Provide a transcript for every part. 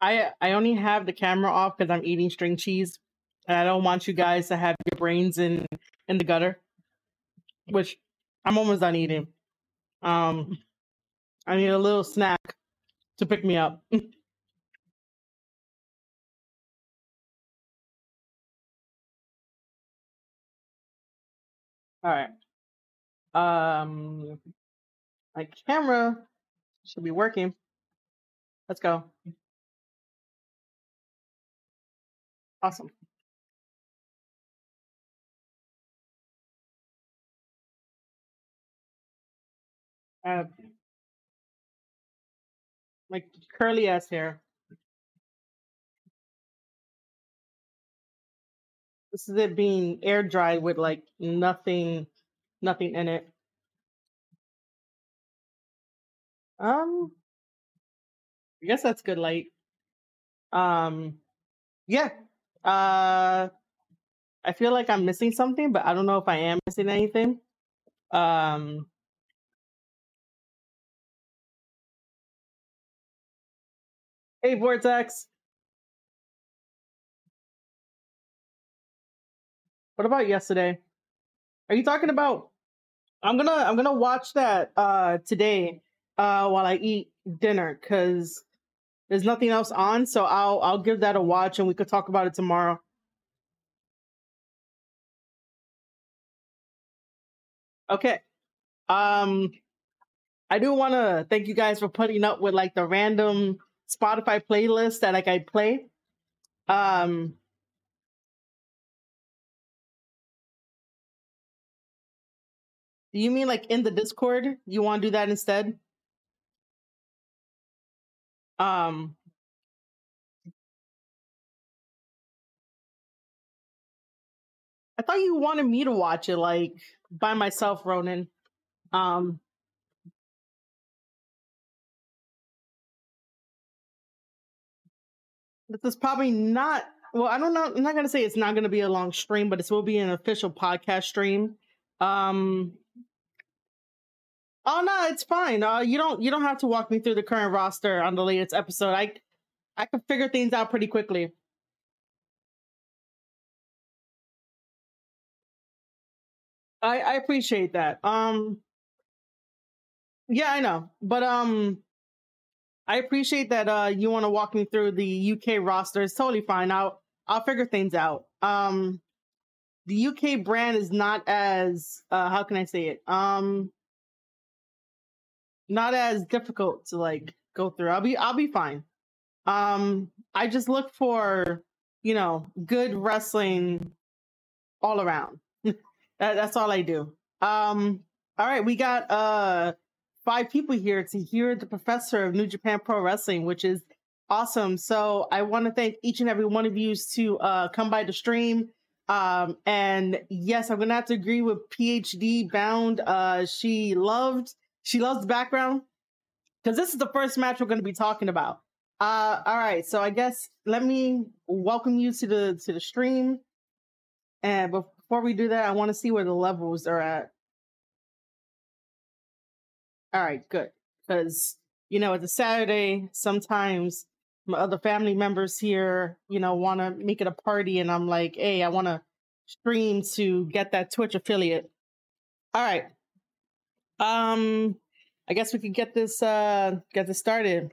I I only have the camera off because I'm eating string cheese, and I don't want you guys to have your brains in in the gutter, which I'm almost done eating. Um, I need a little snack to pick me up. All right. Um, my camera should be working. Let's go. Awesome. Uh, my curly ass hair. This is it being air dried with like nothing, nothing in it. Um, I guess that's good light. Um, yeah. Uh, I feel like I'm missing something, but I don't know if I am missing anything. Um, hey, Vortex. What about yesterday? Are you talking about? I'm gonna I'm gonna watch that uh today uh while I eat dinner because there's nothing else on, so I'll I'll give that a watch and we could talk about it tomorrow. Okay. Um I do want to thank you guys for putting up with like the random Spotify playlist that like I play. Um do you mean like in the Discord? You want to do that instead? Um I thought you wanted me to watch it like by myself, Ronan. Um This is probably not. Well, I don't know. I'm not gonna say it's not gonna be a long stream, but this will be an official podcast stream. Um. Oh no, it's fine. Uh, you don't you don't have to walk me through the current roster on the latest episode. I I can figure things out pretty quickly. I I appreciate that. Um. Yeah, I know, but um. I appreciate that uh you want to walk me through the UK roster. It's totally fine. I'll I'll figure things out. Um the UK brand is not as uh how can I say it? Um not as difficult to like go through. I'll be I'll be fine. Um I just look for, you know, good wrestling all around. that, that's all I do. Um all right, we got uh five people here to hear the professor of New Japan Pro Wrestling, which is awesome. So I want to thank each and every one of you to uh, come by the stream. Um, and yes, I'm gonna have to agree with PhD Bound. Uh, she loved she loves the background because this is the first match we're gonna be talking about. Uh, all right, so I guess let me welcome you to the to the stream. And before we do that, I want to see where the levels are at. All right, good. Because, you know, it's a Saturday. Sometimes my other family members here, you know, want to make it a party. And I'm like, hey, I want to stream to get that Twitch affiliate. All right. Um, I guess we could get this uh get this started.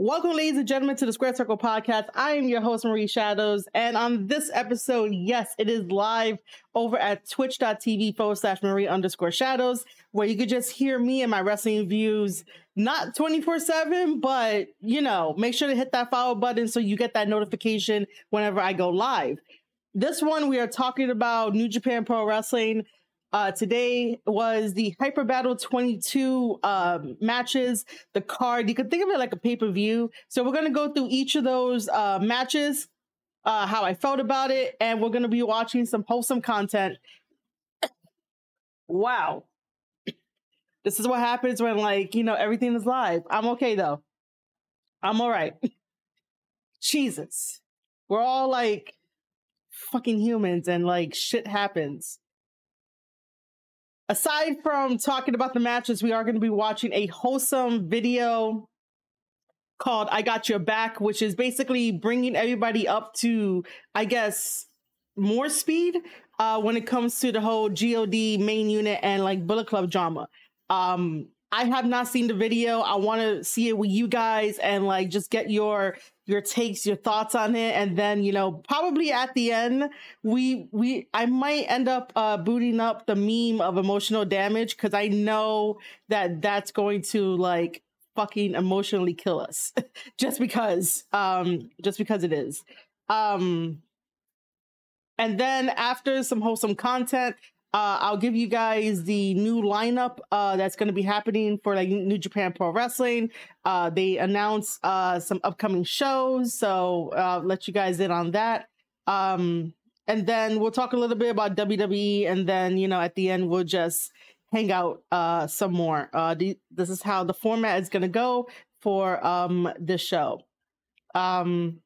Welcome, ladies and gentlemen, to the Square Circle Podcast. I am your host, Marie Shadows. And on this episode, yes, it is live over at twitch.tv forward slash Marie underscore shadows, where you could just hear me and my wrestling views, not 24 7, but you know, make sure to hit that follow button so you get that notification whenever I go live. This one, we are talking about New Japan Pro Wrestling. Uh, today was the Hyper Battle 22 um, matches, the card. You could think of it like a pay per view. So we're going to go through each of those uh, matches, uh, how I felt about it, and we're going to be watching some wholesome content. wow. This is what happens when, like, you know, everything is live. I'm okay though. I'm all right. Jesus. We're all like fucking humans and like shit happens aside from talking about the matches, we are going to be watching a wholesome video called I Got Your Back, which is basically bringing everybody up to, I guess, more speed uh, when it comes to the whole God main unit and like Bullet Club drama. Um, I have not seen the video. I want to see it with you guys and like just get your your takes, your thoughts on it, and then you know probably at the end we we I might end up uh, booting up the meme of emotional damage because I know that that's going to like fucking emotionally kill us just because um just because it is. Um and then after some wholesome content uh, I'll give you guys the new lineup uh, that's going to be happening for like New Japan Pro Wrestling. Uh, they announced uh, some upcoming shows, so uh, let you guys in on that. Um, and then we'll talk a little bit about WWE, and then you know at the end we'll just hang out uh, some more. The, this is how the format is going to go for um, this show. Um,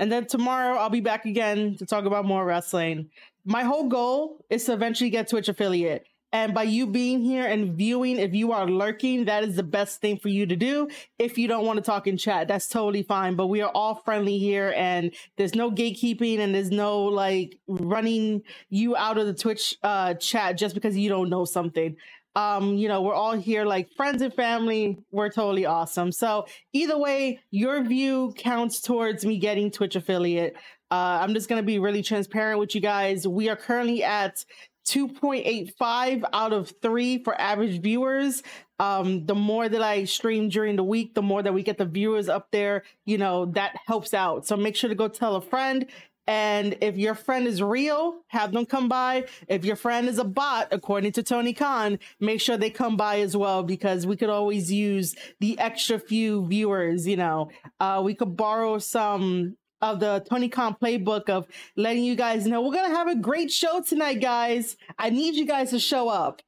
and then tomorrow I'll be back again to talk about more wrestling my whole goal is to eventually get Twitch affiliate. And by you being here and viewing, if you are lurking, that is the best thing for you to do. If you don't want to talk in chat, that's totally fine. But we are all friendly here and there's no gatekeeping and there's no like running you out of the Twitch uh, chat just because you don't know something. Um, you know, we're all here like friends and family. We're totally awesome. So either way, your view counts towards me getting Twitch affiliate. Uh, I'm just going to be really transparent with you guys. We are currently at 2.85 out of three for average viewers. Um, the more that I stream during the week, the more that we get the viewers up there, you know, that helps out. So make sure to go tell a friend. And if your friend is real, have them come by. If your friend is a bot, according to Tony Khan, make sure they come by as well because we could always use the extra few viewers. You know, uh, we could borrow some of the Tony Khan playbook of letting you guys know we're gonna have a great show tonight, guys. I need you guys to show up.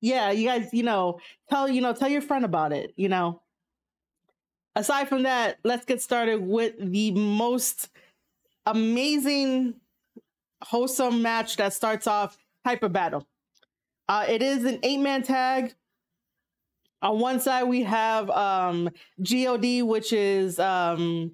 Yeah, you guys, you know, tell you know, tell your friend about it, you know. Aside from that, let's get started with the most amazing wholesome match that starts off Hyper Battle. Uh, it is an eight-man tag. On one side, we have um, God, which is um,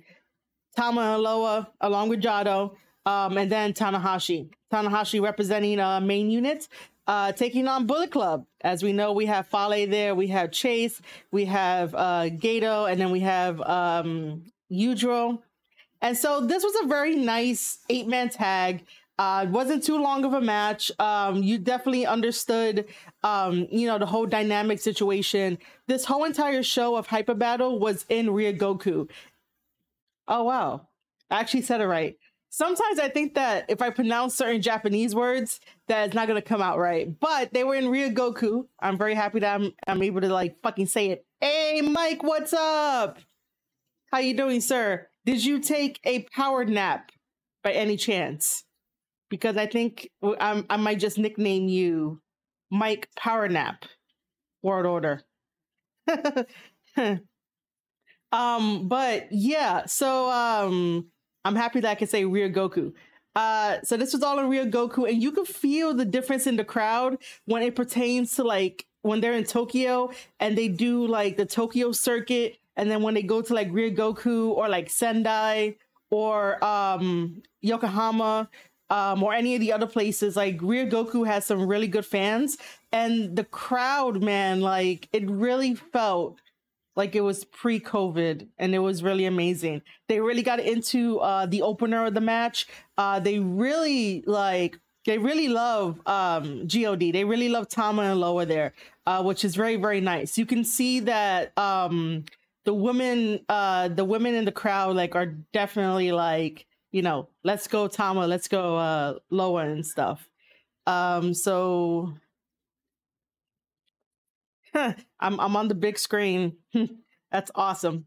Tama Loa along with Jado, um, and then Tanahashi. Tanahashi representing uh, main unit, uh, taking on Bullet Club. As we know, we have Fale there, we have Chase, we have uh, Gedo, and then we have um. And so this was a very nice eight man tag. Uh, it wasn't too long of a match. Um, you definitely understood, um, you know, the whole dynamic situation. This whole entire show of Hyper Battle was in Ryogoku. Oh wow. I actually said it right. Sometimes I think that if I pronounce certain Japanese words, that it's not gonna come out right. But they were in Ryogoku. I'm very happy that I'm I'm able to like fucking say it. Hey Mike, what's up? How you doing, sir? Did you take a power nap by any chance? Because I think I'm, I might just nickname you Mike Power Nap. Word order. Um, but yeah, so um, I'm happy that I can say Ryogoku. Uh, so this was all in Ryogoku, and you could feel the difference in the crowd when it pertains to like when they're in Tokyo and they do like the Tokyo circuit, and then when they go to like Ryogoku or like Sendai or um Yokohama um, or any of the other places, like Ryogoku has some really good fans, and the crowd, man, like it really felt like it was pre-COVID, and it was really amazing. They really got into uh, the opener of the match. Uh, they really like they really love um, God. They really love Tama and Loa there, uh, which is very very nice. You can see that um, the women uh, the women in the crowd like are definitely like you know let's go Tama, let's go uh, Loa and stuff. Um, so I'm I'm on the big screen. That's awesome.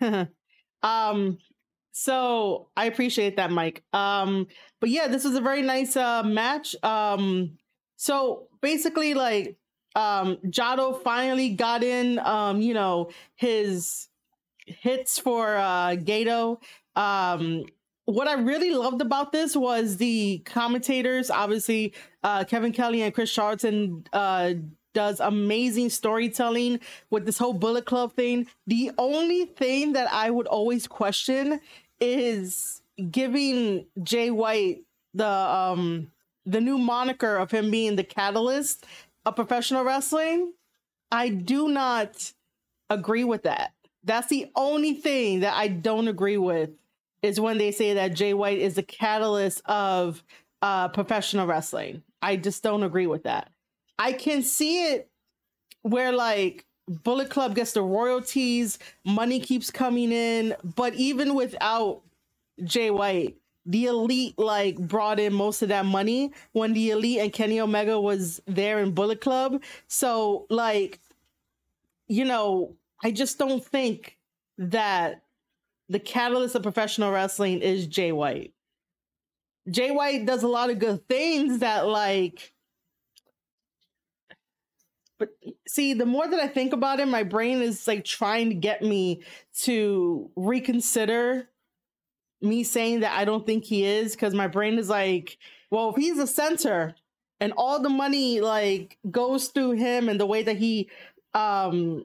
um so I appreciate that, Mike. Um, but yeah, this was a very nice uh match. Um, so basically, like, um, Jado finally got in, um, you know, his hits for uh Gedo. Um, what I really loved about this was the commentators, obviously, uh, Kevin Kelly and Chris Charlton uh, does amazing storytelling with this whole Bullet Club thing. The only thing that I would always question is giving Jay White the um the new moniker of him being the catalyst of professional wrestling. I do not agree with that. That's the only thing that I don't agree with is when they say that Jay White is the catalyst of uh, professional wrestling. I just don't agree with that. I can see it where like Bullet Club gets the royalties, money keeps coming in, but even without Jay White, the elite like brought in most of that money when the elite and Kenny Omega was there in Bullet Club. So like, you know, I just don't think that the catalyst of professional wrestling is Jay White. Jay White does a lot of good things that like but see the more that I think about it my brain is like trying to get me to reconsider me saying that I don't think he is cuz my brain is like well if he's a center and all the money like goes through him and the way that he um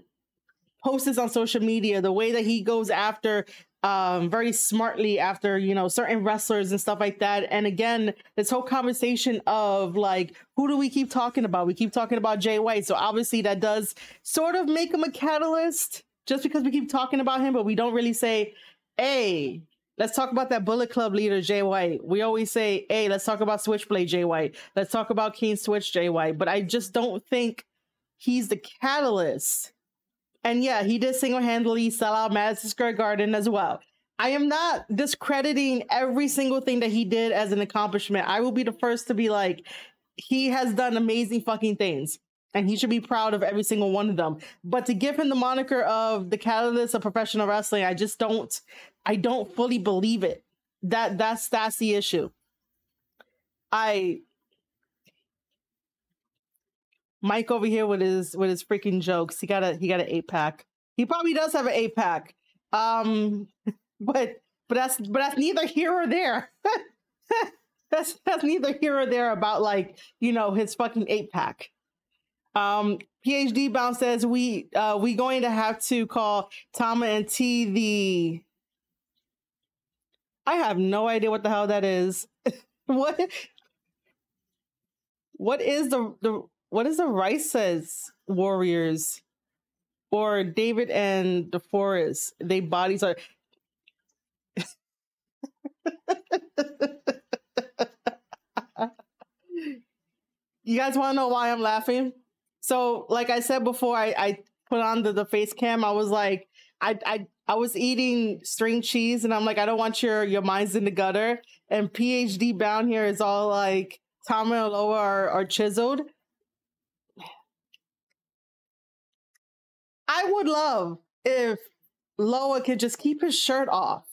posts on social media the way that he goes after um, very smartly after you know certain wrestlers and stuff like that. And again, this whole conversation of like, who do we keep talking about? We keep talking about Jay White, so obviously that does sort of make him a catalyst, just because we keep talking about him, but we don't really say, "Hey, let's talk about that Bullet Club leader Jay White." We always say, "Hey, let's talk about Switchblade Jay White. Let's talk about King Switch Jay White." But I just don't think he's the catalyst and yeah, he did single handedly sell out Madison Square Garden as well. I am not discrediting every single thing that he did as an accomplishment. I will be the first to be like, he has done amazing fucking things and he should be proud of every single one of them. But to give him the moniker of the catalyst of professional wrestling, I just don't, I don't fully believe it. That that's that's the issue. I Mike over here with his with his freaking jokes. He got a he got an eight pack. He probably does have an eight pack. Um, but but that's but that's neither here or there. that's that's neither here or there about like you know his fucking eight pack. Um, PhD bounce says we uh we going to have to call Tama and T the. I have no idea what the hell that is. what what is the the what is the Rice says Warriors or David and DeForest? They bodies are. you guys want to know why I'm laughing? So, like I said before, I, I put on the, the face cam. I was like, I, I I was eating string cheese, and I'm like, I don't want your your minds in the gutter. And PhD bound here is all like Tom and Loa are, are chiseled. I would love if Loa could just keep his shirt off.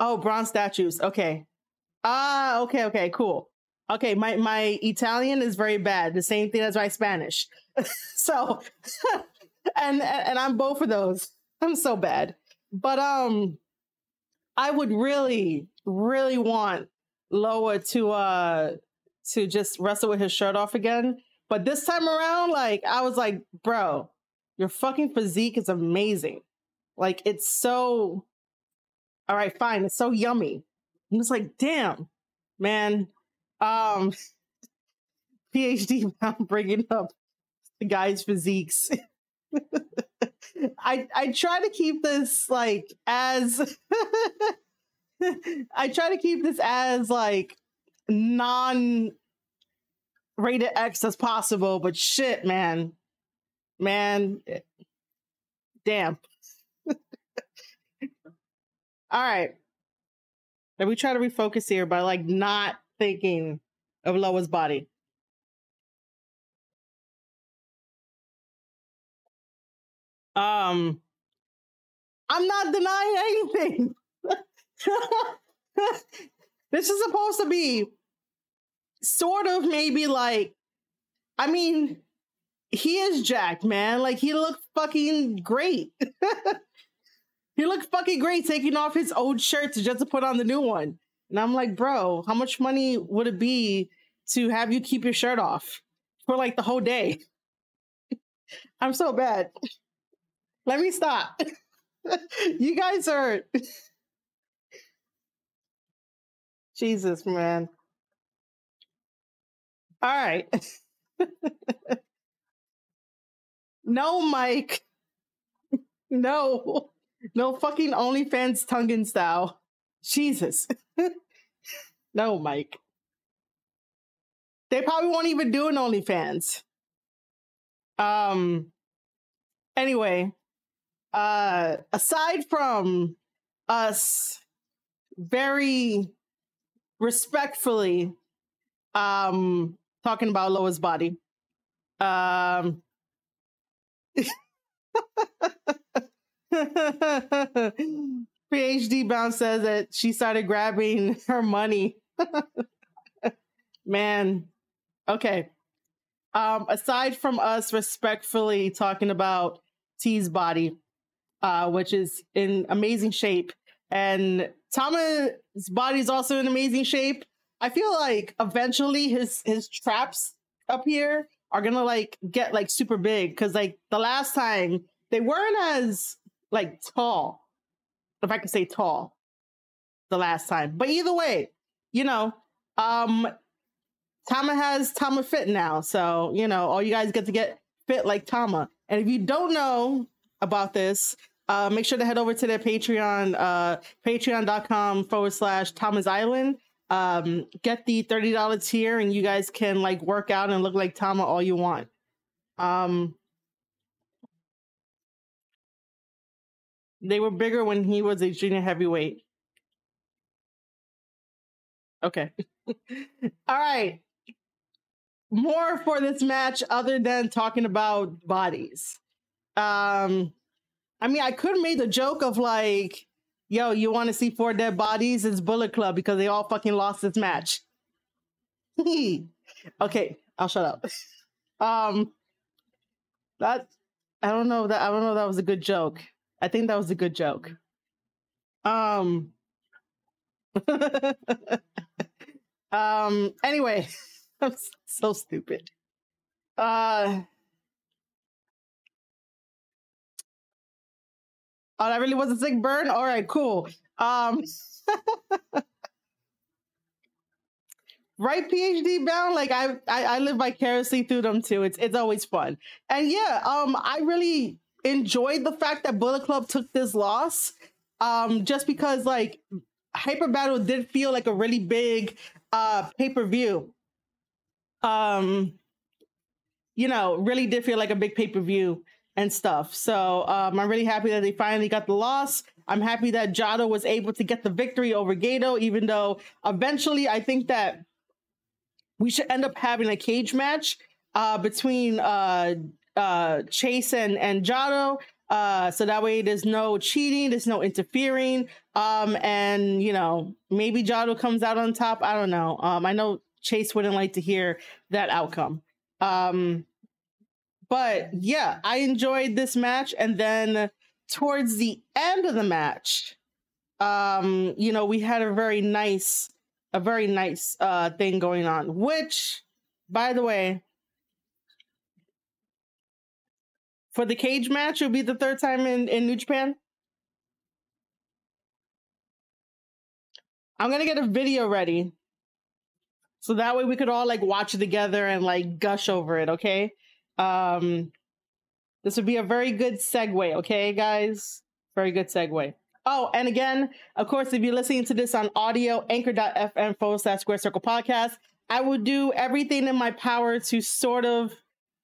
Oh, bronze statues. Okay. Ah, okay, okay, cool. Okay, my my Italian is very bad. The same thing as my Spanish. so, and and I'm both of those. I'm so bad. But um, I would really, really want Loa to uh to just wrestle with his shirt off again. But this time around, like I was like, bro, your fucking physique is amazing. Like it's so all right, fine. It's so yummy. I'm just like, damn, man. Um PhD I'm bringing up the guy's physiques. I I try to keep this like as I try to keep this as like non rated X as possible, but shit, man man, eh, damn. All right. Let me try to refocus here by like not thinking of Loa's body. Um, I'm not denying anything. this is supposed to be sort of maybe like, I mean, he is jacked, man. Like he looked fucking great. he looked fucking great taking off his old shirt to just to put on the new one. And I'm like, bro, how much money would it be to have you keep your shirt off for like the whole day? I'm so bad. Let me stop. you guys are Jesus, man. All right. No, Mike. No. No fucking OnlyFans tongue style. Jesus. no, Mike. They probably won't even do an OnlyFans. Um anyway, uh aside from us very respectfully um talking about Loa's body. Um PhD Bound says that she started grabbing her money. Man, okay. Um, aside from us respectfully talking about T's body, uh, which is in amazing shape, and Tama's body is also in amazing shape. I feel like eventually his his traps up here are gonna like get like super big because like the last time they weren't as like tall, if I could say tall, the last time. But either way, you know, um, Tama has Tama Fit now, so you know, all you guys get to get fit like Tama. And if you don't know about this, uh, make sure to head over to their Patreon, uh, patreon.com forward slash Thomas Island. Um, get the $30 tier and you guys can like work out and look like Tama all you want. Um, They were bigger when he was a junior heavyweight. Okay. All right. More for this match other than talking about bodies. Um I mean, I could have made the joke of like, yo, you want to see four dead bodies? It's Bullet Club because they all fucking lost this match. okay, I'll shut up. Um that I don't know that I don't know that was a good joke. I think that was a good joke. Um. um. Anyway, I'm so stupid. Uh. Oh, that really was a sick burn. All right, cool. Um. right phd bound like I, I i live vicariously through them too it's it's always fun and yeah um i really enjoyed the fact that Bullet Club took this loss. Um, just because like Hyper Battle did feel like a really big uh pay-per-view. Um, you know, really did feel like a big pay-per-view and stuff. So um, I'm really happy that they finally got the loss. I'm happy that Jado was able to get the victory over Gedo, even though eventually I think that we should end up having a cage match uh, between uh, uh, Chase and and Jado. Uh, so that way there's no cheating, there's no interfering. Um, and you know, maybe Jado comes out on top. I don't know. Um, I know Chase wouldn't like to hear that outcome. Um, but yeah, I enjoyed this match. And then towards the end of the match, um, you know, we had a very nice, a very nice uh thing going on, which by the way, for the cage match. It'll be the third time in, in New Japan. I'm gonna get a video ready. So that way we could all like watch it together and like gush over it, okay? Um this would be a very good segue, okay, guys? Very good segue. Oh, and again, of course, if you're listening to this on audio, anchor.fm forward slash square circle podcast, I will do everything in my power to sort of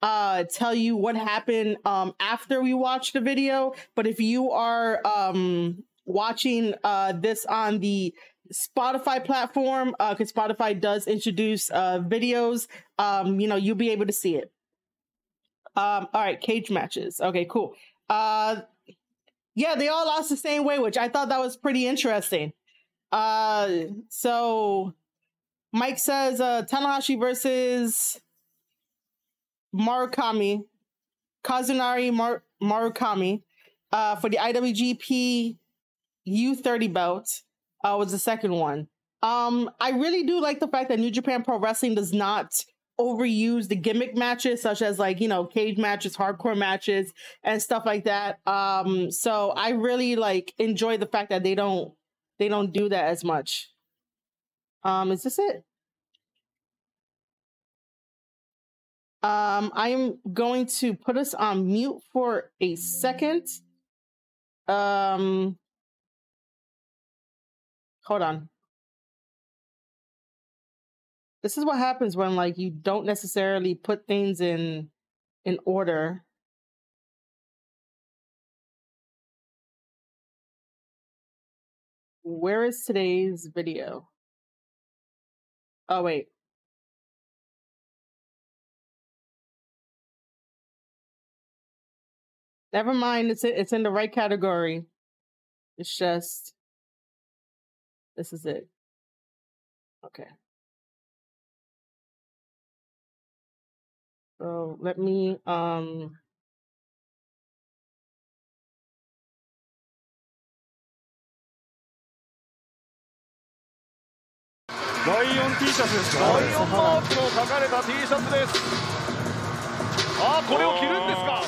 uh tell you what happened um after we watch the video but if you are um watching uh this on the Spotify platform uh cuz Spotify does introduce uh videos um you know you'll be able to see it um all right cage matches. Okay cool. Uh yeah they all lost the same way which I thought that was pretty interesting. Uh so Mike says uh Tanahashi versus Murakami, Kazunari Mar- Murakami, uh, for the IWGP U30 belt uh, was the second one. Um, I really do like the fact that New Japan Pro Wrestling does not overuse the gimmick matches, such as like, you know, cage matches, hardcore matches, and stuff like that. Um, so I really like enjoy the fact that they don't they don't do that as much. Um, is this it? Um, I am going to put us on mute for a second. Um, hold on. This is what happens when like you don't necessarily put things in in order. Where is today's video? Oh wait. Never mind. It's it's in the right category. It's just this is it. Okay. So let me um ライオン T シャツですか？ライオンマークの書かれた T シャツです。あこれを着るんですか？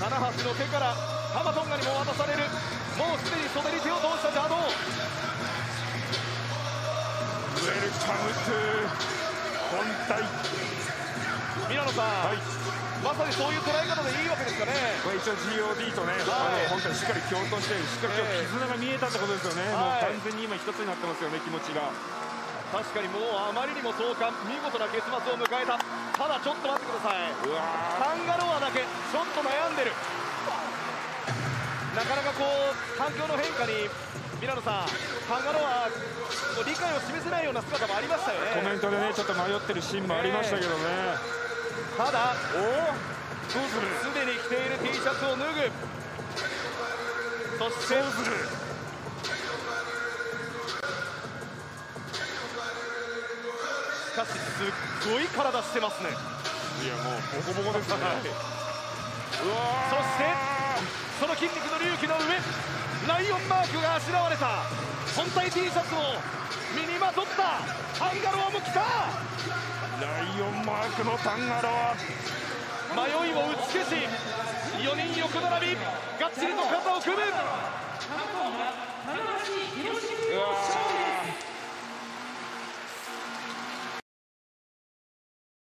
棚橋の手からハマトンガにも渡される。もうすでに袖に手を通した邪道ウェルカムトゥ本体ミラノさん、はいまさにそういう捉え方でいいわけですかね。これ一応 GOD とね、はい。あの本体しっかり共闘してしっかり絆が見えたってことですよね、はい。もう完全に今一つになってますよね気持ちが。確かにもうあまりにも壮観見事な結末を迎えた。ただちょっと待ってください。カンガロアだけちょっと悩んでる。なかなかこう環境の変化にミラノさんカンガロア理解を示せないような姿もありましたよーコメねントでねちょっと迷ってるシーンもありましたけどね、ただおおどうするすでに着ている T シャツを脱ぐ。そしてどうするしかしすっごい体してますね。いやもうボコボコですね。そしてその筋肉の隆起の上ライオンマークがあしらわれた。本体 T シャツを身にまとった。ハンガロアも来た。ライオンマークのタンガロア迷いを打ち消し4人横並びがっちりと肩を組む。うわ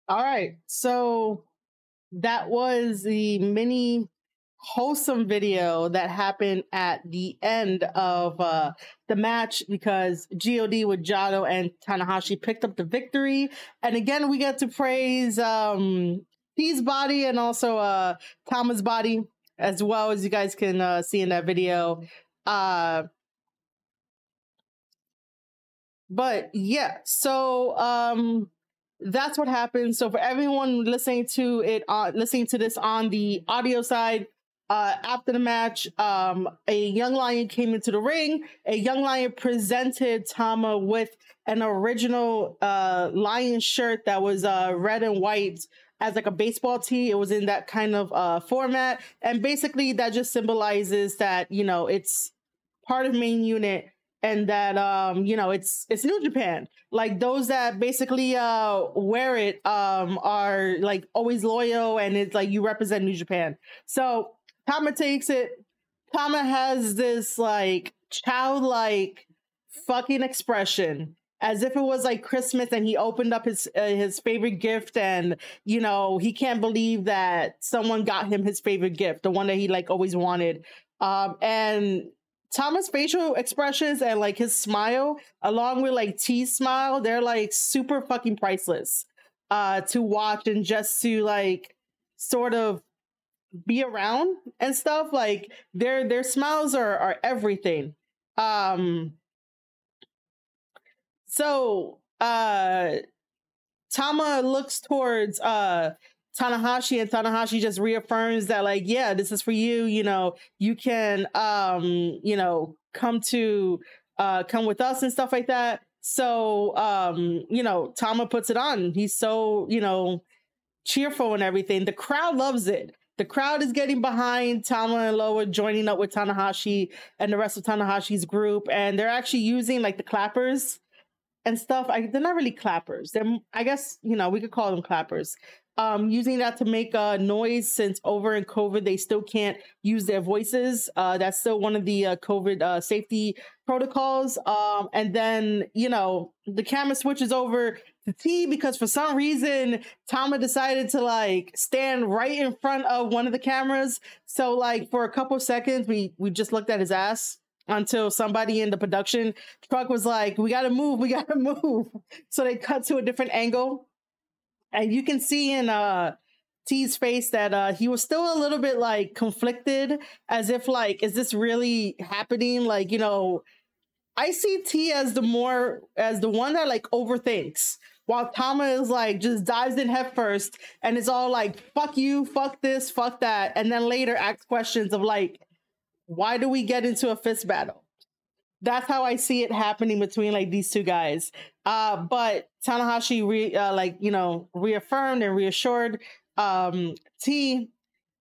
All right. So that was the mini wholesome video that happened at the end of uh, the match because God with Jado and Tanahashi picked up the victory. And again, we get to praise um, body and also uh, Tama's body as well as you guys can uh, see in that video. Uh, but yeah, so um that's what happened. So for everyone listening to it, uh, listening to this on the audio side, uh, after the match, um, a young lion came into the ring. A young lion presented Tama with an original uh, lion shirt that was uh, red and white as like a baseball tee. It was in that kind of uh, format, and basically that just symbolizes that you know it's part of main unit and that um you know it's it's new japan like those that basically uh wear it um are like always loyal and it's like you represent new japan so tama takes it. Tama has this like childlike fucking expression as if it was like christmas and he opened up his uh, his favorite gift and you know he can't believe that someone got him his favorite gift the one that he like always wanted. Um and Thomas' facial expressions and like his smile, along with like T's smile, they're like super fucking priceless uh to watch and just to like sort of be around and stuff. Like their their smiles are are everything. Um so uh Tama looks towards uh Tanahashi and Tanahashi just reaffirms that like yeah this is for you you know you can um you know come to uh come with us and stuff like that so um you know Tama puts it on he's so you know cheerful and everything the crowd loves it the crowd is getting behind Tama and Loa joining up with Tanahashi and the rest of Tanahashi's group and they're actually using like the clappers and stuff. I, they're not really clappers. They're, I guess, you know, we could call them clappers. Um, using that to make a noise since over in COVID, they still can't use their voices. Uh, that's still one of the uh, COVID uh, safety protocols. Um, and then, you know, the camera switches over to T because for some reason, Tama decided to like stand right in front of one of the cameras. So like for a couple seconds, we we just looked at his ass until somebody in the production truck was like, "We got to move, we got to move." So they cut to a different angle, and you can see in uh T's face that uh he was still a little bit like conflicted, as if like, is this really happening? Like, you know, I see T as the more as the one that like overthinks. While Tama is like just dives in head first and it's all like fuck you, fuck this, fuck that, and then later asks questions of like, why do we get into a fist battle? That's how I see it happening between like these two guys. Uh, but Tanahashi re, uh, like you know reaffirmed and reassured um, T.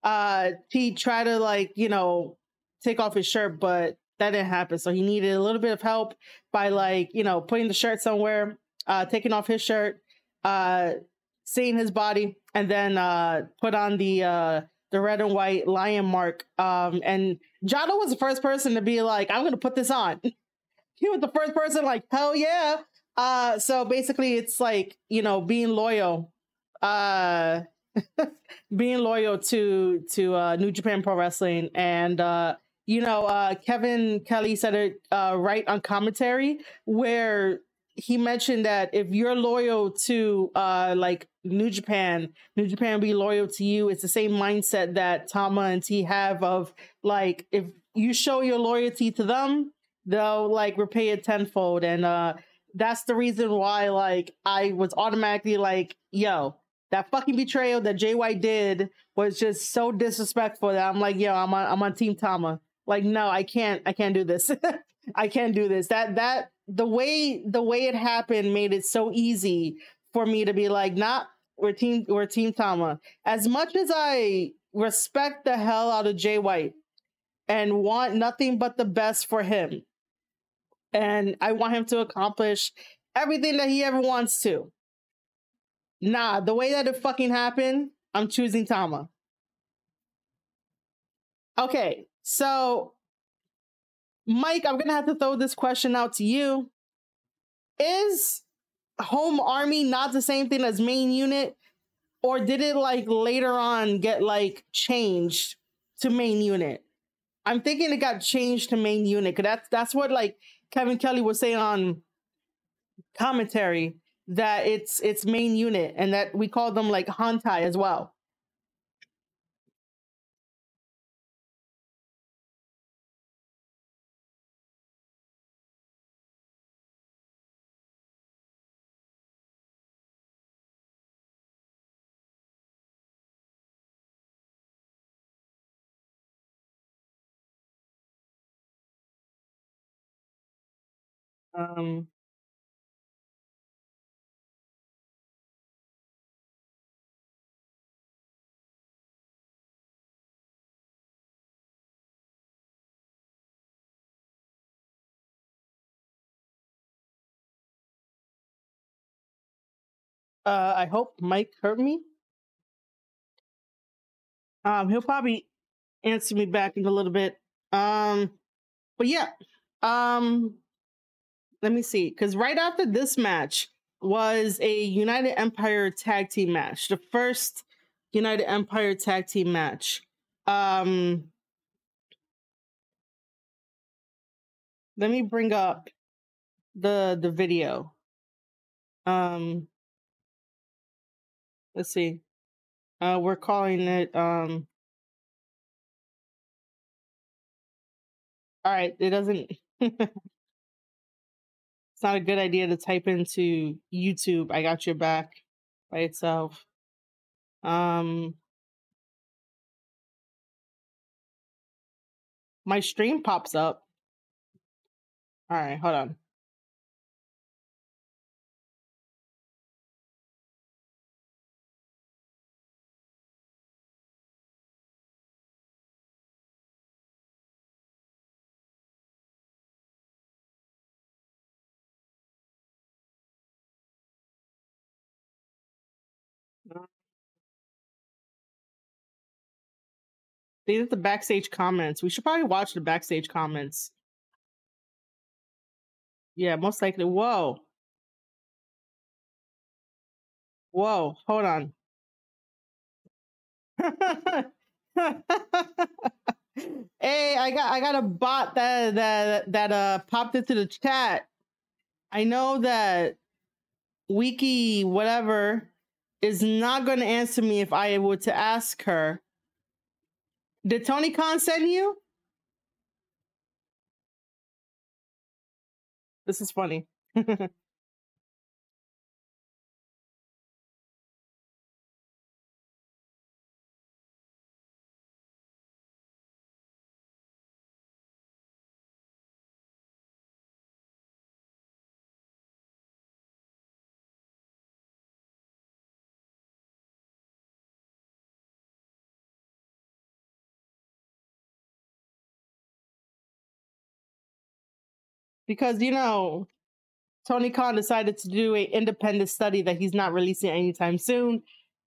Uh, T tried to like you know take off his shirt, but that didn't happen. So he needed a little bit of help by like you know putting the shirt somewhere, uh, taking off his shirt, uh, seeing his body, and then uh, put on the uh, the red and white lion mark. Um, and Jado was the first person to be like, "I'm gonna put this on." he was the first person like, "Hell yeah!" Uh, so basically, it's like you know being loyal, uh, being loyal to to uh, New Japan Pro Wrestling, and uh, you know uh, Kevin Kelly said it uh, right on commentary where he mentioned that if you're loyal to uh like New Japan, New Japan be loyal to you. It's the same mindset that Tama and T have of like if you show your loyalty to them, they'll like repay it tenfold. And uh that's the reason why like I was automatically like, yo, that fucking betrayal that JY did was just so disrespectful that I'm like, yo, I'm on I'm on Team Tama. Like, no, I can't I can't do this. I can't do this. That that the way the way it happened made it so easy for me to be like, not we're team we're team Tama. As much as I respect the hell out of Jay White and want nothing but the best for him. And I want him to accomplish everything that he ever wants to. Nah, the way that it fucking happened, I'm choosing Tama. Okay, so Mike, I'm gonna have to throw this question out to you. Is home army not the same thing as main unit? Or did it like later on get like changed to main unit? I'm thinking it got changed to main unit because that's that's what like Kevin Kelly was saying on commentary that it's it's main unit and that we call them like Hantai as well. Um, uh, I hope Mike heard me. Um, he'll probably answer me back in a little bit. Um, but yeah, um, let me see, because right after this match was a United Empire tag team match, the first United Empire tag team match. Um, let me bring up the the video. Um, let's see. Uh, we're calling it. Um, all right, it doesn't. not a good idea to type into YouTube. I got your back by itself. Um, my stream pops up. All right, hold on. They did the backstage comments. We should probably watch the backstage comments. Yeah, most likely. Whoa. Whoa, hold on. hey, I got I got a bot that that that uh popped into the chat. I know that Wiki whatever is not going to answer me if I were to ask her. Did Tony Khan send you? This is funny. because you know Tony Khan decided to do a independent study that he's not releasing anytime soon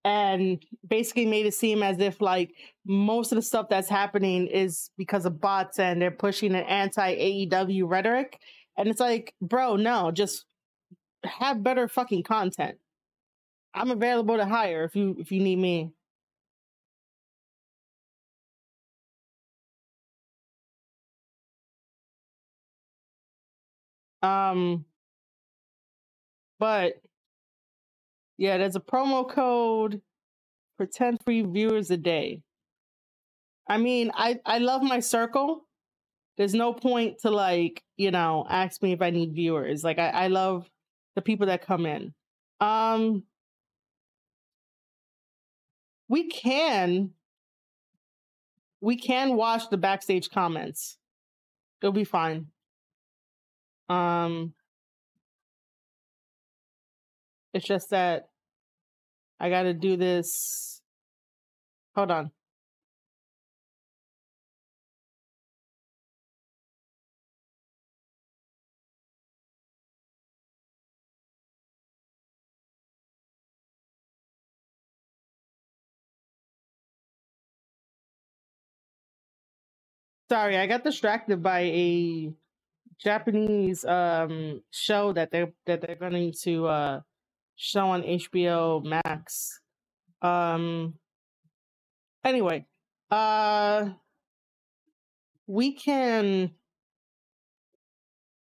and basically made it seem as if like most of the stuff that's happening is because of bots and they're pushing an anti AEW rhetoric. And it's like bro no just have better fucking content. I'm available to hire if you if you need me um but yeah there's a promo code for 10 free viewers a day. I mean I I love my circle. There's no point to like you know ask me if i need viewers. Like i, I love the people that come in. Um we can we can watch the backstage comments. It'll be fine um it's just that i gotta do this hold on. Sorry i got distracted by a japanese um show that they're that they're going to uh show on hbo max. Um anyway uh we can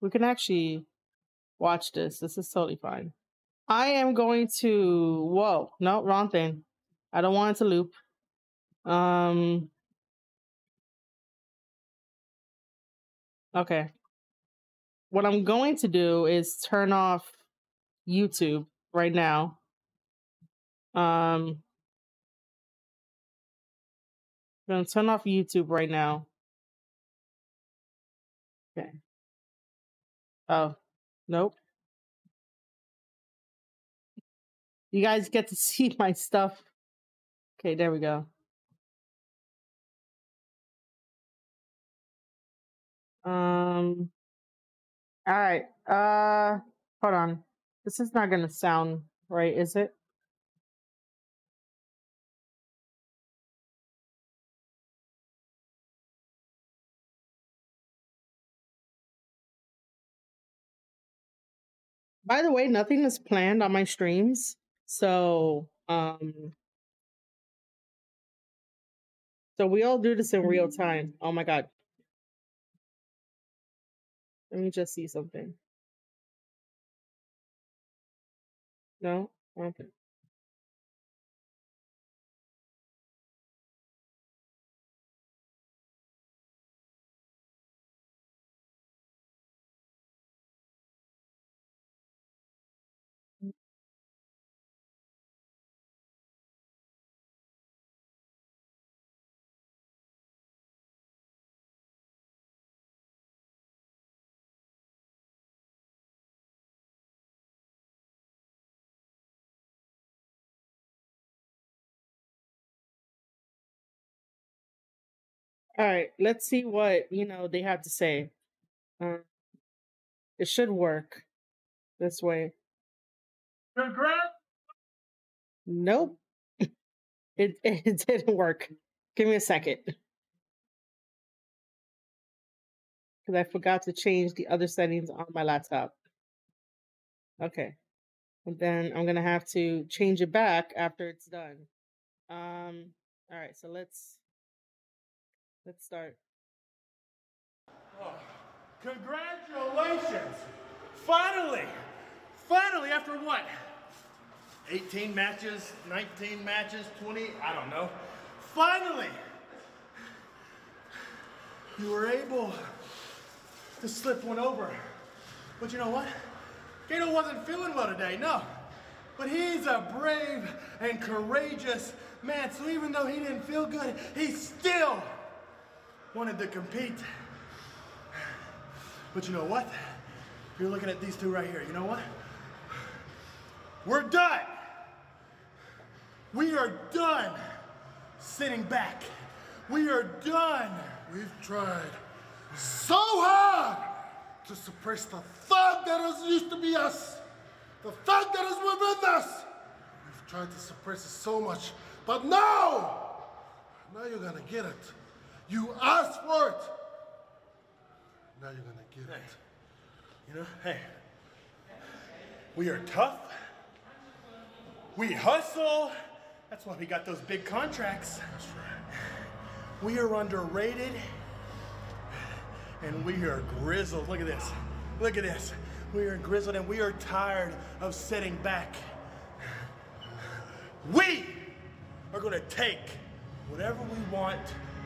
we can actually watch this. This is totally fine. I am going to whoa no wrong thing. I don't want it to loop. Um okay what i'm going to do is turn off youtube right now. Um i'm going to turn off youtube right now. Okay. Oh nope. You guys get to see my stuff. Okay there we go. Um all right uh hold on. This is not gonna sound right is it? By the way nothing is planned on my streams so um so we all do this in real time. Oh my god let me just see something. No? Okay All right, let's see what you know they have to say. Um, it should work this way. Congrats. Nope. it it didn't work. Give me a second. Because I forgot to change the other settings on my laptop. Okay. And then I'm gonna have to change it back after it's done. Um all right, so let's let's start. Oh, congratulations! Finally! Finally, after what? 18 matches, 19 matches, 20, I don't know. Finally! You were able to slip one over. But you know what? Gedo wasn't feeling well today, no. But he's a brave and courageous man, so even though he didn't feel good, he still wanted to compete. But you know what? You're looking at these two right here, you know what? We're done. We are done sitting back. We are done. We've tried so hard to suppress the thug that is used to be us, the thug that is within us. We've tried to suppress it so much, but now, now you're gonna get it. You asked for it. Now you're gonna get it. You know, hey, we are tough. We hustle. That's why we got those big contracts. That's right. We are underrated and we are grizzled. Look at this. Look at this. We are grizzled and we are tired of sitting back. We are going to take whatever we want,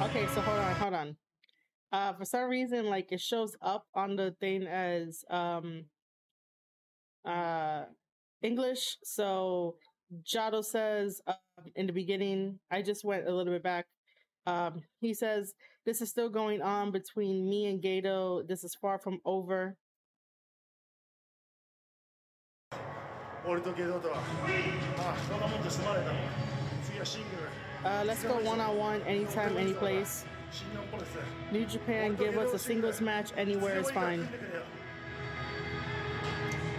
Okay, so hold on, hold on. Uh, for some reason, like it shows up on the thing as um, uh, English. So Jado says um, in the beginning, I just went a little bit back. Um, he says, This is still going on between me and Gedo. This is far from over. 俺とゲドとはああそんなもんで済まれたの uh, let's go one on one, anytime, any place. New Japan, give us a singles match anywhere is fine.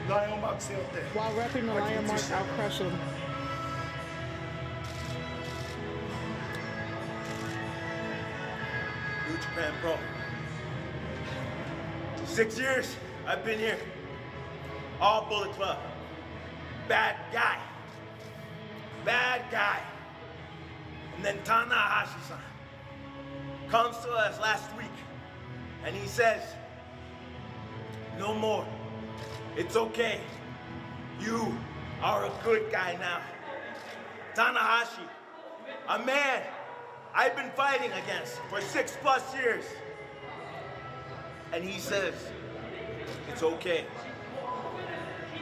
While repping the Lion Mark, I'll crush him. New Japan Pro. Six years I've been here. All Bullet Club. Bad guy. Bad guy. And then Tanahashi-san comes to us last week and he says, no more. It's okay. You are a good guy now. Tanahashi, a man I've been fighting against for six plus years. And he says, it's okay.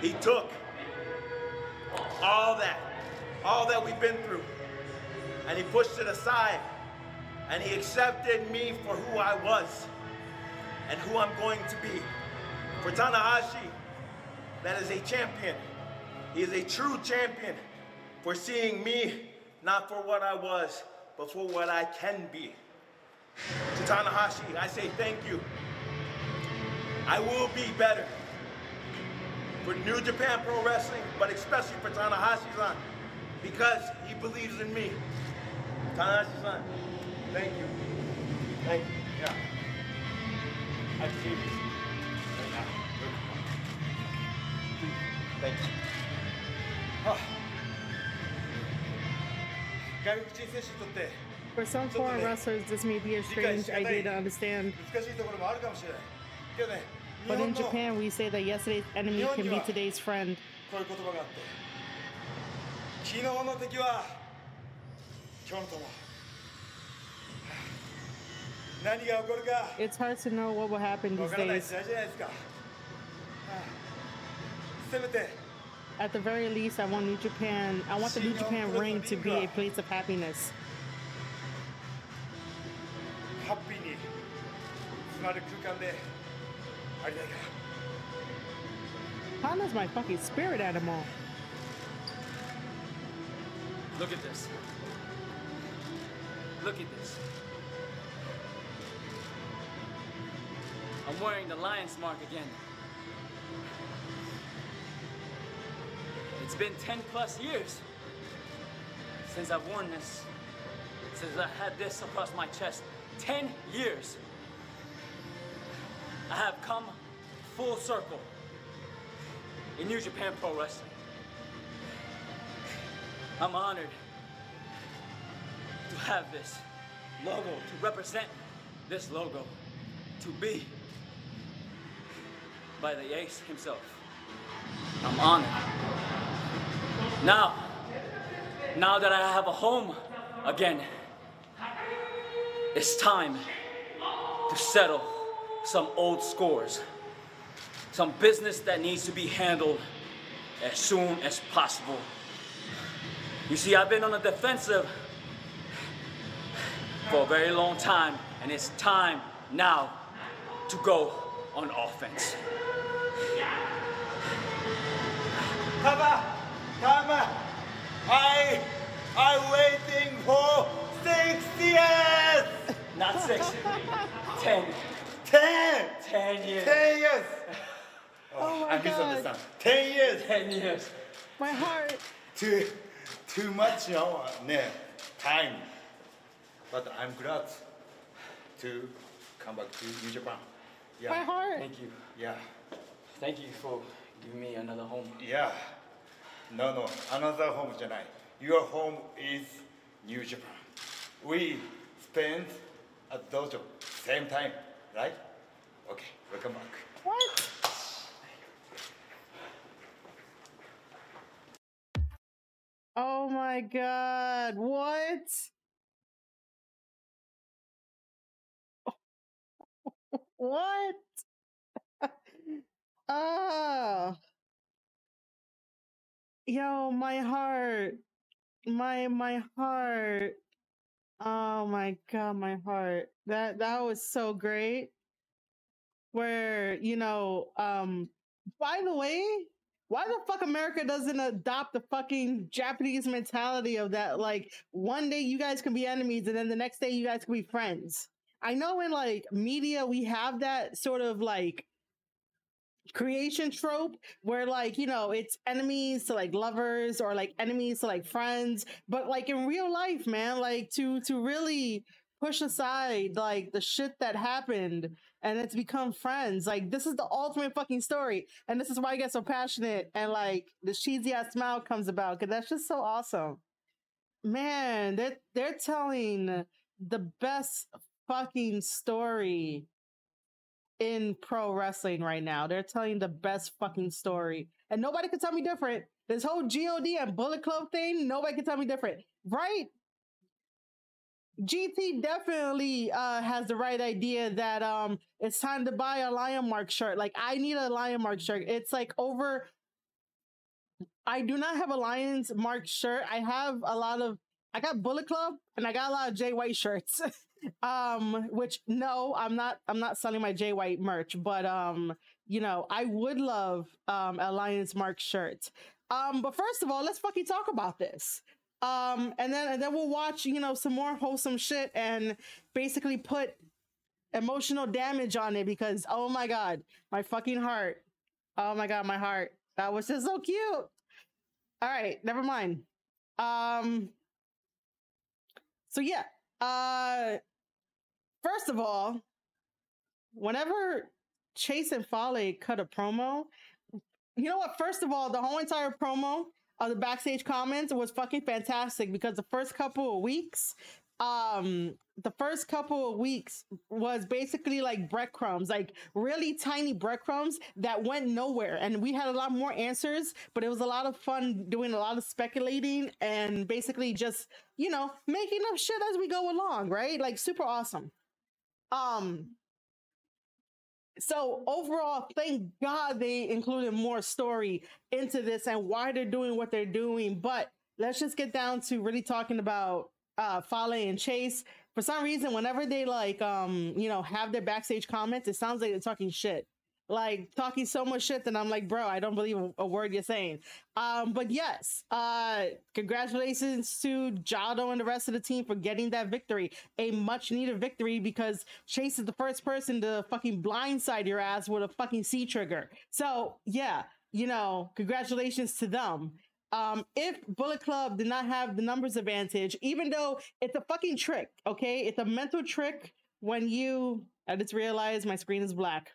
He took all that, all that we've been through, and he pushed it aside. And he accepted me for who I was and who I'm going to be. For Tanahashi, that is a champion. He is a true champion for seeing me not for what I was, but for what I can be. To Tanahashi, I say thank you. I will be better for New Japan Pro Wrestling, but especially for Tanahashi-san, because he believes in me. Tanahashi Thank you. Thank you. Yeah. I see this. Thank you. For some foreign wrestlers, this may be a strange idea to understand. But in Japan, we say that yesterday's enemy can be today's friend. 昨日の敵は今日の友何が起こるか It's hard to know what will happen わ these からない days. 時代じゃないですかせめて At the very least, I want New Japan. I want the New Japan ring to be a place of happiness. ハッピーに詰まる空間でありたいから Panda's my fucking spirit animal. Look at this. Look at this. I'm wearing the lion's mark again. It's been 10 plus years since I've worn this, since I had this across my chest. 10 years. I have come full circle in New Japan Pro Wrestling. I'm honored to have this logo, to represent this logo, to be by the ace himself. I'm honored. Now, now that I have a home again, it's time to settle some old scores. Some business that needs to be handled as soon as possible. You see, I've been on the defensive for a very long time, and it's time now to go on offense. Papa, Papa, I, I'm waiting for six years. Not six, ten. Ten. Ten years. Ten years. Oh my I god. misunderstand. Ten years. Ten years. My heart. Too, too much you know, time. But I'm glad to come back to New Japan. Yeah. My heart. Thank you. Yeah. Thank you for giving me another home. Yeah. No, no, another home tonight. Your home is New Japan. We spend at dojo same time, right? Okay, welcome back. What? Oh my god. What? What? oh. Yo, my heart. My my heart. Oh my god, my heart. That that was so great. Where, you know, um by the way, why the fuck America doesn't adopt the fucking Japanese mentality of that like one day you guys can be enemies and then the next day you guys can be friends. I know in like media we have that sort of like creation trope where like you know it's enemies to like lovers or like enemies to like friends but like in real life man like to to really push aside like the shit that happened and it's become friends like this is the ultimate fucking story and this is why i get so passionate and like the cheesy ass smile comes about because that's just so awesome man they're they're telling the best fucking story in pro wrestling right now. They're telling the best fucking story. And nobody could tell me different. This whole GOD and Bullet Club thing, nobody can tell me different. Right? GT definitely uh, has the right idea that um it's time to buy a Lion Mark shirt. Like I need a Lion Mark shirt. It's like over I do not have a Lions Mark shirt. I have a lot of I got Bullet Club and I got a lot of Jay White shirts. um which no i'm not i'm not selling my jay white merch but um you know i would love um alliance mark shirt um but first of all let's fucking talk about this um and then and then we'll watch you know some more wholesome shit and basically put emotional damage on it because oh my god my fucking heart. Oh my god my heart. That was just so cute. All right never mind. Um so yeah uh First of all, whenever Chase and Fale cut a promo, you know what? First of all, the whole entire promo of the backstage comments was fucking fantastic because the first couple of weeks, um, the first couple of weeks was basically like breadcrumbs, like really tiny breadcrumbs that went nowhere. And we had a lot more answers, but it was a lot of fun doing a lot of speculating and basically just, you know, making up shit as we go along, right? Like super awesome. Um, so overall, thank God they included more story into this and why they're doing what they're doing. But let's just get down to really talking about uh Fale and Chase, for some reason, whenever they like um, you know, have their backstage comments, it sounds like they're talking shit. Like talking so much shit that I'm like, bro, I don't believe a, word you're saying. Um, but yes, uh, congratulations to Jado and the rest of the team for getting that victory. A much needed victory because Chase is the first person to fucking blindside your ass with a fucking C trigger. So yeah, you know, congratulations to them. Um, if Bullet Club did not have the numbers advantage, even though it's a fucking trick, okay? It's a mental trick when you I just realized my screen is black.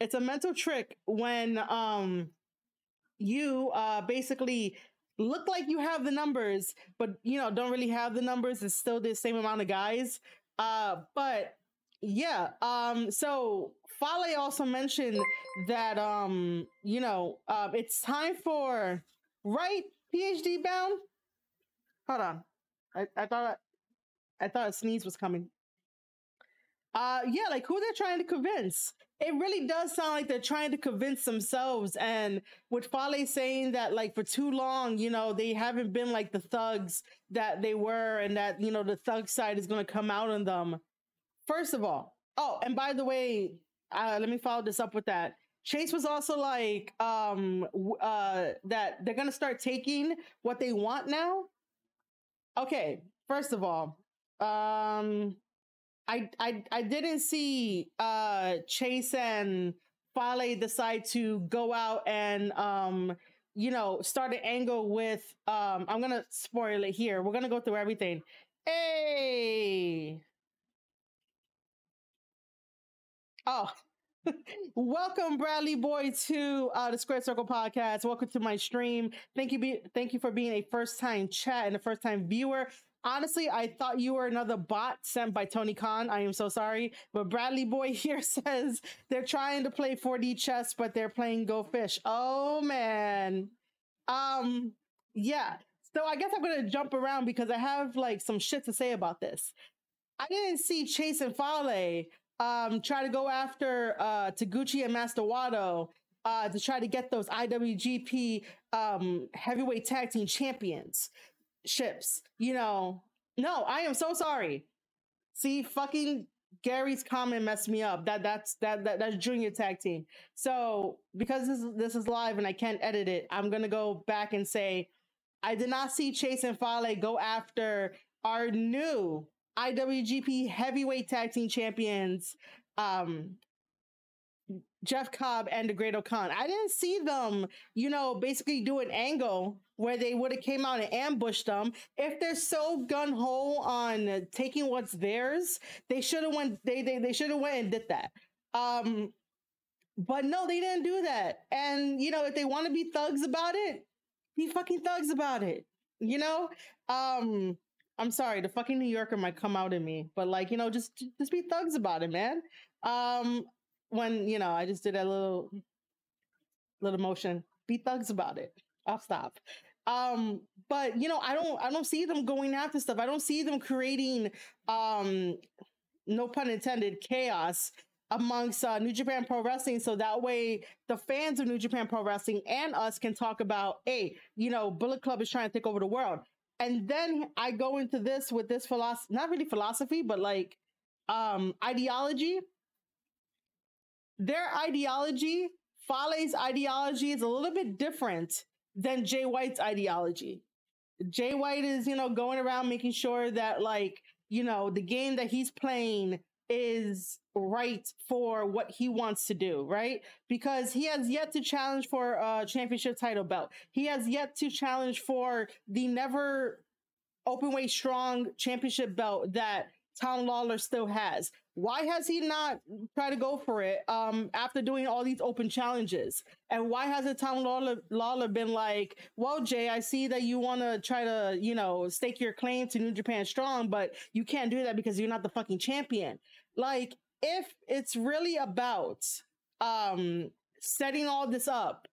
It's a mental trick when um you uh basically look like you have the numbers, but you know, don't really have the numbers. It's still the same amount of guys. Uh, but yeah, um, so Fale also mentioned that um, you know, uh, it's time for right PhD bound. Hold on, I, I thought I thought a sneeze was coming. Uh, yeah, like who they're trying to convince. It really does sound like they're trying to convince themselves. And with Fale saying that, like, for too long, you know, they haven't been like the thugs that they were, and that, you know, the thug side is going to come out on them. First of all, oh, and by the way, uh, let me follow this up with that. Chase was also like um uh that they're gonna start taking what they want now. Okay, first of all, um I I I didn't see uh Chase and Fale decide to go out and um you know start an angle with um I'm gonna spoil it here. We're gonna go through everything. Hey. Oh, Welcome, Bradley Boy, to uh, the Square Circle Podcast. Welcome to my stream. Thank you, be- thank you for being a first time chat and a first time viewer. Honestly, I thought you were another bot sent by Tony Khan. I am so sorry. But Bradley Boy here says they're trying to play 4D chess, but they're playing Go Fish. Oh man. Um, yeah. So I guess I'm gonna jump around because I have like some shit to say about this. I didn't see Chase and Fale um, try to go after uh, Taguchi and Master Wato uh, to try to get those IWGP um, heavyweight tag team champions ships. You know, no, I am so sorry. See, fucking Gary's comment messed me up. That that's that, that that's junior tag team. So because this this is live and I can't edit it, I'm gonna go back and say I did not see Chase and Fale go after our new IWGP Heavyweight Tag Team Champions, um, Jeff Cobb and the Great Khan. I didn't see them, you know, basically do an angle where they would have came out and ambushed them. If they're so gun ho on taking what's theirs, they should have went. They they they should have went and did that. Um, but no, they didn't do that. And you know, if they want to be thugs about it, be fucking thugs about it. You know, um, I'm sorry, the fucking New Yorker might come out in me, but like, you know, just just be thugs about it, man. Um when, you know, I just did a little little motion. Be thugs about it. I'll stop. Um, but you know, I don't I don't see them going after stuff. I don't see them creating um no pun intended chaos amongst uh, New Japan Pro Wrestling, so that way the fans of New Japan Pro Wrestling and us can talk about, hey, you know, Bullet Club is trying to take over the world and then I go into this with this philosophy, not really philosophy, but like um ideology. Their ideology, Fale's ideology is a little bit different than Jay White's ideology. Jay White is, you know, going around making sure that like, you know, the game that he's playing is right for what he wants to do, right? Because he has yet to challenge for a championship title belt. He has yet to challenge for the never open weight strong championship belt that Tom Lawlor still has. Why has he not tried to go for it um, after doing all these open challenges? And why hasn't Tom Lawlor, Lawlor been like, well, Jay, I see that you want to try to, you know, stake your claim to New Japan Strong, but you can't do that because you're not the fucking champion. Like, if it's really about um, setting all this up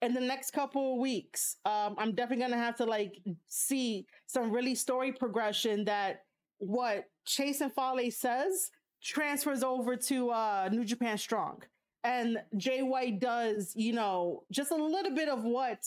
in the next couple of weeks, um, I'm definitely gonna have to like see some really story progression that what Chase and Fale says transfers over to uh, New Japan Strong. And Jay White does, you know, just a little bit of what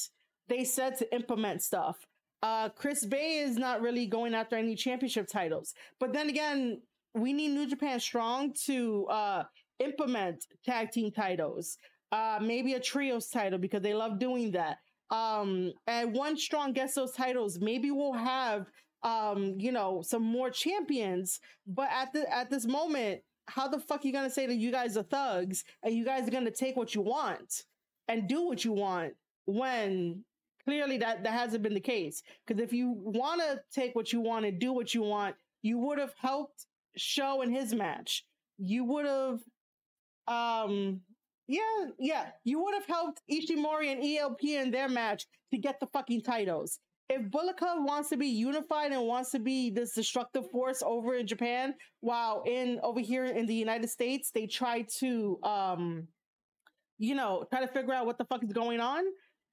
they said to implement stuff. Uh, Chris Bey is not really going after any championship titles. But then again, we need New Japan Strong to uh, implement tag team titles. Uh, maybe a trios title because they love doing that. Um, and once Strong gets those titles, maybe we'll have um, you know, some more champions. But at the at this moment, how the fuck you gonna say that you guys are thugs and you guys are gonna take what you want and do what you want when clearly that that hasn't been the case? Because if you want to take what you want and do what you want, you would have helped SHO in his match. You would have, um, yeah, yeah, you would have helped Ishimori and ELP in their match to get the fucking titles if Bullet Club wants to be unified and wants to be this destructive force over in Japan, while in over here in the United States, they try to um you know, try to figure out what the fuck is going on.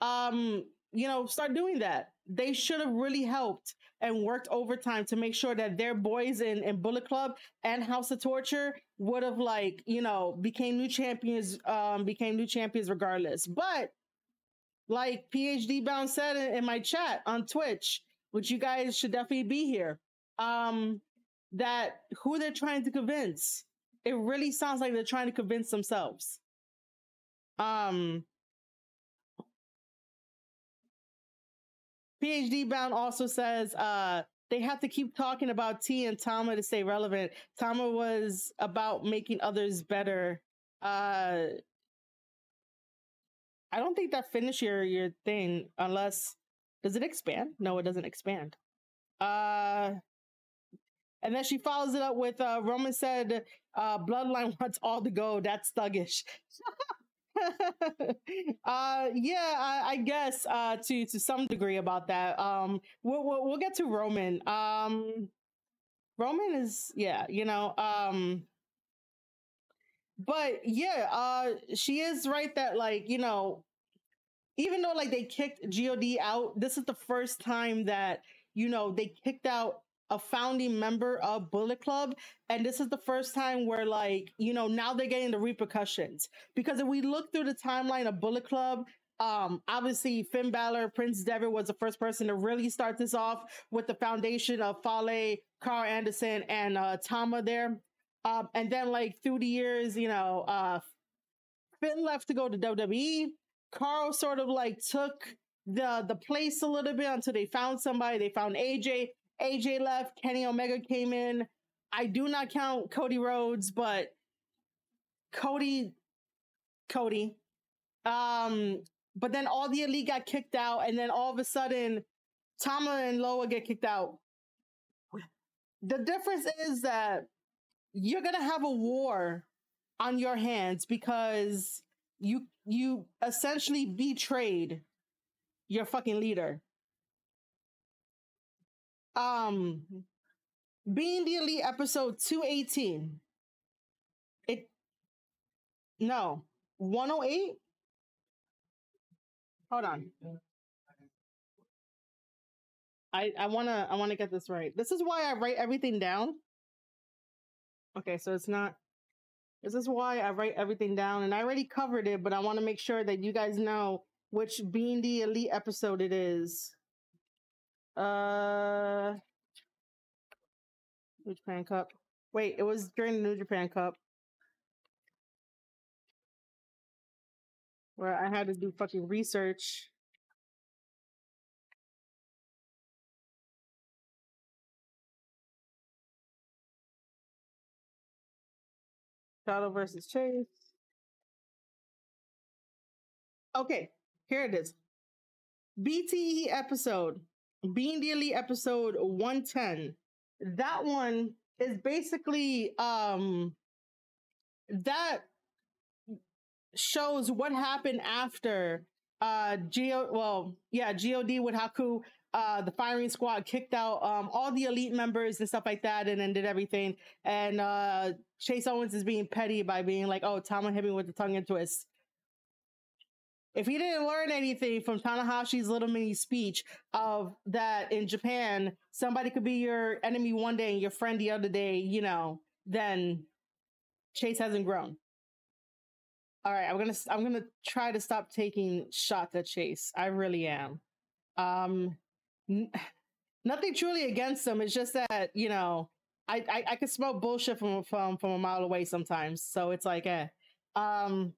Um, you know, start doing that. They should have really helped and worked overtime to make sure that their boys in, in Bullet Club and House of Torture would have like, you know, became new champions, um, became new champions regardless. But like PhD Bound said in, in my chat on Twitch, which you guys should definitely be here. Um, that who they're trying to convince. It really sounds like they're trying to convince themselves. Um, PhD Bound also says uh, they have to keep talking about T and Tama to stay relevant. Tama was about making others better. Uh, I don't think that finish your your thing unless does it expand? No, it doesn't expand. Uh and then she follows it up with uh Roman said uh Bloodline wants all to go. That's thuggish. uh yeah I, I, guess uh to to some degree about that um we'll, we'll, we'll get to roman um roman is yeah you know um but yeah, uh, she is right that like you know, even though like they kicked God out, this is the first time that you know they kicked out a founding member of Bullet Club, and this is the first time where like you know now they're getting the repercussions because if we look through the timeline of Bullet Club. Um, obviously Finn Balor, Prince Devitt was the first person to really start this off with the foundation of Fale, Karl Anderson, and uh, Tama there. Um, and then like through the years, you know, uh, Finn left to go to WWE. Karl sort of like took the the place a little bit until they found somebody. They found AJ. AJ left. Kenny Omega came in. I do not count Cody Rhodes, but Cody, Cody. Um, but then all the elite got kicked out, and then all of a sudden, Tama and Loa get kicked out. The difference is that you're gonna have a war on your hands because you you essentially betrayed your fucking leader. Um being the elite episode 218. It no 108. Hold on. I I wanna I wanna get this right. This is why I write everything down Okay, so it's not. This is why I write everything down, and I already covered it, but I want to make sure that you guys know which Being the Elite episode it is. Uh, New Japan Cup. Wait, it was during the New Japan Cup. Where I had to do fucking research. Shadow versus Chase. Okay, here it is. BTE episode, Being Daily episode 110. That one is basically um that shows what happened after uh Geo well, yeah, God with Haku uh, the firing squad kicked out um, all the elite members and stuff like that and then did everything. And uh, Chase Owens is being petty by being like, oh, Tama hit me with the Tongan Twist. If he didn't learn anything from Tanahashi's little mini speech of that in Japan, somebody could be your enemy one day and your friend the other day, you know, then Chase hasn't grown. All right, I'm gonna I'm gonna try to stop taking shots at Chase. I really am. Um, nothing truly against them. It's just that you know, I I, I can smell bullshit from from from a mile away sometimes. So it's like, eh. Um.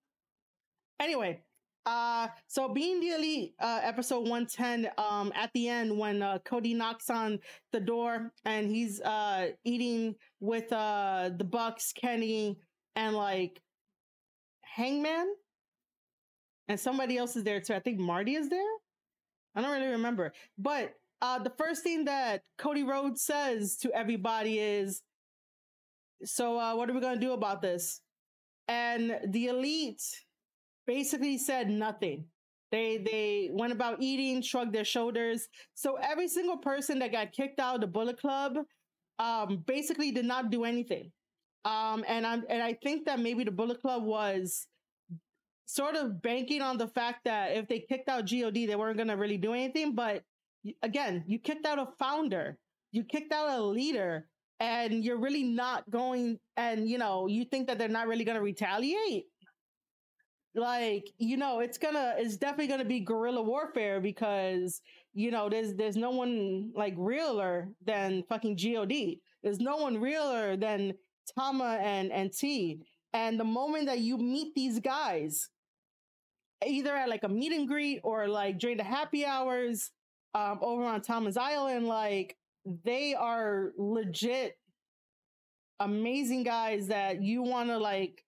Anyway, uh, so being the elite, uh, episode one ten. Um, at the end when uh, Cody knocks on the door and he's uh eating with uh the Bucks, Kenny, and like Hangman, and somebody else is there too. I think Marty is there. I don't really remember, but uh, the first thing that Cody Rhodes says to everybody is, "So, uh, what are we gonna do about this?" And the elite basically said nothing. They they went about eating, shrugged their shoulders. So every single person that got kicked out of the Bullet Club, um, basically did not do anything. Um, and I'm and I think that maybe the Bullet Club was sort of banking on the fact that if they kicked out God, they weren't gonna really do anything. But again, you kicked out a founder, you kicked out a leader, and you're really not going. And you know, you think that they're not really gonna retaliate like you know it's gonna it's definitely gonna be guerrilla warfare because you know there's there's no one like realer than fucking god there's no one realer than tama and and t and the moment that you meet these guys either at like a meet and greet or like during the happy hours um over on Thomas Island like they are legit amazing guys that you want to like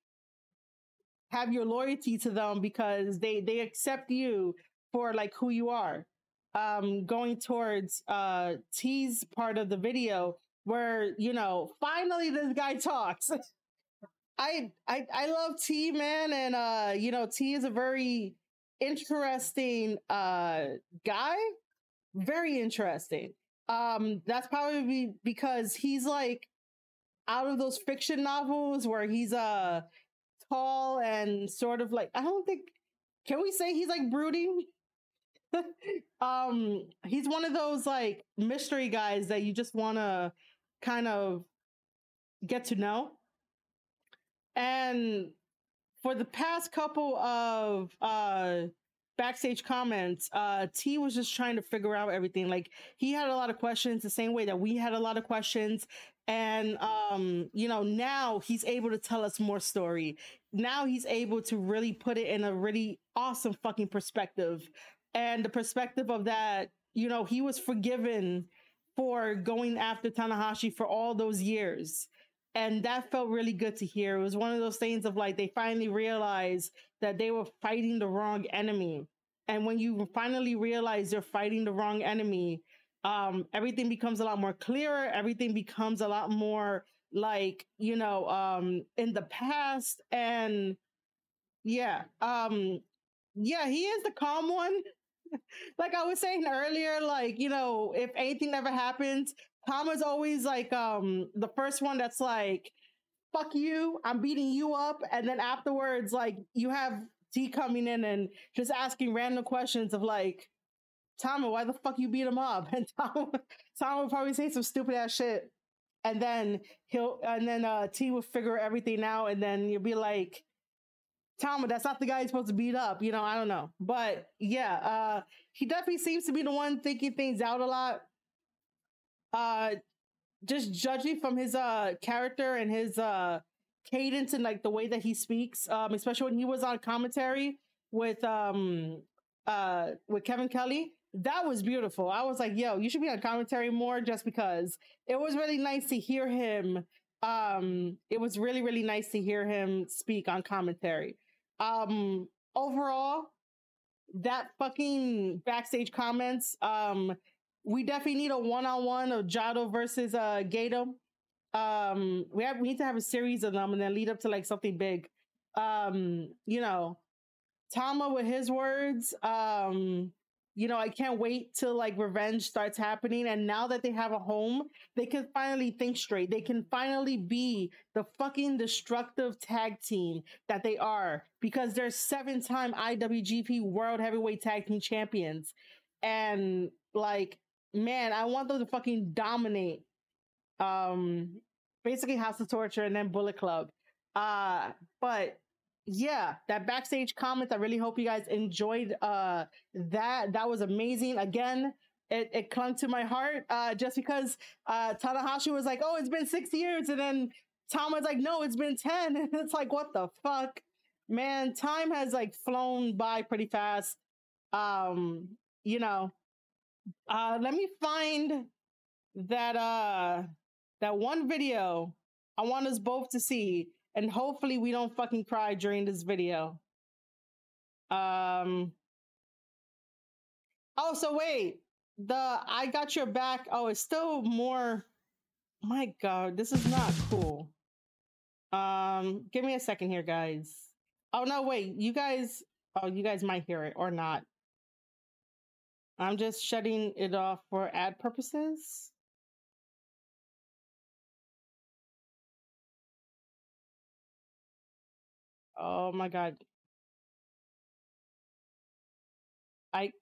have your loyalty to them because they they accept you for like who you are. Um going towards uh t's part of the video where you know finally this guy talks I, I i love t man and uh you know t is a very interesting uh guy very interesting um that's probably because he's like out of those fiction novels where he's uh tall and sort of like I don't think can we say he's like brooding? um he's one of those like mystery guys that you just want to kind of get to know. And for the past couple of uh backstage comments, uh T was just trying to figure out everything. Like he had a lot of questions the same way that we had a lot of questions and um you know now he's able to tell us more story now he's able to really put it in a really awesome fucking perspective and the perspective of that you know he was forgiven for going after Tanahashi for all those years and that felt really good to hear it was one of those things of like they finally realized that they were fighting the wrong enemy and when you finally realize you're fighting the wrong enemy um, everything becomes a lot more clearer. Everything becomes a lot more like, you know, um, in the past. And yeah, um, yeah, he is the calm one. like I was saying earlier, like, you know, if anything ever happens, Is always like, um, the first one that's like, fuck you, I'm beating you up. And then afterwards, like, you have T coming in and just asking random questions of like, Tama, why the fuck you beat him up? And Tom, Tom would probably say some stupid ass shit. And then he'll, and then uh, T will figure everything out. And then you'll be like, Tama, that's not the guy you're supposed to beat up. You know, I don't know. But yeah, uh, he definitely seems to be the one thinking things out a lot. Uh, just judging from his uh character and his uh cadence and like the way that he speaks, um, especially when he was on commentary with um uh with Kevin Kelly that was beautiful. I was like, yo, you should be on commentary more just because it was really nice to hear him. Um, it was really, really nice to hear him speak on commentary. Um, overall, that fucking backstage comments, um, we definitely need a one-on-one of Jado versus uh Gedo. Um, we have we need to have a series of them and then lead up to like something big. Um, you know, Tama with his words, um, you know, I can't wait till like revenge starts happening. And now that they have a home, they can finally think straight. They can finally be the fucking destructive tag team that they are because they're seven time IWGP World Heavyweight Tag Team Champions. And like, man, I want them to fucking dominate. Um, basically House of Torture and then Bullet Club. Uh, but yeah, that backstage comment. I really hope you guys enjoyed uh that. That was amazing. Again, it, it clung to my heart uh, just because uh, Tanahashi was like, "Oh, it's been six years," and then Tom was like, "No, it's been 10. and it's like, "What the fuck, man? Time has like flown by pretty fast." Um, you know, uh, let me find that uh that one video I want us both to see, and hopefully we don't fucking cry during this video. Um. Oh, so wait, the I got your back. Oh, it's still more. My God, this is not cool. Um, give me a second here, guys. Oh no, wait, you guys. Oh, you guys might hear it or not. I'm just shutting it off for ad purposes. Oh my god. I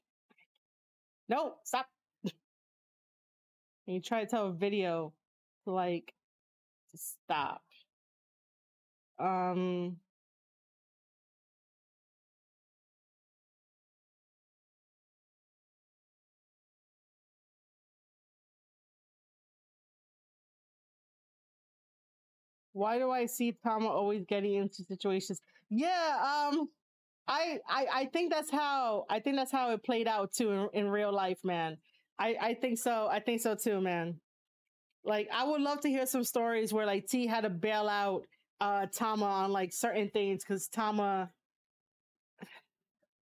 no, stop. you try to tell a video like to stop. Um Why do I see Tama always getting into situations? Yeah, um, I, I, I think that's how I think that's how it played out too in, in real life, man. I, I think so. I think so too, man. Like, I would love to hear some stories where like T had to bail out uh Tama on like certain things because Tama.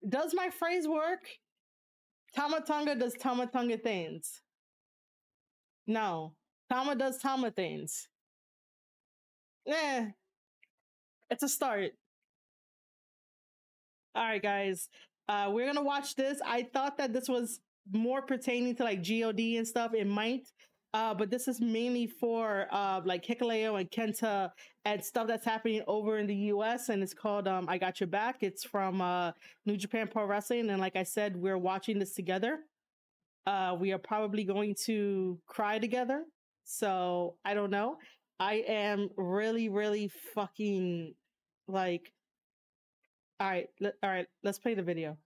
Does my phrase work? Tama Tonga does Tama Tonga things. No, Tama does Tama things. Yeah, it's a start. All right, guys. Uh, we're gonna watch this. I thought that this was more pertaining to like God and stuff. It might, uh, but this is mainly for uh, like Hikuleo and Kenta and stuff that's happening over in the U.S. And it's called um, "I Got Your Back." It's from uh, New Japan Pro Wrestling, and like I said, we're watching this together. Uh, we are probably going to cry together. So I don't know. I am really, really fucking like. All right, let, all right. Let's play the video.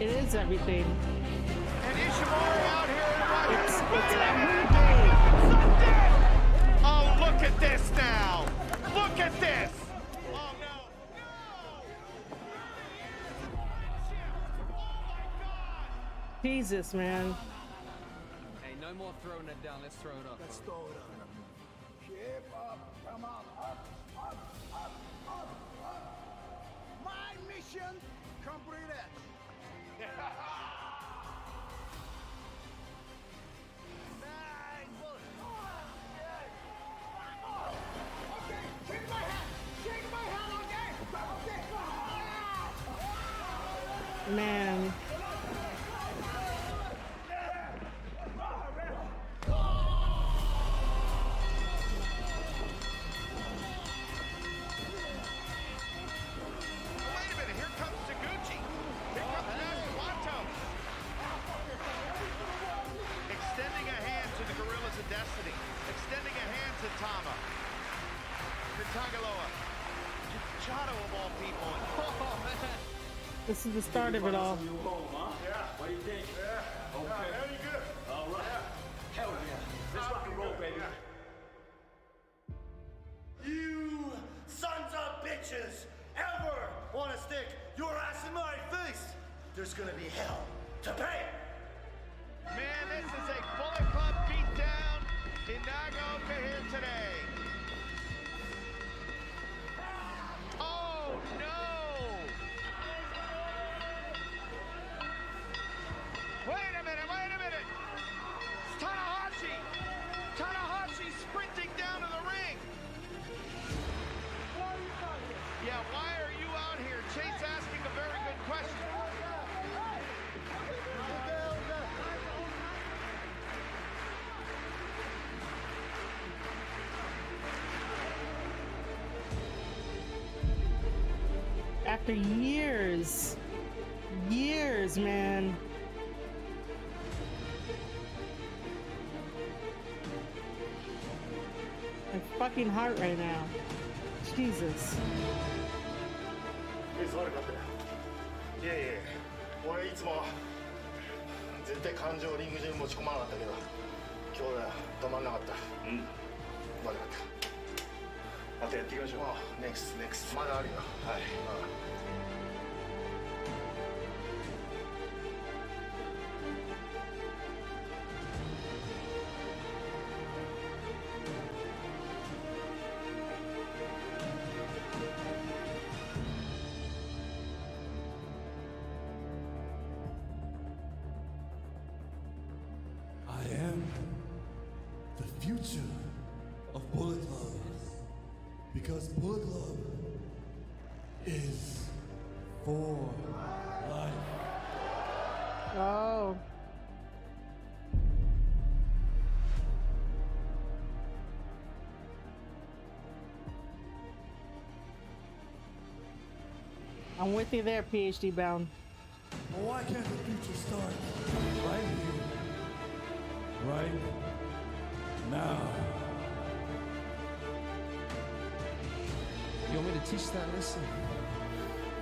It is everything. Jesus, man. Hey, no more throwing it down. Let's throw it up. Let's throw it up. My mission This is the start of it all. Fucking heart right now. Jesus. ペース悪かったよいやいやいや俺いつも絶対感情をリング上に持ち込まなかったけど今日は止まんなかった。うん。悪かったまたやっていきましょう。ああ NEXT NEXT まだあるよ。はい、I I'm with you there, PhD bound. Well, why can't the future start right here? Right now. You want me to teach that lesson?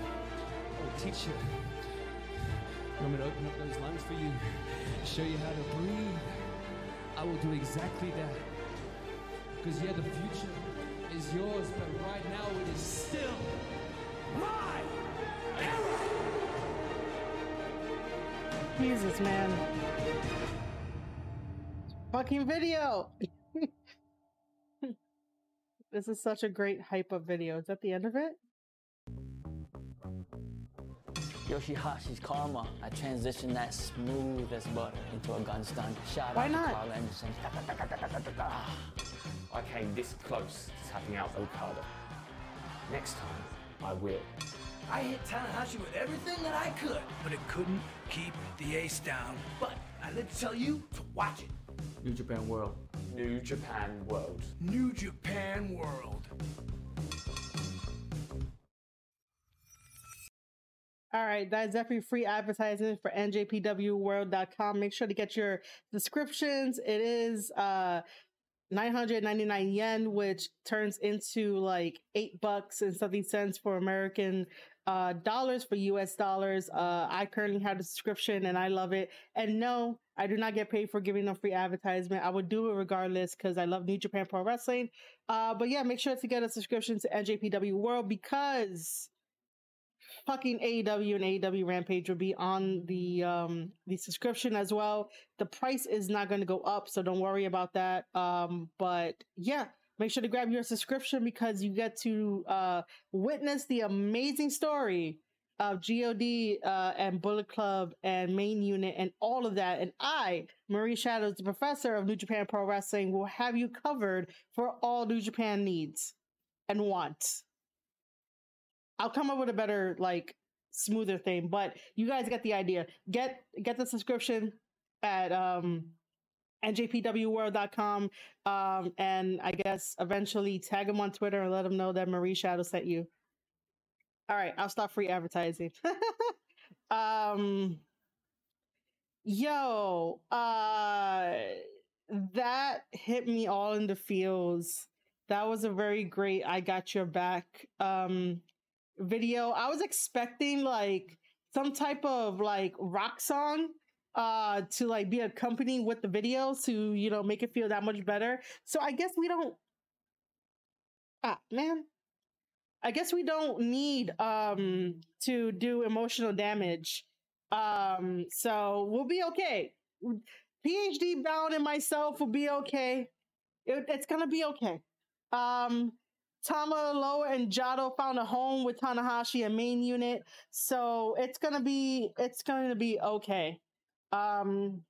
Oh, I'll teach you. You want me to open up those lungs for you? Show you how to breathe? I will do exactly that. Because yeah, the future is yours, but right now it is still my Jesus, man. Fucking video. this is such a great hype up video. Is that the end of it? Yoshihashi's Karma. I transitioned that smooth as butter into a gun stun. Shout Why out not? to Karl Anderson. I came this close to tapping out Okada. Next time, I will. I hit Tanahashi with everything that I could, but it couldn't keep the ace down. But I live to tell you to watch it. New Japan World. New Japan World. New Japan World. All right, that is definitely free advertising for njpwworld.com. Make sure to get your descriptions. It is uh 999 yen, which turns into like eight bucks and something cents for American uh, dollars for US dollars. Uh, I currently have the subscription and I love it. And no, I do not get paid for giving them free advertisement. I would do it regardless because I love New Japan Pro Wrestling. Uh, but yeah, make sure to get a subscription to NJPW World because fucking AEW and AEW Rampage will be on the um the subscription as well. The price is not going to go up, so don't worry about that. Um, but yeah, make sure to grab your subscription because you get to uh witness the amazing story of God uh, and Bullet Club and Main Unit and all of that. And I, Marie Shadows, the professor of New Japan Pro Wrestling, will have you covered for all New Japan needs and wants. I'll come up with a better, like, smoother thing, but you guys get the idea. Get get the subscription at um njpwworld.com um and I guess eventually tag them on Twitter and let them know that Marie Shadow sent you. All right, I'll stop free advertising. um yo, uh that hit me all in the feels. That was a very great I got your back um video. I was expecting like some type of like rock song uh to like be accompanied with the video to you know make it feel that much better. So I guess we don't ah man. I guess we don't need um to do emotional damage. Um so we'll be okay. PhD bound and myself will be okay. It, it's gonna be okay. Um Tanga Loa and Jado found a home with Tanahashi and main unit, so it's gonna be it's gonna be okay. Um,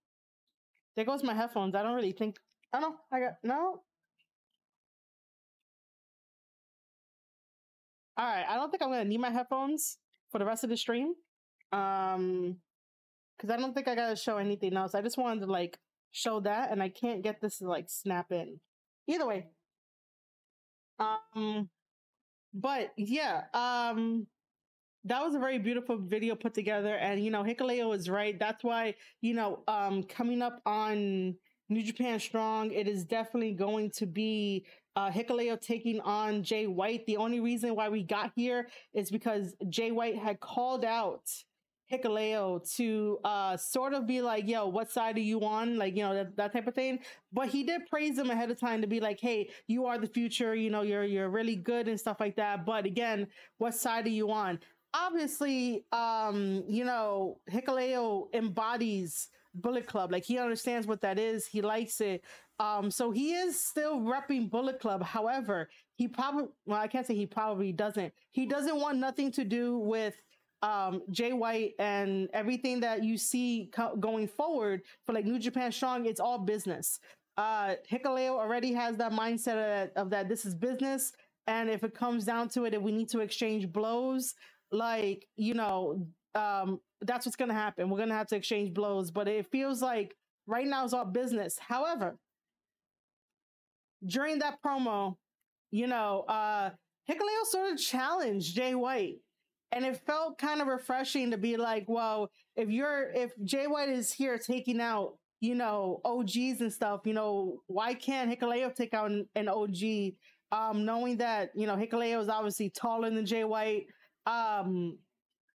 there goes my headphones. I don't really think. I don't. know. I got no. All right. I don't think I'm gonna need my headphones for the rest of the stream. Um, because I don't think I gotta show anything else. I just wanted to like show that, and I can't get this to like snap in. Either way, um, but yeah, um, that was a very beautiful video put together, and you know, Hikuleo is right. That's why you know, um, coming up on New Japan Strong, it is definitely going to be uh, Hikuleo taking on Jay White. The only reason why we got here is because Jay White had called out Hikuleo to uh, sort of be like, yo, what side are you on? Like, you know, that, that type of thing. But he did praise him ahead of time to be like, hey, you are the future, you know, you're you're really good and stuff like that. But again, what side are you on? Obviously, um, you know, Hikuleo embodies Bullet Club. Like he understands what that is. He likes it. Um, so he is still repping Bullet Club. However, he probably well, I can't say he probably doesn't. He doesn't want nothing to do with um Jay White and everything that you see co- going forward for like New Japan Strong. It's all business. Uh, Hikuleo already has that mindset of of that this is business, and if it comes down to it, if we need to exchange blows, like you know, um, that's what's going to happen. We're going to have to exchange blows, but it feels like right now is all business. However, during that promo, you know, uh, Hikuleo sort of challenged Jay White. And it felt kind of refreshing to be like, well, if you're, if Jay White is here taking out, you know, OGs and stuff, you know, why can't Hikuleo take out an, an OG? Um, knowing that, you know, Hikuleo is obviously taller than Jay White. Um,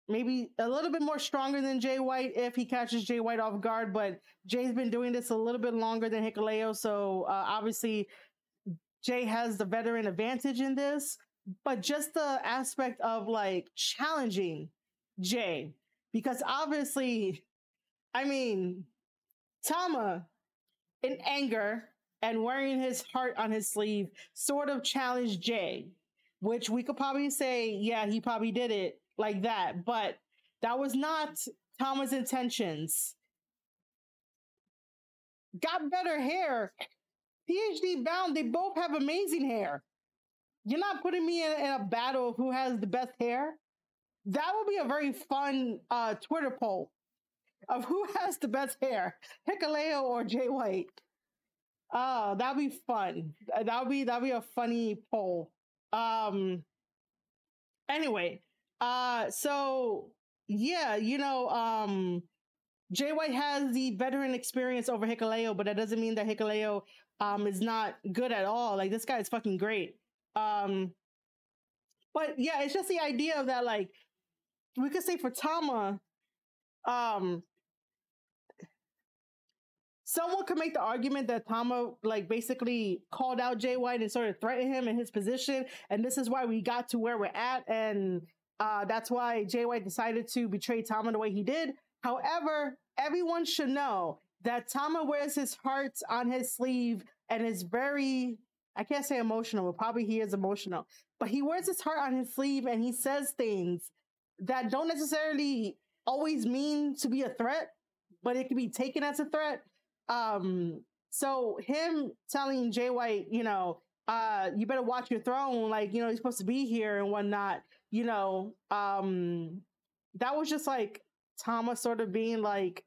maybe a little bit more stronger than Jay White if he catches Jay White off guard, but Jay's been doing this a little bit longer than Hikuleo, so uh, obviously Jay has the veteran advantage in this. But just the aspect of like challenging Jay, because obviously, I mean, Tama in anger and wearing his heart on his sleeve sort of challenged Jay, which we could probably say, yeah, he probably did it like that, but that was not Tama's intentions. Got better hair. PhD bound, they both have amazing hair. You're not putting me in, in a battle of who has the best hair. That would be a very fun uh, Twitter poll of who has the best hair, Hikuleo or Jay White. Oh, that'd be fun. That'd be that'd be a funny poll. Um. Anyway, uh, so yeah, you know, um, Jay White has the veteran experience over Hikuleo, but that doesn't mean that Hikuleo um is not good at all. Like this guy is fucking great. Um, but yeah, it's just the idea of that. Like we could say for Tama, um, someone could make the argument that Tama like basically called out Jay White and sort of threatened him in his position, and this is why we got to where we're at, and uh, that's why Jay White decided to betray Tama the way he did. However, everyone should know that Tama wears his heart on his sleeve and is very, I can't say emotional, but probably he is emotional. But he wears his heart on his sleeve and he says things that don't necessarily always mean to be a threat, but it can be taken as a threat. Um, so him telling Jay White, you know, uh, you better watch your throne, like, you know, he's supposed to be here and whatnot you know, um, that was just like Tama's sort of being like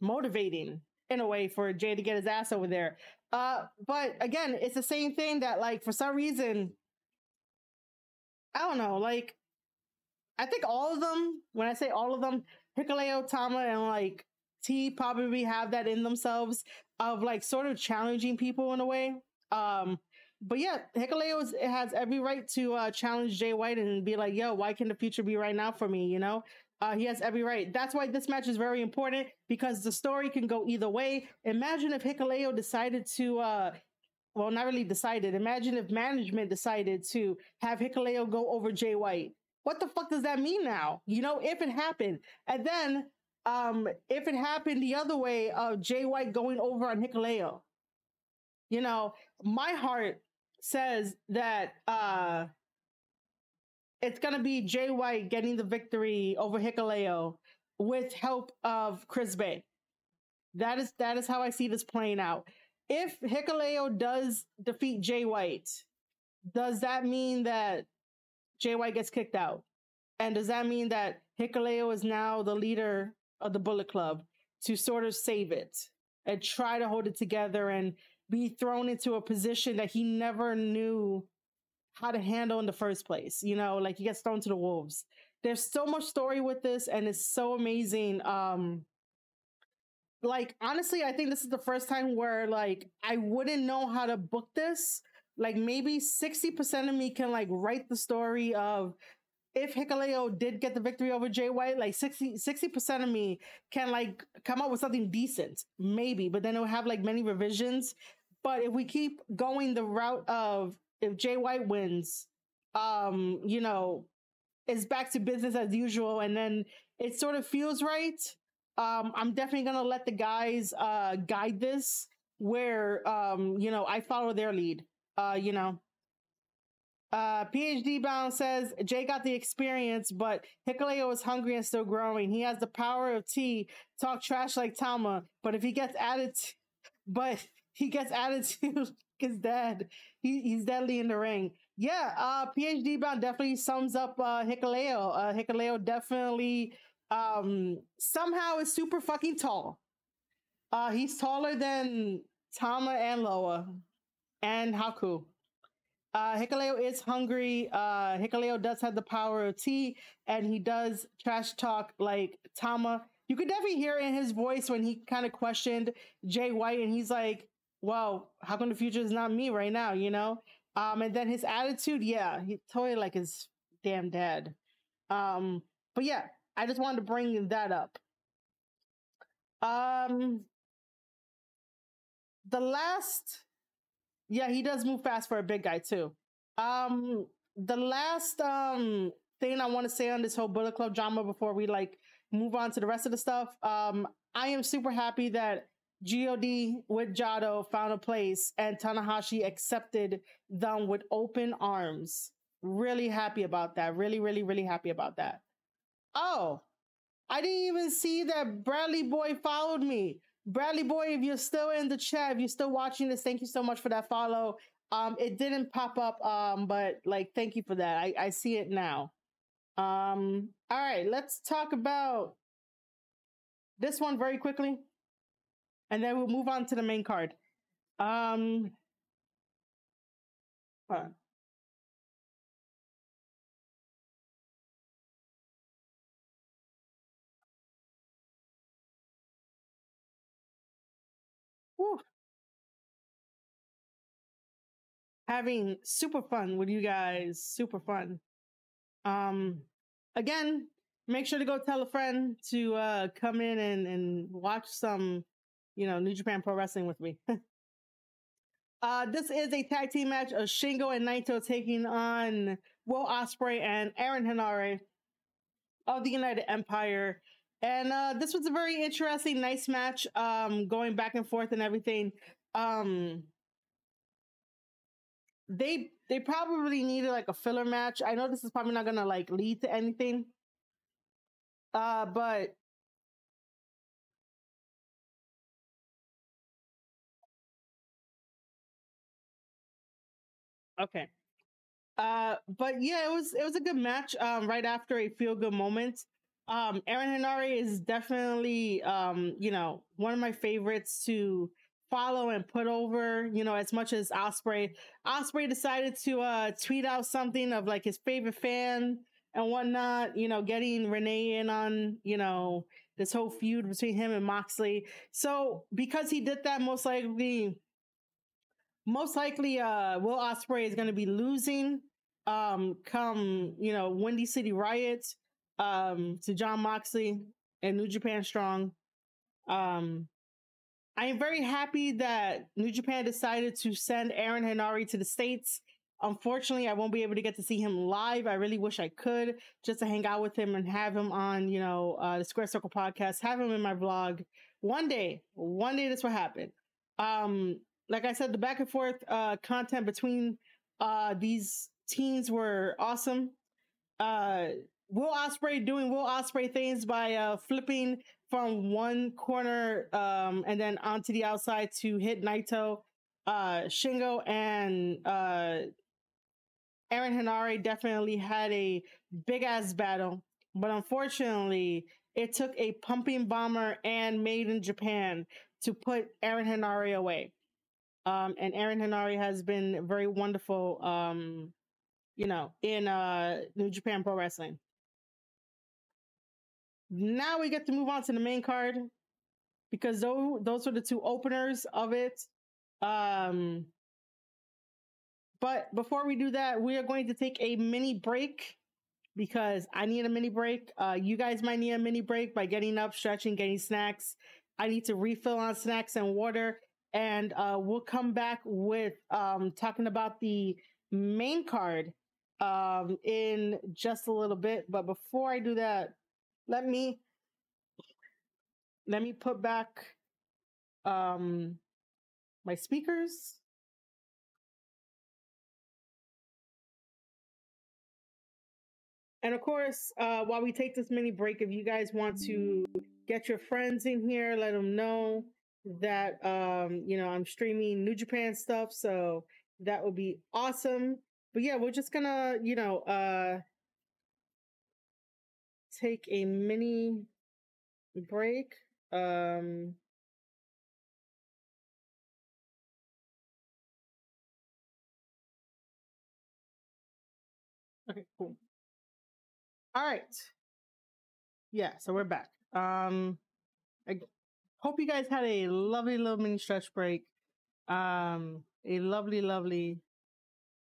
motivating in a way for Jay to get his ass over there. Uh, but again, it's the same thing that like for some reason, I don't know, like I think all of them, when I say all of them, Hikuleo, Tama, and like T probably have that in themselves of like sort of challenging people in a way. Um, but yeah, Hikuleo has every right to uh, challenge Jay White and be like, "Yo, why can the future be right now for me?" You know, uh, he has every right. That's why this match is very important because the story can go either way. Imagine if Hikuleo decided to, uh, well, not really decided. Imagine if management decided to have Hikuleo go over Jay White. What the fuck does that mean now? You know, if it happened, and then um, if it happened the other way of Jay White going over on Hikuleo, you know, my heart says that uh it's gonna be Jay White getting the victory over Hikuleo with help of Chris Bey. That is that is how I see this playing out. If Hikuleo does defeat Jay White, does that mean that Jay White gets kicked out? And does that mean that Hikuleo is now the leader of the Bullet Club to sort of save it and try to hold it together and be thrown into a position that he never knew how to handle in the first place. You know, like he gets thrown to the wolves. There's so much story with this, and it's so amazing. Um, like honestly, I think this is the first time where like I wouldn't know how to book this. Like maybe 60% of me can like write the story of if Hikuleo did get the victory over Jay White, like 60 percent of me can like come up with something decent, maybe, but then it'll have like many revisions. But if we keep going the route of if Jay White wins, um, you know, it's back to business as usual, and then it sort of feels right. Um, I'm definitely gonna let the guys uh guide this where um, you know, I follow their lead. Uh, you know, uh, PhD Bound says Jay got the experience, but Hikuleo is hungry and still growing. He has the power of tea. Talk trash like Tama, but if he gets added, to, but he gets added to his dad, he, he's deadly in the ring. Yeah, uh, PhD Bound definitely sums up uh, Hikuleo. Uh, Hikuleo definitely um, somehow is super fucking tall. Uh, he's taller than Tama and Loa and Haku. Uh, Hikuleo is hungry. Uh, Hikuleo does have the power of tea, and he does trash talk like Tama. You could definitely hear in his voice when he kind of questioned Jay White, and he's like, "Well, how come the future is not me right now?" You know. Um, and then his attitude, yeah, he totally like his damn dad. Um, but yeah, I just wanted to bring that up. Um, the last yeah, he does move fast for a big guy too. Um, the last um thing I want to say on this whole Bullet Club drama before we like move on to the rest of the stuff. Um, I am super happy that God with Jado found a place and Tanahashi accepted them with open arms. Really happy about that. Really, really, really happy about that. Oh, I didn't even see that Bradley Boy followed me. Bradley Boy, if you're still in the chat, if you're still watching this, thank you so much for that follow. Um, it didn't pop up, um, but like, thank you for that. I, I see it now. Um, all right, let's talk about this one very quickly, and then we'll move on to the main card. Um, hold on. Having super fun with you guys. Super fun. Um, again, make sure to go tell a friend to uh, come in and, and watch some, you know, New Japan Pro Wrestling with me. uh, this is a tag team match of Shingo and Naito taking on Will Ospreay and Aaron Henare of the United Empire. And uh, this was a very interesting, nice match, um, going back and forth and everything. Um, they they probably needed like a filler match. I know this is probably not gonna like lead to anything. Uh, but okay. Uh, but yeah, it was it was a good match. Um, right after a feel good moment. Um, Aaron Henare is definitely um, you know, one of my favorites to follow and put over, you know, as much as Ospreay. Ospreay decided to uh tweet out something of like his favorite fan and whatnot, you know, getting Renee in on, you know, this whole feud between him and Moxley. So because he did that, most likely most likely uh Will Ospreay is gonna be losing um come, you know, Windy City Riot um to Jon Moxley and New Japan Strong. Um I am very happy that New Japan decided to send Aaron Henare to the States. Unfortunately, I won't be able to get to see him live. I really wish I could just to hang out with him and have him on, you know, uh, the Square Circle podcast, have him in my vlog. One day, one day this will happen. Um, like I said, the back and forth uh, content between uh, these teens were awesome. Uh, Will Ospreay doing Will Ospreay things by uh, flipping from one corner um, and then onto the outside to hit Naito. Uh, Shingo and uh, Aaron Henare definitely had a big ass battle, but unfortunately, it took a pumping bomber and made in Japan to put Aaron Henare away. Um, and Aaron Henare has been very wonderful, um, you know, in uh, New Japan Pro Wrestling. Now we get to move on to the main card because those those are the two openers of it. Um, but before we do that, we are going to take a mini break because I need a mini break. Uh, you guys might need a mini break by getting up, stretching, getting snacks. I need to refill on snacks and water. And uh, we'll come back with um, talking about the main card um, in just a little bit. But before I do that, let me let me put back um, my speakers. And of course, uh, while we take this mini break, if you guys want to get your friends in here, let them know that um, you know I'm streaming New Japan stuff, so that would be awesome. But yeah, we're just gonna, you know, uh take a mini break. Um Okay, cool. All right. Yeah, so we're back. Um I hope you guys had a lovely little mini stretch break. Um a lovely, lovely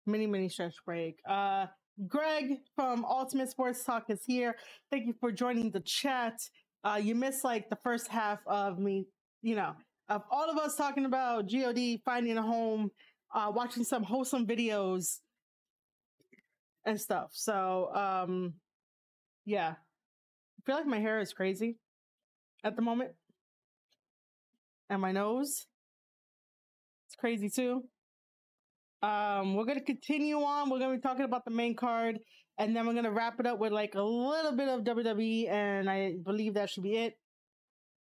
mini, mini stretch break. Uh, Greg from Ultimate Sports Talk is here. Thank you for joining the chat. Uh, you missed like the first half of me, you know, of all of us talking about God finding a home, uh, watching some wholesome videos and stuff. So, um, yeah, I feel like my hair is crazy at the moment, and my nose, it's crazy too. Um, we're gonna continue on. We're gonna be talking about the main card, and then we're gonna wrap it up with like a little bit of WWE, and I believe that should be it.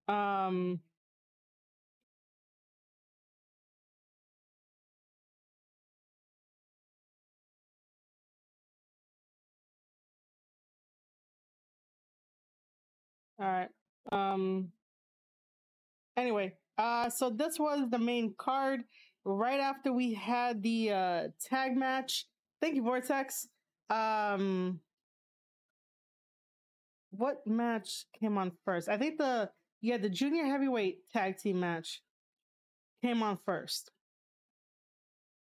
Um, all right. Um, anyway, uh, so this was the main card right after we had the uh tag match. Thank you, Vortex. Um what match came on first? I think the yeah, the junior heavyweight tag team match came on first.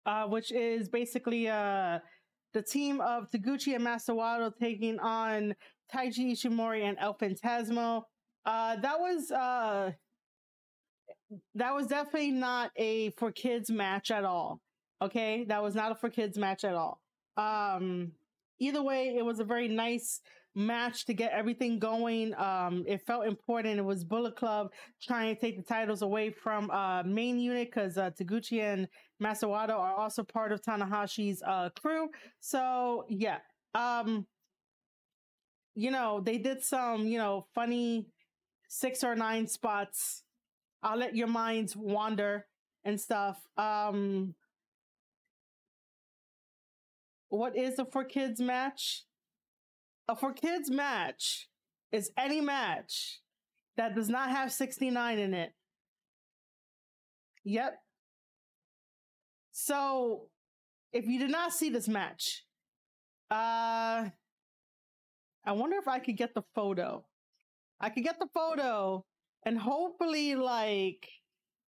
Uh which is basically uh the team of Taguchi and Master Wato taking on Taiji Ishimori and El Phantasmo. Uh that was uh that was definitely not a for kids match at all. Okay, that was not a for kids match at all. Um, either way, it was a very nice match to get everything going. Um, it felt important. It was Bullet Club trying to take the titles away from uh main unit because uh, Taguchi and Master Wato are also part of Tanahashi's uh crew. So yeah, um, you know they did some you know funny six or nine spots I'll let your minds wander and stuff. Um, what is a for kids match? A for kids match is any match that does not have 69 in it. Yep. So, if you did not see this match, uh, I wonder if I could get the photo. I could get the photo and hopefully like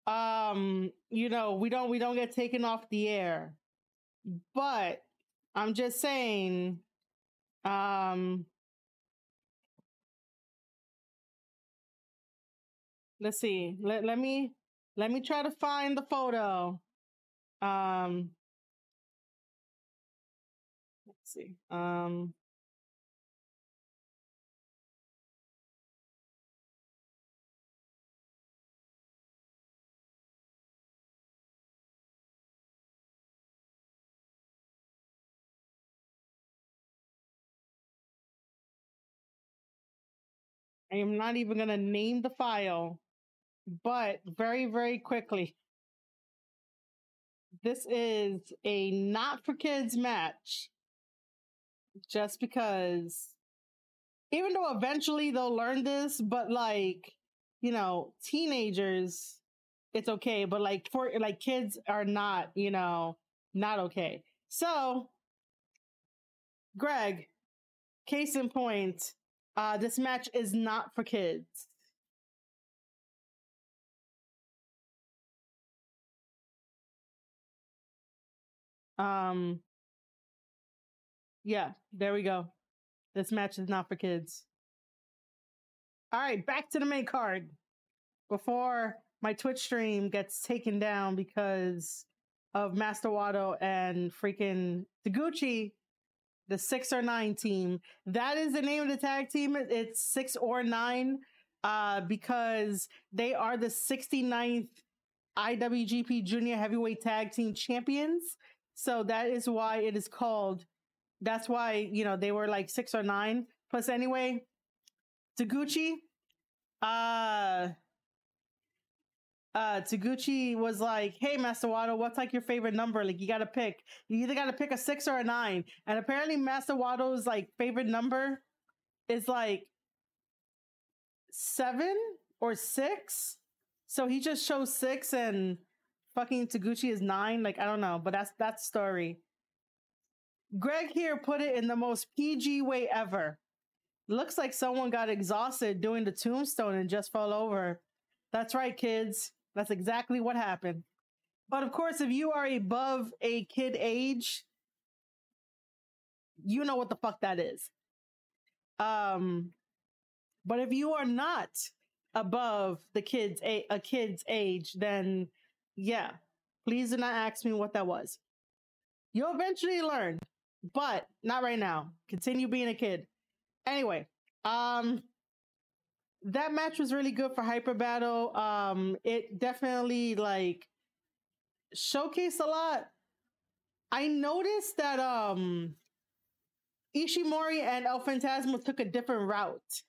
um you know we don't we don't get taken off the air. But i'm just saying um let's see. Let, let me let me try to find the photo. Um let's see. Um I am not even going to name the file, but very, very quickly. This is a not for kids match. Just because, even though eventually they'll learn this, but like, you know, teenagers, it's okay. But like, for like kids are not, you know, not okay. So, Greg, case in point, uh, this match is not for kids. Um, yeah, there we go. This match is not for kids. All right, back to the main card before my Twitch stream gets taken down because of Master Wato and freaking Taguchi the six or nine team. That is the name of the tag team. It's six or nine uh, because they are the 69th IWGP Junior Heavyweight Tag Team Champions. So that is why it is called. That's why you know they were like six or nine. Plus, anyway, Taguchi, uh, uh, Taguchi was like, "Hey, Master Wato, what's like your favorite number? Like, you got to pick. You either got to pick a six or a nine. And apparently, Master Wato's like favorite number is like seven or six. So he just chose six, and fucking Taguchi is nine. Like, I don't know, but that's that's story. Greg here put it in the most PG way ever. Looks like someone got exhausted doing the tombstone and just fell over. That's right, kids. That's exactly what happened. But of course, if you are above a kid age, you know what the fuck that is. Um, but if you are not above the kids a, a kid's age, then yeah, please do not ask me what that was. You'll eventually learn, but not right now. Continue being a kid. Anyway, um, that match was really good for Hyper Battle. Um, it definitely like showcased a lot. I noticed that um Ishimori and El Phantasmo took a different route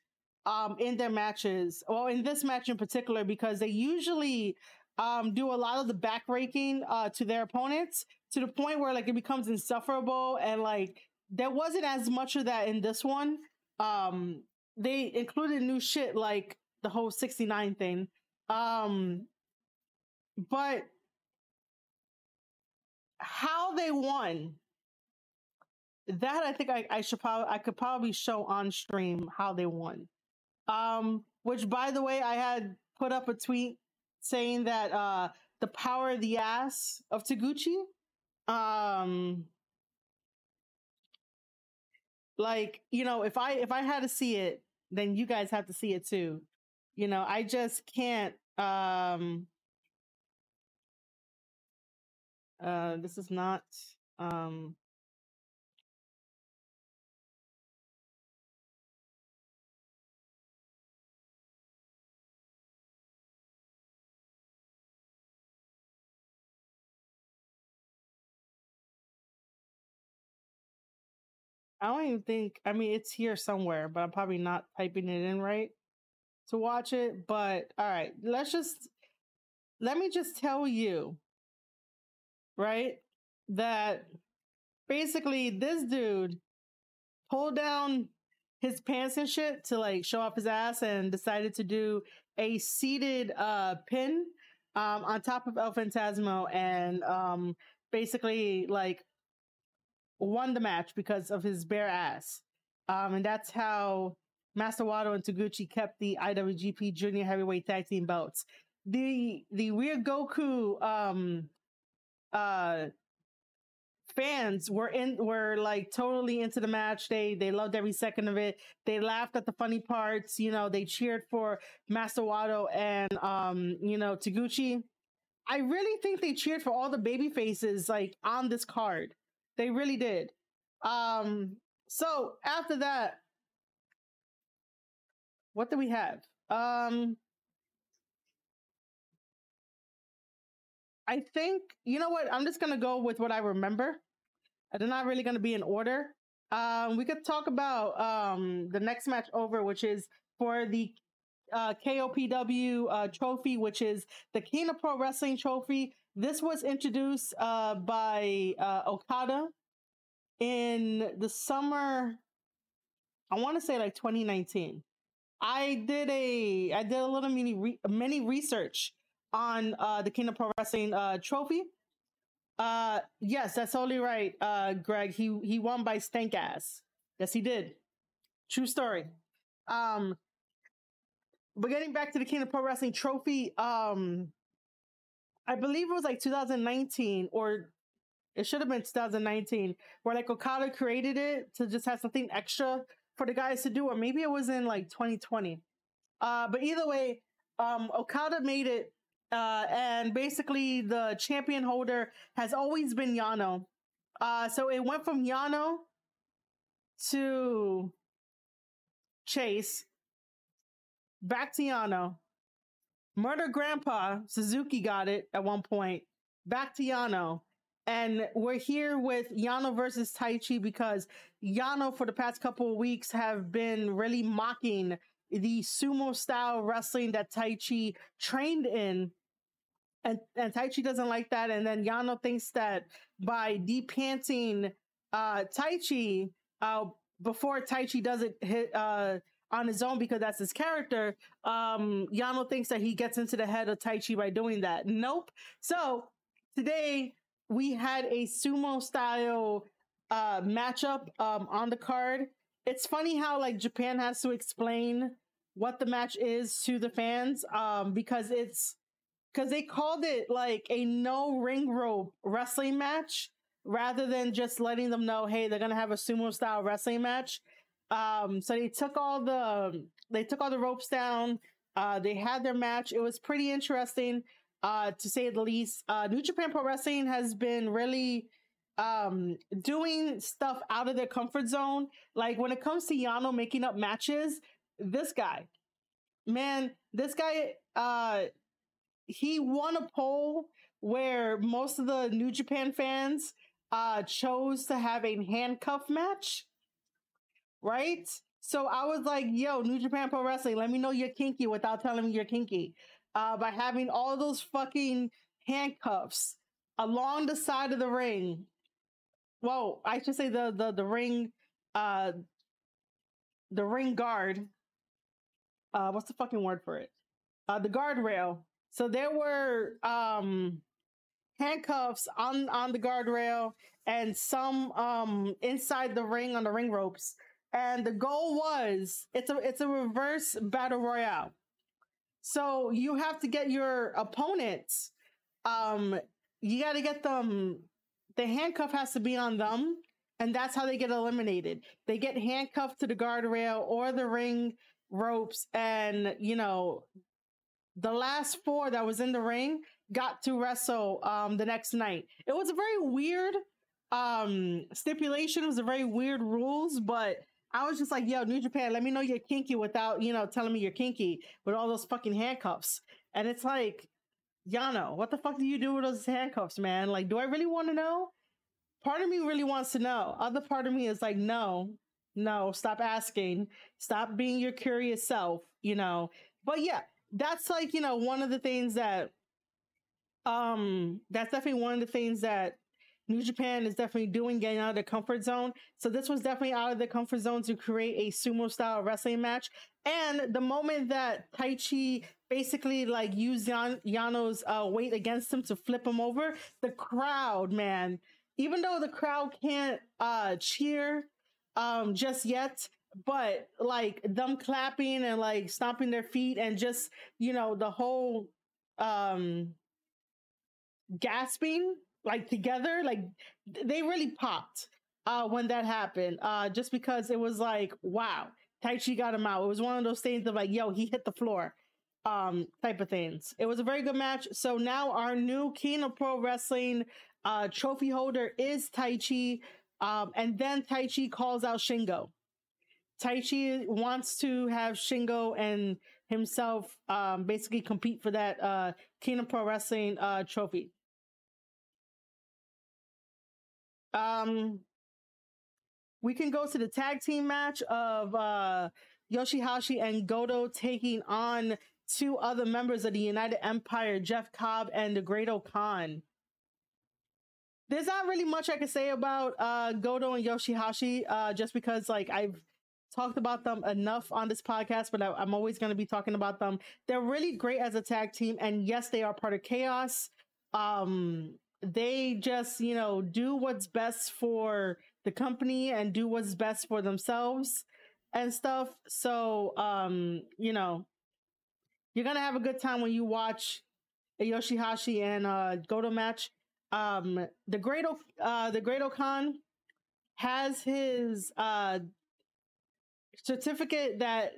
um in their matches. Well, in this match in particular, because they usually um do a lot of the back backbreaking uh to their opponents to the point where like it becomes insufferable and like there wasn't as much of that in this one. Um they included new shit like the whole 69 thing. Um but how they won that I think I, I should probably I could probably show on stream how they won. Um which by the way I had put up a tweet saying that uh the power of the ass of Taguchi um like you know if i if i had to see it then you guys have to see it too. You know i just can't um uh this is not um I don't even think. I mean, it's here somewhere, but I'm probably not typing it in right to watch it. But all right, let's just let me just tell you, right, that basically this dude pulled down his pants and shit to like show off his ass and decided to do a seated uh pin um on top of El Phantasmo and um basically like won the match because of his bare ass. Um, and that's how Master Wato and Taguchi kept the IWGP Junior Heavyweight Tag Team belts. The the Ryogoku um uh fans were in were like totally into the match. They they loved every second of it. They laughed at the funny parts. You know, they cheered for Master Wato and um you know Taguchi. I really think they cheered for all the baby faces like on this card. They really did. Um, so after that, what do we have? Um, I think you know what. I'm just gonna go with what I remember. They're not really gonna be in order. Um, we could talk about um the next match over, which is for the uh, KOPW uh, trophy, which is the of Pro Wrestling trophy. This was introduced uh, by uh, Okada in the summer. I want to say like 2019. I did a I did a little mini re, mini research on uh, the King of Pro Wrestling uh, trophy. Uh, yes, that's totally right, uh, Greg. He he won by stank ass. Yes, he did. True story. Um, but getting back to the King of Pro Wrestling trophy, um, I believe it was like 2019 or It should have been 2019, where like Okada created it to just have something extra for the guys to do, or maybe it was in like 2020. Uh, but either way, um, Okada made it, uh, and basically the champion holder has always been Yano. Uh, so it went from Yano to Chase, back to Yano. Murder Grandpa Suzuki got it at one point. Back to Yano. And we're here with Yano versus Taichi because Yano, for the past couple of weeks, have been really mocking the sumo style wrestling that Taichi trained in. And, and Taichi doesn't like that. And then Yano thinks that by depanting uh, Taichi uh, before Taichi does it hit, uh, on his own because that's his character, um, Yano thinks that he gets into the head of Taichi by doing that. Nope. So today we had a sumo style uh matchup um on the card. It's funny how like Japan has to explain what the match is to the fans um because it's because they called it like a no ring rope wrestling match rather than just letting them know hey they're gonna have a sumo style wrestling match um so they took all the they took all the ropes down uh they had their match it was pretty interesting uh, to say the least. Uh, New Japan Pro Wrestling has been really um, doing stuff out of their comfort zone. Like when it comes to Yano making up matches, this guy, man, this guy, uh, he won a poll where most of the New Japan fans uh, chose to have a handcuff match, right? So I was like, yo, New Japan Pro Wrestling, let me know you're kinky without telling me you're kinky uh, by having all those fucking handcuffs along the side of the ring. Well, I should say the the the ring, uh, the ring guard. Uh, what's the fucking word for it? Uh, the guardrail. So there were um handcuffs on on the guardrail and some um inside the ring on the ring ropes. And the goal was it's a it's a reverse battle royale. So you have to get your opponents. Um, you got to get them. The handcuff has to be on them, and that's how they get eliminated. They get handcuffed to the guardrail or the ring ropes, and you know, the last four that was in the ring got to wrestle um the next night. It was a very weird um stipulation. It was a very weird rules, but I was just like, yo, New Japan, let me know you're kinky without, you know, telling me you're kinky with all those fucking handcuffs. And it's like, Yano, what the fuck do you do with those handcuffs, man? Like, do I really want to know? Part of me really wants to know. Other part of me is like, no, no, stop asking. Stop being your curious self, you know. But yeah, that's like, you know, one of the things that um that's definitely one of the things that New Japan is definitely doing getting out of their comfort zone. So this was definitely out of the comfort zone to create a sumo style wrestling match. And the moment that Taichi basically like used Yan- Yano's uh, weight against him to flip him over, the crowd, man, even though the crowd can't uh, cheer um, just yet, but like them clapping and like stomping their feet and just you know the whole um gasping like together like they really popped uh when that happened uh just because it was like wow Taichi got him out. It was one of those things of like yo he hit the floor um type of things. It was a very good match. So now our new king of pro wrestling uh trophy holder is Taichi um and then Taichi calls out Shingo. Taichi wants to have Shingo and himself um basically compete for that uh king of pro wrestling uh trophy Um, we can go to the tag team match of uh, Yoshihashi and Goto taking on two other members of the United Empire, Jeff Cobb and the Great-O-Khan. There's not really much I can say about uh, Goto and Yoshihashi, uh, just because like I've talked about them enough on this podcast, but I, am always going to be talking about them. They're really great as a tag team, and yes, they are part of Chaos. Um, they just, you know, do what's best for the company and do what's best for themselves and stuff. So, um, you know, you're gonna have a good time when you watch a Yoshihashi and uh Goto match. um, the Great o- uh, the Great O-Khan has his uh, certificate that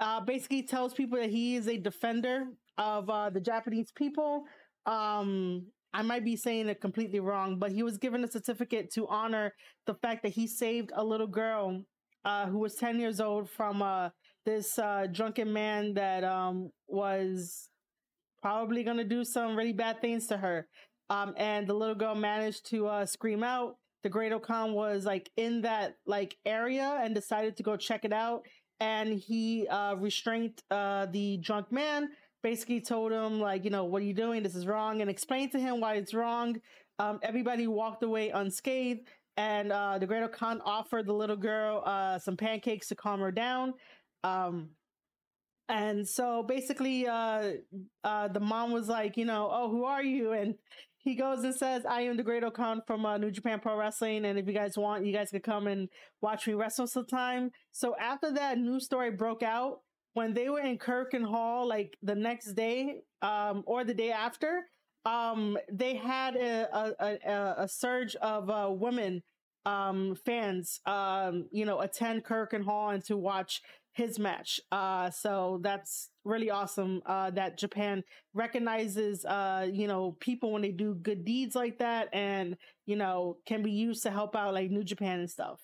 uh, basically tells people that he is a defender of uh, the Japanese people. Um, I might be saying it completely wrong, but he was given a certificate to honor the fact that he saved a little girl uh, who was 10 years old from uh, this uh, drunken man that um, was probably going to do some really bad things to her. Um, and the little girl managed to uh, scream out. The Great O-Khan was like in that like area and decided to go check it out. And he uh, restrained uh, the drunk man. Basically, told him like, you know, what are you doing? This is wrong, and explained to him why it's wrong. Um, everybody walked away unscathed, and uh, the Great O-Khan offered the little girl uh, some pancakes to calm her down. Um, and so basically, uh, uh, the mom was like, you know, oh, who are you? And he goes and says, I am the Great O-Khan from uh, New Japan Pro Wrestling. And if you guys want, you guys could come and watch me wrestle sometime. So after that news story broke out, when they were in Korakuen Hall, like the next day um, or the day after, um, they had a, a, a, surge of uh, women um, fans, um, you know, attend Korakuen Hall and to watch his match. Uh, so that's really awesome uh, that Japan recognizes, uh, you know, people when they do good deeds like that and, you know, can be used to help out like New Japan and stuff.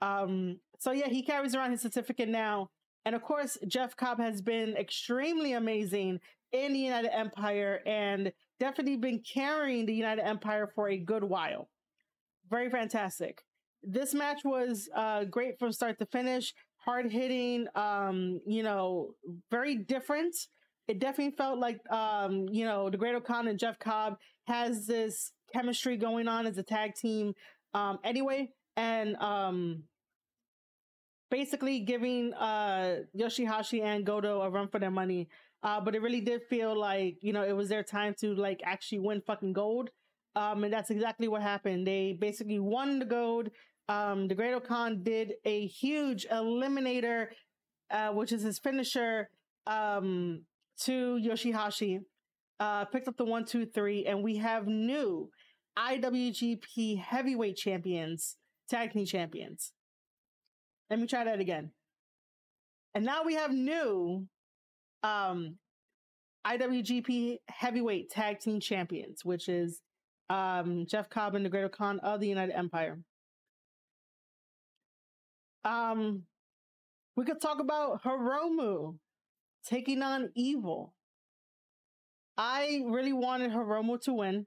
Um, so yeah, he carries around his certificate now. And of course, Jeff Cobb has been extremely amazing in the United Empire and definitely been carrying the United Empire for a good while. Very fantastic. This match was uh, great from start to finish hard hitting, um, you know, very different. It definitely felt like, um, you know, the Great O-Khan and Jeff Cobb has this chemistry going on as a tag team. Um, anyway, and um, basically giving uh, Yoshihashi and Goto a run for their money. Uh, but it really did feel like, you know, it was their time to like actually win fucking gold. Um, and that's exactly what happened. They basically won the gold um, the Great O-Khan did a huge eliminator, uh, which is his finisher, um, to Yoshihashi. Uh, picked up the one, two, three, and we have new IWGP Heavyweight Champions, Tag Team Champions. Let me try that again. And now we have new um, IWGP Heavyweight Tag Team Champions, which is um, Jeff Cobb and the Great O-Khan of the United Empire. Um, we could talk about Hiromu taking on Evil. I really wanted Hiromu to win,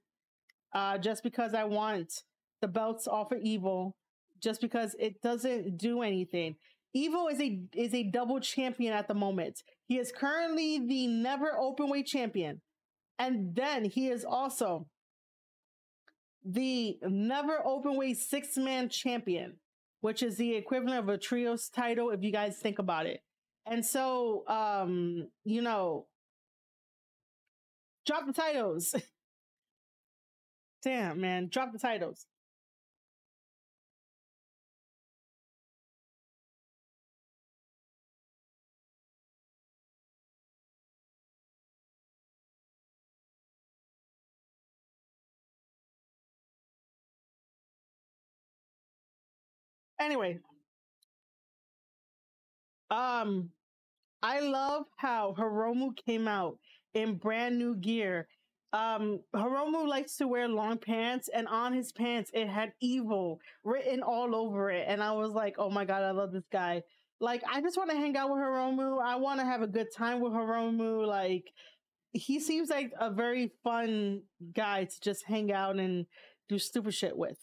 uh, just because I want the belts off of Evil, just because it doesn't do anything. Evil is a is a double champion at the moment. He is currently the never open weight champion, and then he is also the never open weight six man champion which is the equivalent of a trios title if you guys think about it. And so, um, you know, drop the titles. Damn, man, drop the titles. Anyway, um, I love how Hiromu came out in brand new gear. Um, Hiromu likes to wear long pants, and on his pants it had "evil" written all over it. And I was like, "Oh my god, I love this guy!" Like, I just want to hang out with Hiromu. I want to have a good time with Hiromu. Like, he seems like a very fun guy to just hang out and do stupid shit with.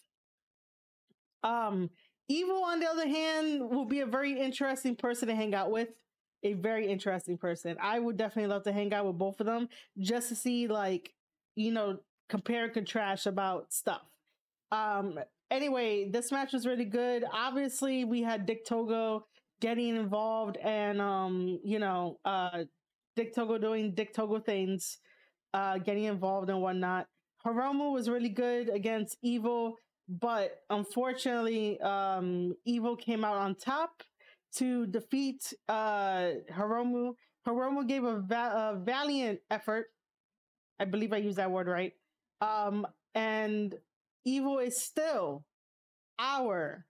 Um, Evil, on the other hand, will be a very interesting person to hang out with. A very interesting person. I would definitely love to hang out with both of them just to see, like, you know, compare and contrast about stuff. Um, anyway, this match was really good. Obviously, we had Dick Togo getting involved and, um, you know, uh, Dick Togo doing Dick Togo things, uh, getting involved and whatnot. Hiromu was really good against Evil but unfortunately, um, Evil came out on top to defeat uh, Hiromu. Hiromu gave a, va- a valiant effort. I believe I used that word right. Um, and Evil is still our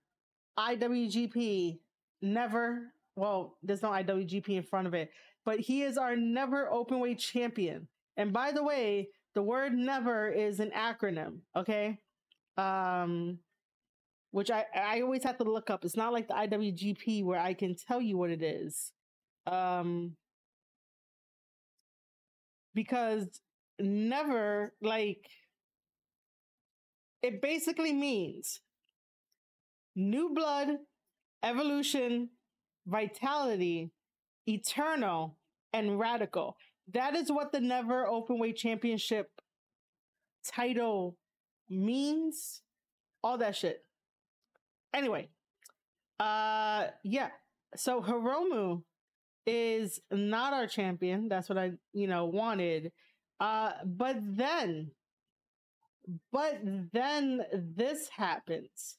IWGP never. Well, there's no IWGP in front of it, but he is our never open weight champion. And by the way, the word never is an acronym, okay? Um, which I, I always have to look up. It's not like the IWGP where I can tell you what it is. Um, because never, like, it basically means new blood, evolution, vitality, eternal, and radical. That is what the Never Openweight Championship title means. All that shit. Anyway, uh, yeah. So Hiromu is not our champion. That's what I, you know, wanted. Uh, but then, but then this happens.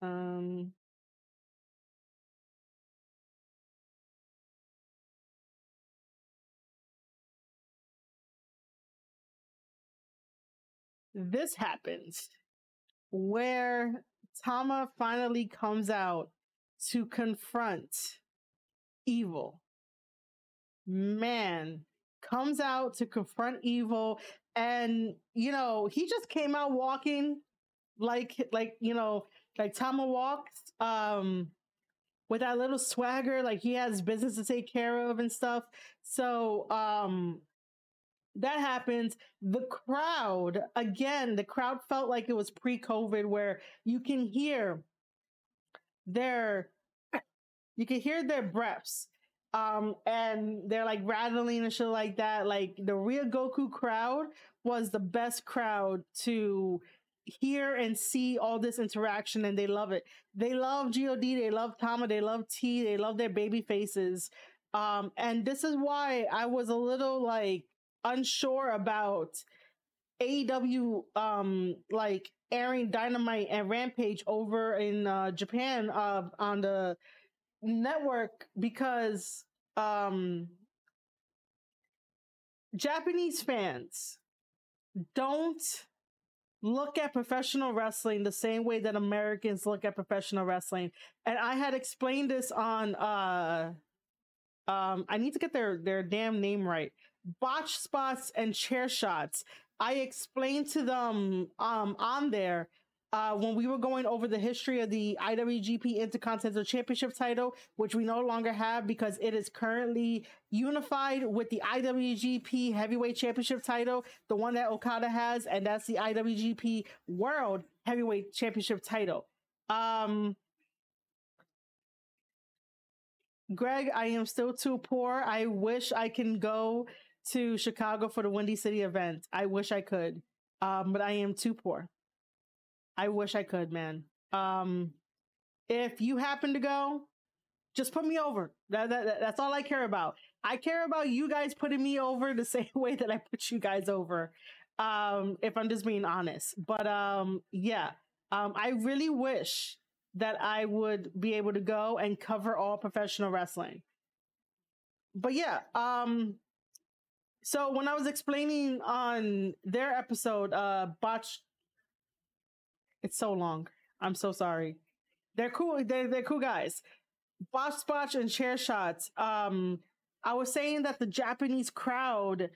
Um, this happens where Tama finally comes out to confront evil. Man comes out to confront evil and you know, he just came out walking like like you know, like Tama walks um with that little swagger like he has business to take care of and stuff. So um that happens. The crowd, again, the crowd felt like it was pre COVID where you can hear their, you can hear their breaths. Um, and they're like rattling and shit like that. Like the Ryogoku crowd was the best crowd to hear and see all this interaction and they love it. They love God, they love Tama, they love T, they love their baby faces. Um, and this is why I was a little like unsure about AEW um like airing Dynamite and Rampage over in uh, Japan uh, on the network because um Japanese fans don't look at professional wrestling the same way that Americans look at professional wrestling. And I had explained this on uh um I need to get their their damn name right botch spots and chair shots. I explained to them um, on there uh, when we were going over the history of the IWGP Intercontinental Championship title, which we no longer have because it is currently unified with the IWGP Heavyweight Championship title, the one that Okada has, and that's the IWGP World Heavyweight Championship title. Um, Greg, I am still too poor. I wish I can go to Chicago for the Windy City event. I wish I could, um, but I am too poor. I wish I could, man. Um, if you happen to go, just put me over. That, that, that's all I care about. I care about you guys putting me over the same way that I put you guys over. Um, if I'm just being honest, but um, yeah, um, I really wish that I would be able to go and cover all professional wrestling. But yeah, um, so when I was explaining on their episode, uh, botch, it's so long. I'm so sorry. They're cool. They're they're cool guys. Botch, spotch, and chair shots. Um, I was saying that the Japanese crowd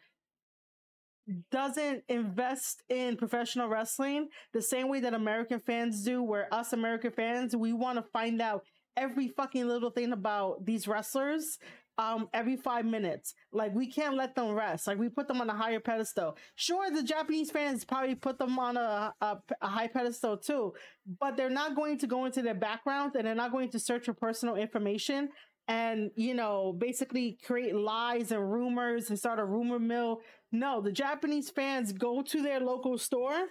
doesn't invest in professional wrestling the same way that American fans do, where us American fans, we want to find out every fucking little thing about these wrestlers um every five minutes. Like we can't let them rest. Like we put them on a higher pedestal. Sure, the Japanese fans probably put them on a, a, a high pedestal too, but they're not going to go into their background and they're not going to search for personal information and you know basically create lies and rumors and start a rumor mill. No, the Japanese fans go to their local store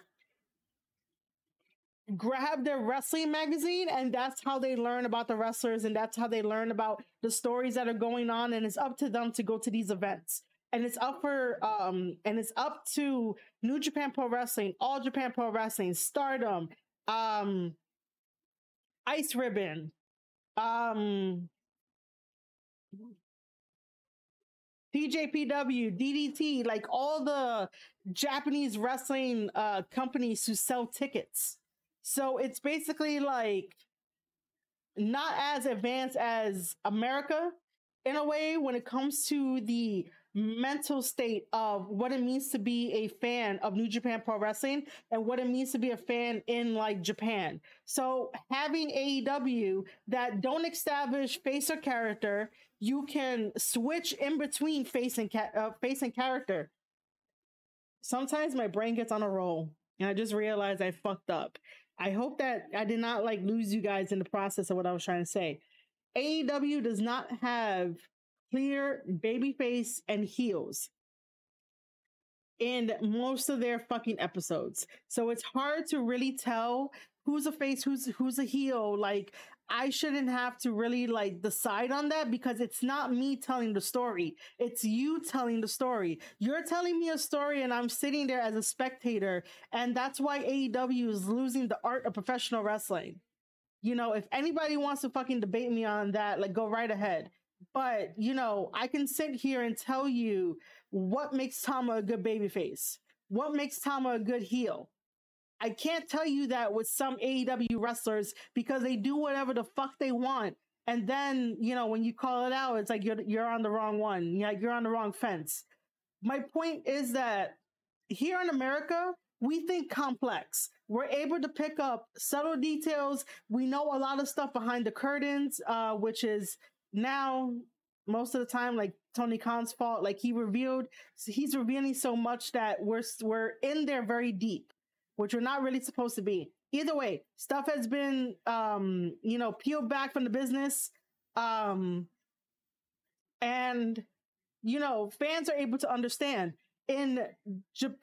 grab their wrestling magazine and that's how they learn about the wrestlers and that's how they learn about the stories that are going on and it's up to them to go to these events and it's up for um and it's up to new japan pro wrestling all japan pro wrestling stardom um ice ribbon um TJPW, DDT, like all the Japanese wrestling uh companies who sell tickets. So it's basically like not as advanced as America in a way when it comes to the mental state of what it means to be a fan of New Japan Pro Wrestling and what it means to be a fan in like Japan. So having AEW that don't establish face or character, you can switch in between face and ca- uh, face and character. Sometimes my brain gets on a roll and I just realized I fucked up. I hope that I did not like lose you guys in the process of what I was trying to say. AEW does not have clear babyface and heels in most of their fucking episodes. So it's hard to really tell who's a face, who's who's a heel. Like I shouldn't have to really like decide on that because it's not me telling the story. It's you telling the story. You're telling me a story and I'm sitting there as a spectator. And that's why AEW is losing the art of professional wrestling. You know, if anybody wants to fucking debate me on that, like go right ahead. But, you know, I can sit here and tell you what makes Tama a good babyface, what makes Tama a good heel. I can't tell you that with some AEW wrestlers because they do whatever the fuck they want. And then, you know, when you call it out, it's like you're you're on the wrong one. You're you're on the wrong fence. My point is that here in America, we think complex. We're able to pick up subtle details. We know a lot of stuff behind the curtains, uh, which is now most of the time like Tony Khan's fault. Like he revealed, he's revealing so much that we're we're in there very deep, which we're not really supposed to be. Either way, stuff has been um, you know, peeled back from the business. Um and you know, fans are able to understand. In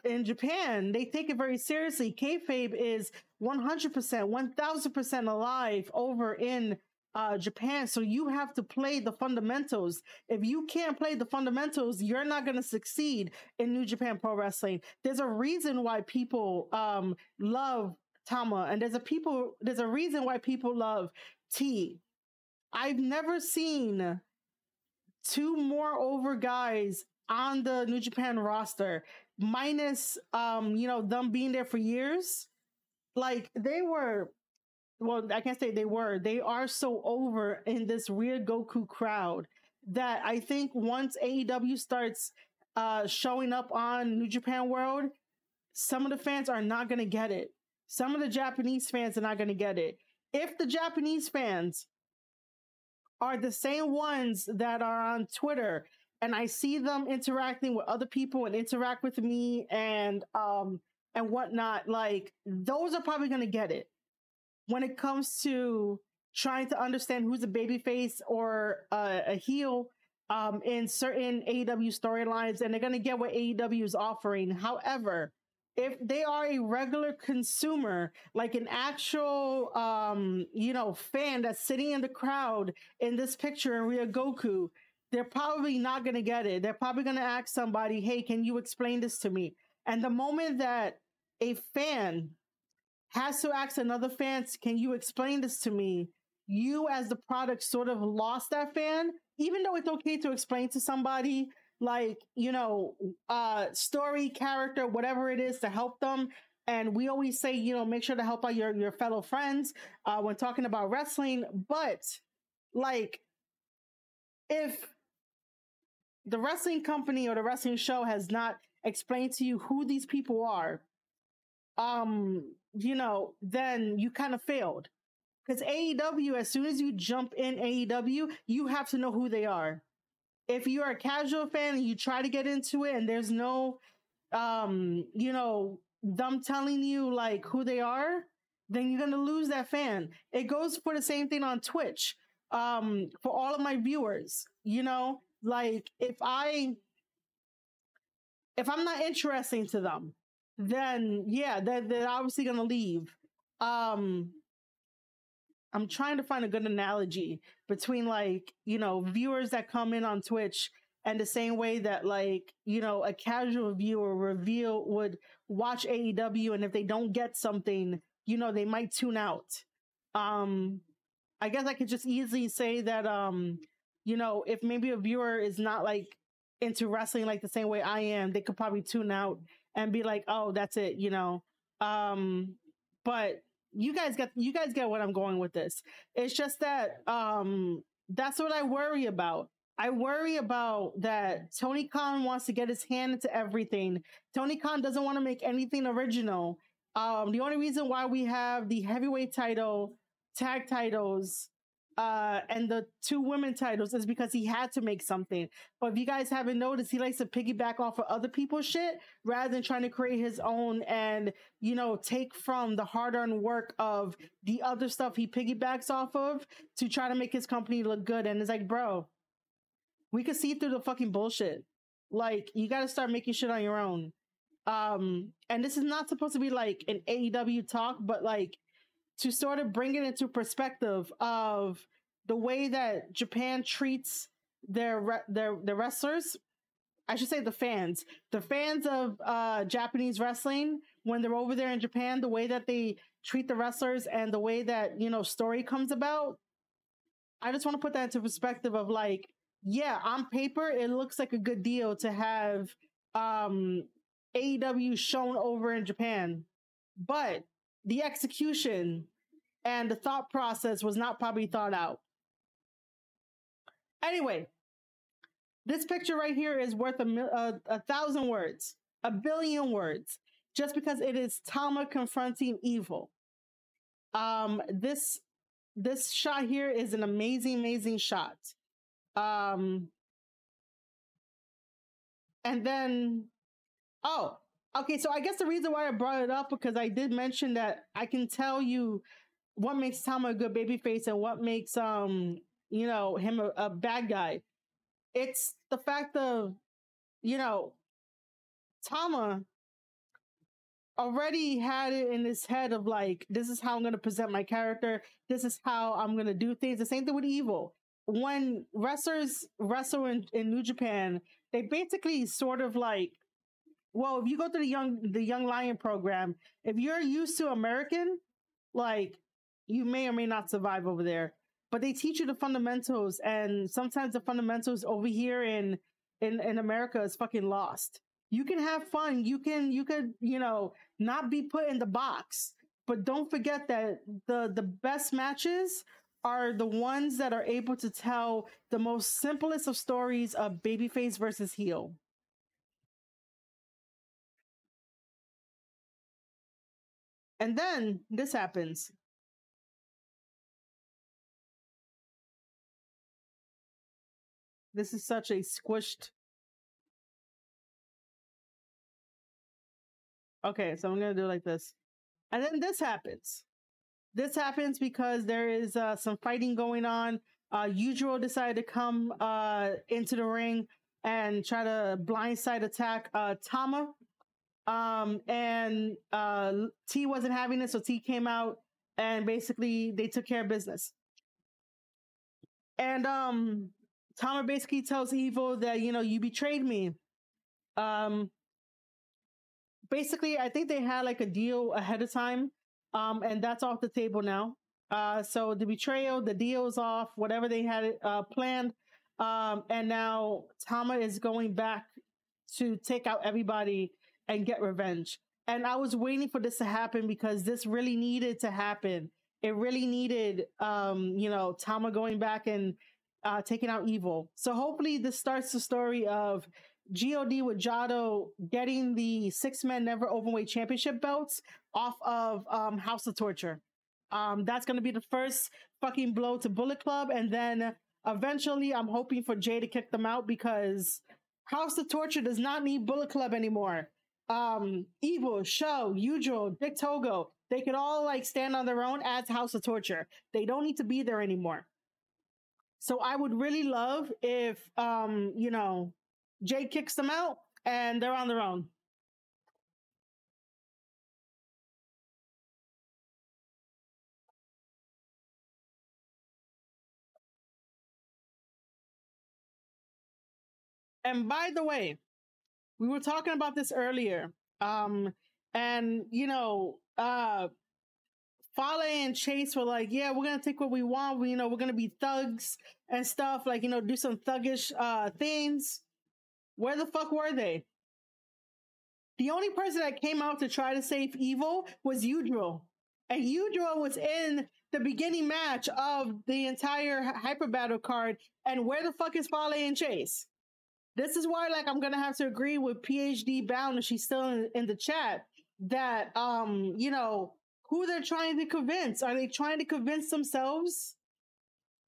in Japan, they take it very seriously. Kayfabe is 100%, 1000% alive over in uh, Japan. So you have to play the fundamentals. If you can't play the fundamentals, you're not going to succeed in New Japan Pro Wrestling. There's a reason why people um, love Tama, and there's a people. There's a reason why people love T. I've never seen two more over guys on the New Japan roster, minus um, you know, them being there for years. Like they were well, I can't say they were. They are so over in this Ryogoku crowd that I think once AEW starts uh, showing up on New Japan World, some of the fans are not going to get it. Some of the Japanese fans are not going to get it. If the Japanese fans are the same ones that are on Twitter and I see them interacting with other people and interact with me and um and whatnot, like those are probably gonna get it when it comes to trying to understand who's a babyface or a heel um, in certain AEW storylines, and they're going to get what AEW is offering. However, if they are a regular consumer, like an actual, um, you know, fan that's sitting in the crowd in this picture in Ryogoku, they're probably not going to get it. They're probably going to ask somebody, hey, can you explain this to me? And the moment that a fan has to ask another fan, can you explain this to me? You, as the product, sort of lost that fan, even though it's okay to explain to somebody, like, you know, uh, story, character, whatever it is to help them. And we always say, you know, make sure to help out your, your fellow friends uh, when talking about wrestling. But, like, if the wrestling company or the wrestling show has not explained to you who these people are, um, you know, then you kind of failed. Because AEW, as soon as you jump in AEW, you have to know who they are. If you're a casual fan and you try to get into it and there's no, um, you know, them telling you like who they are, then you're gonna lose that fan. It goes for the same thing on Twitch. Um, for all of my viewers, you know, like if I if I'm not interesting to them, then yeah, they're, they're obviously gonna leave. Um, I'm trying to find a good analogy between like you know viewers that come in on Twitch and the same way that like you know a casual viewer reveal would watch AEW and if they don't get something you know they might tune out. Um, I guess I could just easily say that um you know if maybe a viewer is not like into wrestling like the same way I am, they could probably tune out and be like, "Oh, that's it," you know. Um, but you guys get you guys get what I'm going with this. It's just that um that's what I worry about. I worry about that Tony Khan wants to get his hand into everything. Tony Khan doesn't want to make anything original. Um, the only reason why we have the heavyweight title, tag titles, uh, and the two women titles is because he had to make something. But if you guys haven't noticed, he likes to piggyback off of other people's shit rather than trying to create his own and, you know, take from the hard earned work of the other stuff he piggybacks off of to try to make his company look good. And it's like, bro, we can see through the fucking bullshit. Like, you got to start making shit on your own. Um, and this is not supposed to be like an AEW talk, but like, to sort of bring it into perspective of the way that Japan treats their their the wrestlers. I should say the fans, the fans of uh, Japanese wrestling when they're over there in Japan, the way that they treat the wrestlers and the way that you know story comes about. I just want to put that into perspective of like, yeah, on paper it looks like a good deal to have um AEW shown over in Japan, but the execution and the thought process was not probably thought out. Anyway, this picture right here is worth a, a, a thousand words, a billion words, just because it is Tama confronting evil. Um, this this shot here is an amazing, amazing shot. Um, and then, oh, okay. So I guess the reason why I brought it up because I did mention that I can tell you what makes Tama a good baby face and what makes um you know him a, a bad guy. It's the fact of you know Tama already had it in his head of like this is how I'm going to present my character. This is how I'm going to do things. The same thing with Evil. When wrestlers wrestle in, in New Japan, they basically sort of like well, if you go to the young the Young Lion program, if you're used to American, like you may or may not survive over there. But they teach you the fundamentals, and sometimes the fundamentals over here in in in America is fucking lost. You can have fun. You can you could you know not be put in the box, but don't forget that the the best matches are the ones that are able to tell the most simplest of stories of babyface versus heel. And then this happens. This is such a squished. Okay, so I'm gonna do it like this. And then this happens. This happens because there is uh, some fighting going on. Uh, Yujiro decided to come uh, into the ring and try to blindside attack uh, Tama. Um, and uh, T wasn't having it, so T came out and basically they took care of business. And um, Tama basically tells Evil that, you know, you betrayed me. Um, basically, I think they had like a deal ahead of time. Um, and that's off the table now. Uh, so the betrayal, the deal is off, whatever they had uh, planned. Um, and now Tama is going back to take out everybody and get revenge. And I was waiting for this to happen because this really needed to happen. It really needed, um, you know, Tama going back and uh, taking out evil. So hopefully this starts the story of God with Jado getting the six man never Openweight championship belts off of um, House of Torture. Um, that's going to be the first fucking blow to Bullet Club. And then eventually I'm hoping for Jay to kick them out because House of Torture does not need Bullet Club anymore. Um, Evil, SHO, Yujiro, Dick Togo, they could all like stand on their own as House of Torture. They don't need to be there anymore. So I would really love if, um, you know, Jay kicks them out and they're on their own. And by the way, we were talking about this earlier. Um, and you know, uh, Fale and Chase were like, yeah, we're gonna take what we want. We, you know, we're gonna be thugs and stuff, like, you know, do some thuggish uh things. Where the fuck were they? The only person that came out to try to save Evil was Yujiro. And Yujiro was in the beginning match of the entire Hyper Battle card. And where the fuck is Fale and Chase? This is why, like, I'm gonna have to agree with PhD Bound, if she's still in, in the chat, that um, you know, who they're trying to convince. Are they trying to convince themselves?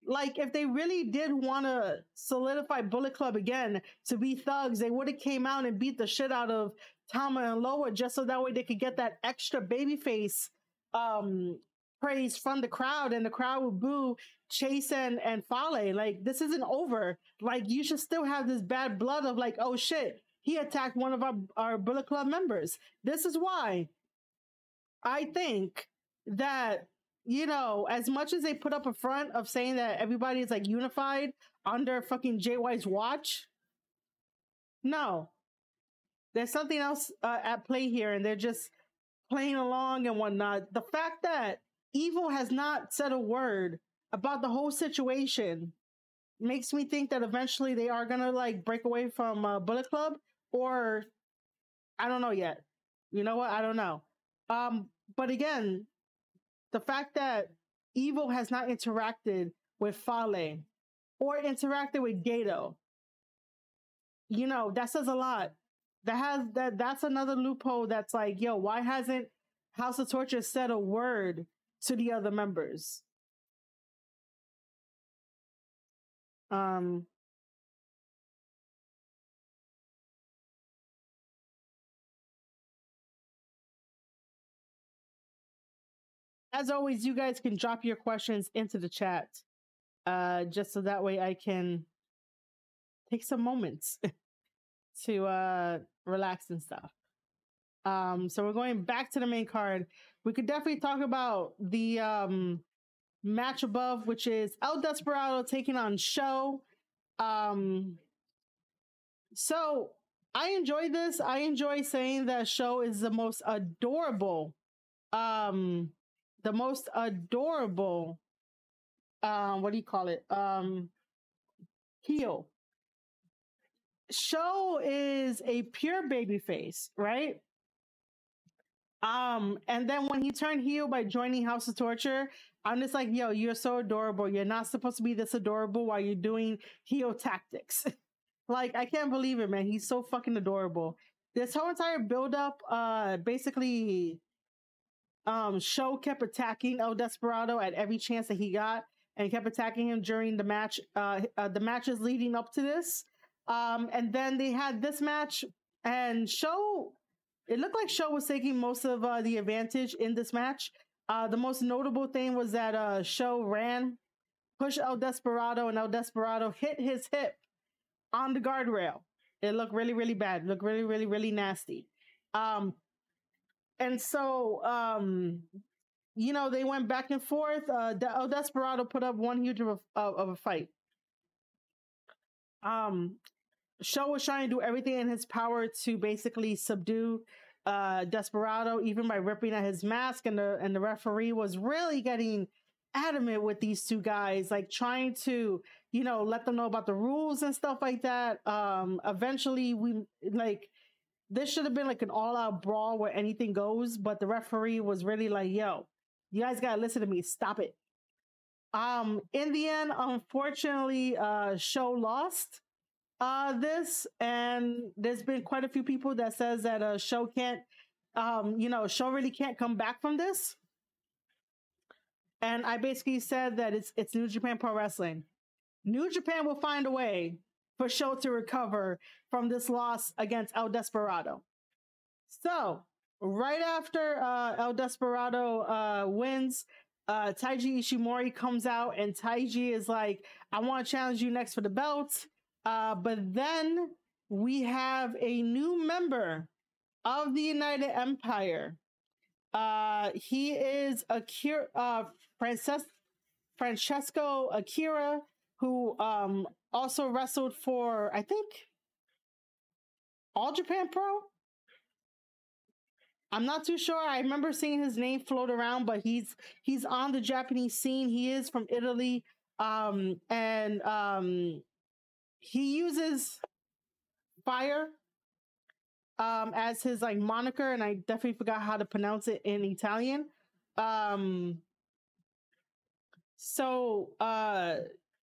Like, if they really did want to solidify Bullet Club again to be thugs, they would have came out and beat the shit out of Tama and Loa just so that way they could get that extra babyface um praise from the crowd and the crowd would boo Chase and, and Fale. Like, this isn't over. Like, you should still have this bad blood of like, oh shit, he attacked one of our, our Bullet Club members. This is why I think that, you know, as much as they put up a front of saying that everybody is like unified under fucking JY's watch, no. There's something else uh, at play here, and they're just playing along and whatnot. The fact that Evil has not said a word about the whole situation makes me think that eventually they are gonna like break away from uh, Bullet Club, or I don't know yet. You know what? I don't know. Um, but again, the fact that Evil has not interacted with Fale or interacted with Gato, you know, that says a lot. That has that that's another loophole that's like, yo, why hasn't House of Torture said a word to the other members? Um as always, you guys can drop your questions into the chat, uh, just so that way I can take some moments to uh, relax and stuff. Um, so we're going back to the main card. We could definitely talk about the um, match above, which is El Desperado taking on SHO. Um, so I enjoy this. I enjoy saying that SHO is the most adorable um the most adorable um what do you call it um heel SHO is a pure baby face right um and then when he turned heel by joining house of torture i'm just like yo you're so adorable. You're not supposed to be this adorable while you're doing heel tactics. Like i can't believe it man. He's so fucking adorable. This whole entire build up uh basically um, SHO kept attacking El Desperado at every chance that he got and kept attacking him during the match, uh, uh, the matches leading up to this. Um, and then they had this match and SHO, it looked like SHO was taking most of uh, the advantage in this match. Uh, the most notable thing was that uh, SHO ran, pushed El Desperado, and El Desperado hit his hip on the guardrail. It looked really, really bad. It looked really, really, really nasty. Um, and so um you know they went back and forth uh El Desperado put up one huge of a, of a fight um SHO was trying to do everything in his power to basically subdue uh Desperado even by ripping at his mask and the and the referee was really getting adamant with these two guys like trying to you know let them know about the rules and stuff like that um eventually we like this should have been like an all out brawl where anything goes, but the referee was really like, yo, you guys gotta listen to me. Stop it. Um, in the end, unfortunately, uh, SHO lost uh this, and there's been quite a few people that says that uh SHO can't um, you know, SHO really can't come back from this. And I basically said that it's it's New Japan Pro Wrestling. New Japan will find a way for SHO to recover from this loss against El Desperado. So, right after uh, El Desperado uh, wins, uh, Taiji Ishimori comes out and Taiji is like, I want to challenge you next for the belt. Uh, but then we have a new member of the United Empire. Uh, he is Akira, uh, Frances- Francesco Akira, who um, also wrestled for, I think, All Japan Pro. I'm not too sure. I remember seeing his name float around, but he's he's on the Japanese scene. He is from Italy, um, and um, he uses Fire um as his like moniker and I definitely forgot how to pronounce it in Italian. Um so uh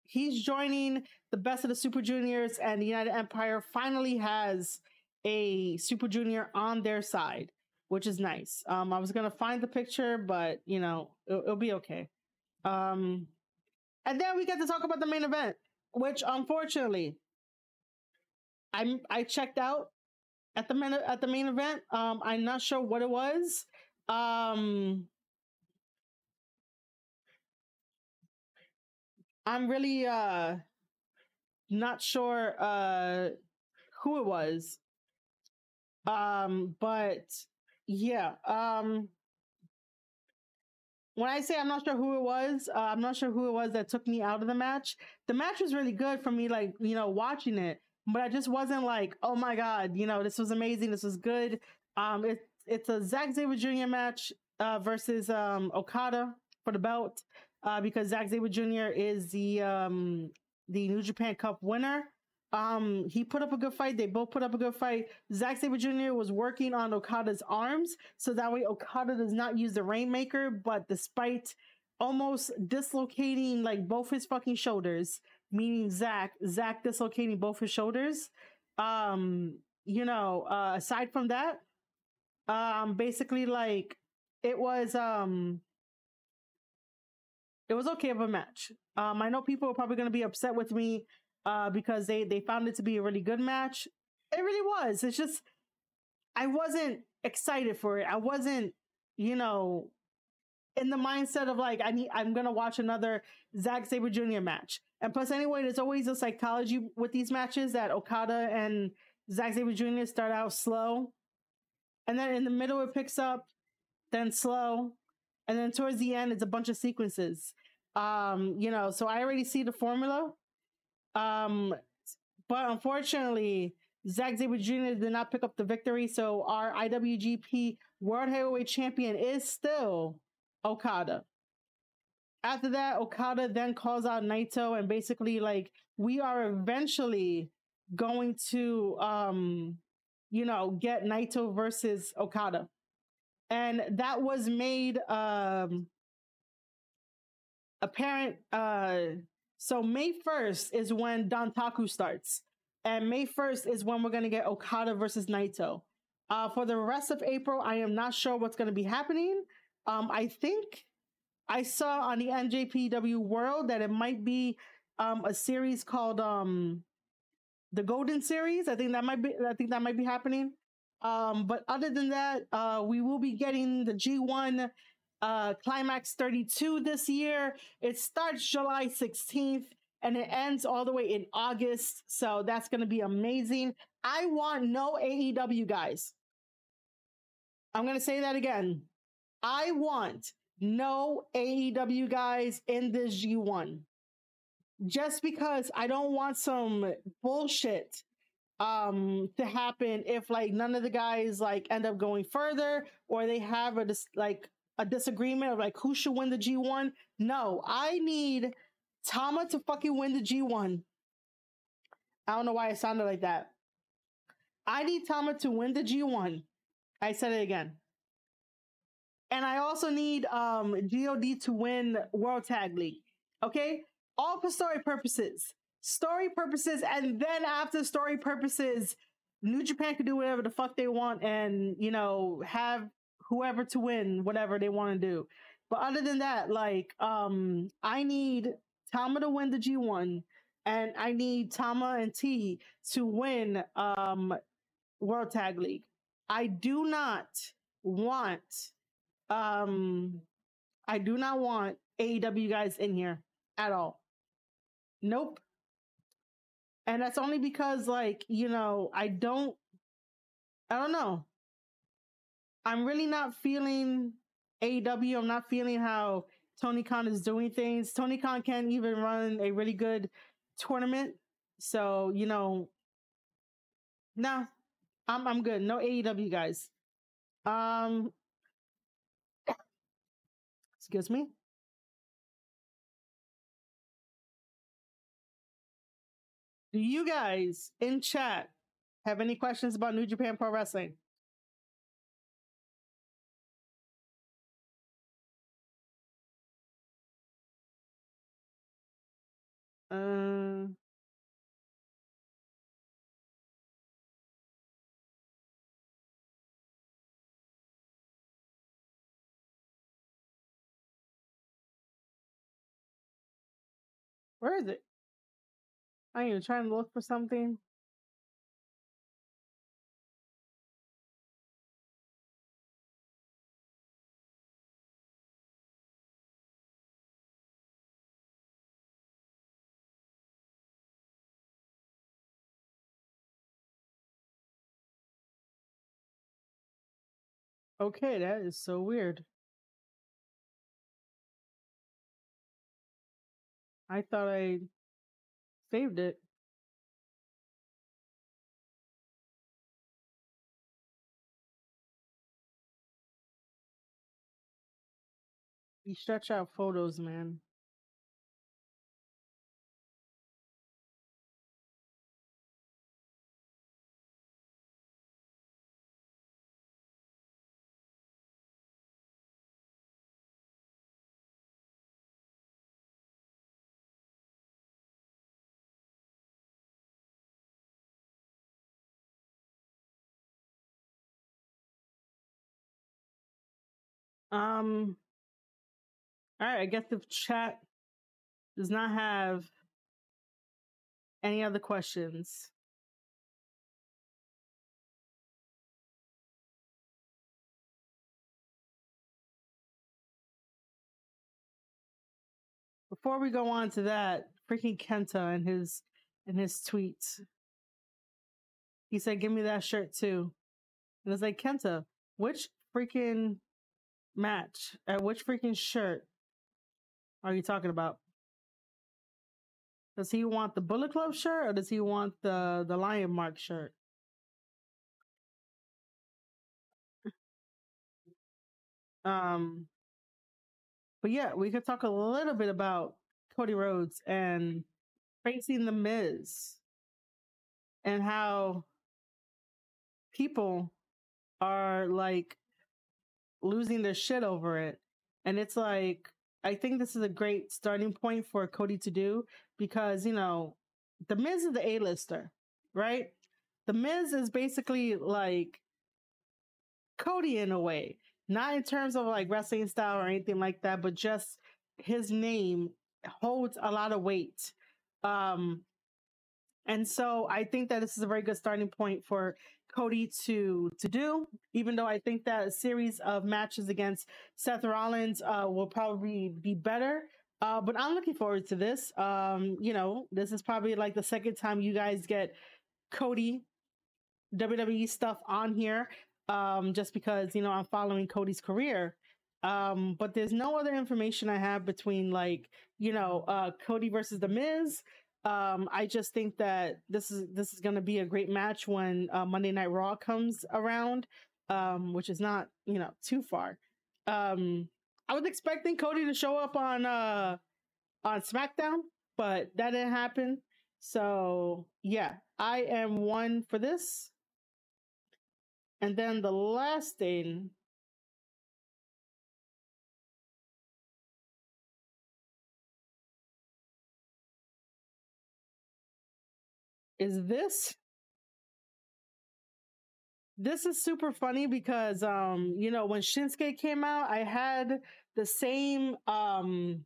he's joining the best of the Super Juniors and the United Empire finally has a Super Junior on their side, which is nice. Um I was to find the picture but, you know, it'll, it'll be okay. Um and then we get to talk about the main event, which unfortunately I I checked out at the main at the main event. Um, I'm not sure what it was. Um, I'm really uh not sure uh who it was. Um, but yeah. Um, when I say I'm not sure who it was, uh, I'm not sure who it was that took me out of the match. The match was really good for me, like you know, watching it but I just wasn't like, oh my god, you know, this was amazing, this was good. Um, it's it's a Zack Sabre Jr. match uh, versus um, Okada for the belt uh, because Zack Sabre Jr. is the um, the New Japan Cup winner. Um, he put up a good fight. They both put up a good fight. Zack Sabre Jr. was working on Okada's arms, so that way Okada does not use the Rainmaker. But despite almost dislocating like both his fucking shoulders, meaning Zack, Zack dislocating both his shoulders. Um, you know, uh, aside from that, um, basically like it was um it was okay of a match. Um, I know people are probably gonna be upset with me uh because they they found it to be a really good match. It really was. It's just I wasn't excited for it. I wasn't, you know, in the mindset of like I need I'm gonna watch another Zack Sabre Jr. match. And plus, anyway, there's always a psychology with these matches that Okada and Zack Sabre Jr. start out slow, and then in the middle it picks up, then slow, and then towards the end it's a bunch of sequences. Um, you know, so I already see the formula. Um, but unfortunately, Zack Sabre Jr. did not pick up the victory, so our IWGP World Heavyweight Champion is still Okada. After that, Okada then calls out Naito and basically like we are eventually going to um you know get Naito versus Okada. And that was made um apparent uh so May 1st is when Dontaku starts. And May 1st is when we're going to get Okada versus Naito. Uh, for the rest of April, I am not sure what's going to be happening. Um, I think I saw on the NJPW World that it might be um, a series called um, the Golden Series. I think that might be. I think that might be happening. Um, but other than that, uh, we will be getting the G1 uh, Climax 32 this year. It starts July 16th and it ends all the way in August. So that's going to be amazing. I want no AEW guys. I'm going to say that again. I want no AEW guys in this G1. Just because I don't want some bullshit um to happen if like none of the guys like end up going further or they have a dis- like a disagreement of like who should win the G1. No, I need Tama to fucking win the G1. I don't know why it sounded like that. I need Tama to win the G1. I said it again. And I also need um God to win World Tag League. Okay? All for story purposes. Story purposes, and then after story purposes, New Japan can do whatever the fuck they want and, you know, have whoever to win whatever they want to do. But other than that, like, um, I need Tama to win the G1, and I need Tama and T to win um World Tag League. I do not want um, I do not want AEW guys in here at all. Nope. And that's only because, like, you know, I don't, I don't know. I'm really not feeling AEW. I'm not feeling how Tony Khan is doing things. Tony Khan can't even run a really good tournament. So, you know, nah, I'm I'm good. No AEW guys. Um Excuse me? Do you guys in chat have any questions about New Japan Pro Wrestling? Uh, where is it? I am trying to look for something. Okay, that is so weird. I thought I saved it. You stretch out photos, man. Um, all right, I guess the chat does not have any other questions. Before we go on to that, freaking Kenta and his and his tweets. He said, "Give me that shirt too," and it's like Kenta, which freaking match at which freaking shirt are you talking about? Does he want the Bullet Club shirt or does he want the the Lion Mark shirt? Um, but yeah, we could talk a little bit about Cody Rhodes and facing the Miz and how people are like losing their shit over it. And it's like, I think this is a great starting point for Cody to do because, you know, The Miz is the A-lister, right? The Miz is basically like Cody in a way, not in terms of like wrestling style or anything like that, but just his name holds a lot of weight. Um, and so I think that this is a very good starting point for Cody to to do. Even though I think that a series of matches against Seth Rollins uh, will probably be better. Uh, but I'm looking forward to this. Um, you know, this is probably like the second time you guys get Cody WWE stuff on here. Um, just because you know I'm following Cody's career. Um, but there's no other information I have between like you know uh, Cody versus The Miz um, I just think that this is this is going to be a great match when uh, Monday Night Raw comes around, um, which is not you know too far. Um, I was expecting Cody to show up on uh, on SmackDown, but that didn't happen. So yeah, I am one for this. And then the last thing is this this is super funny because um you know when Shinsuke came out I had the same um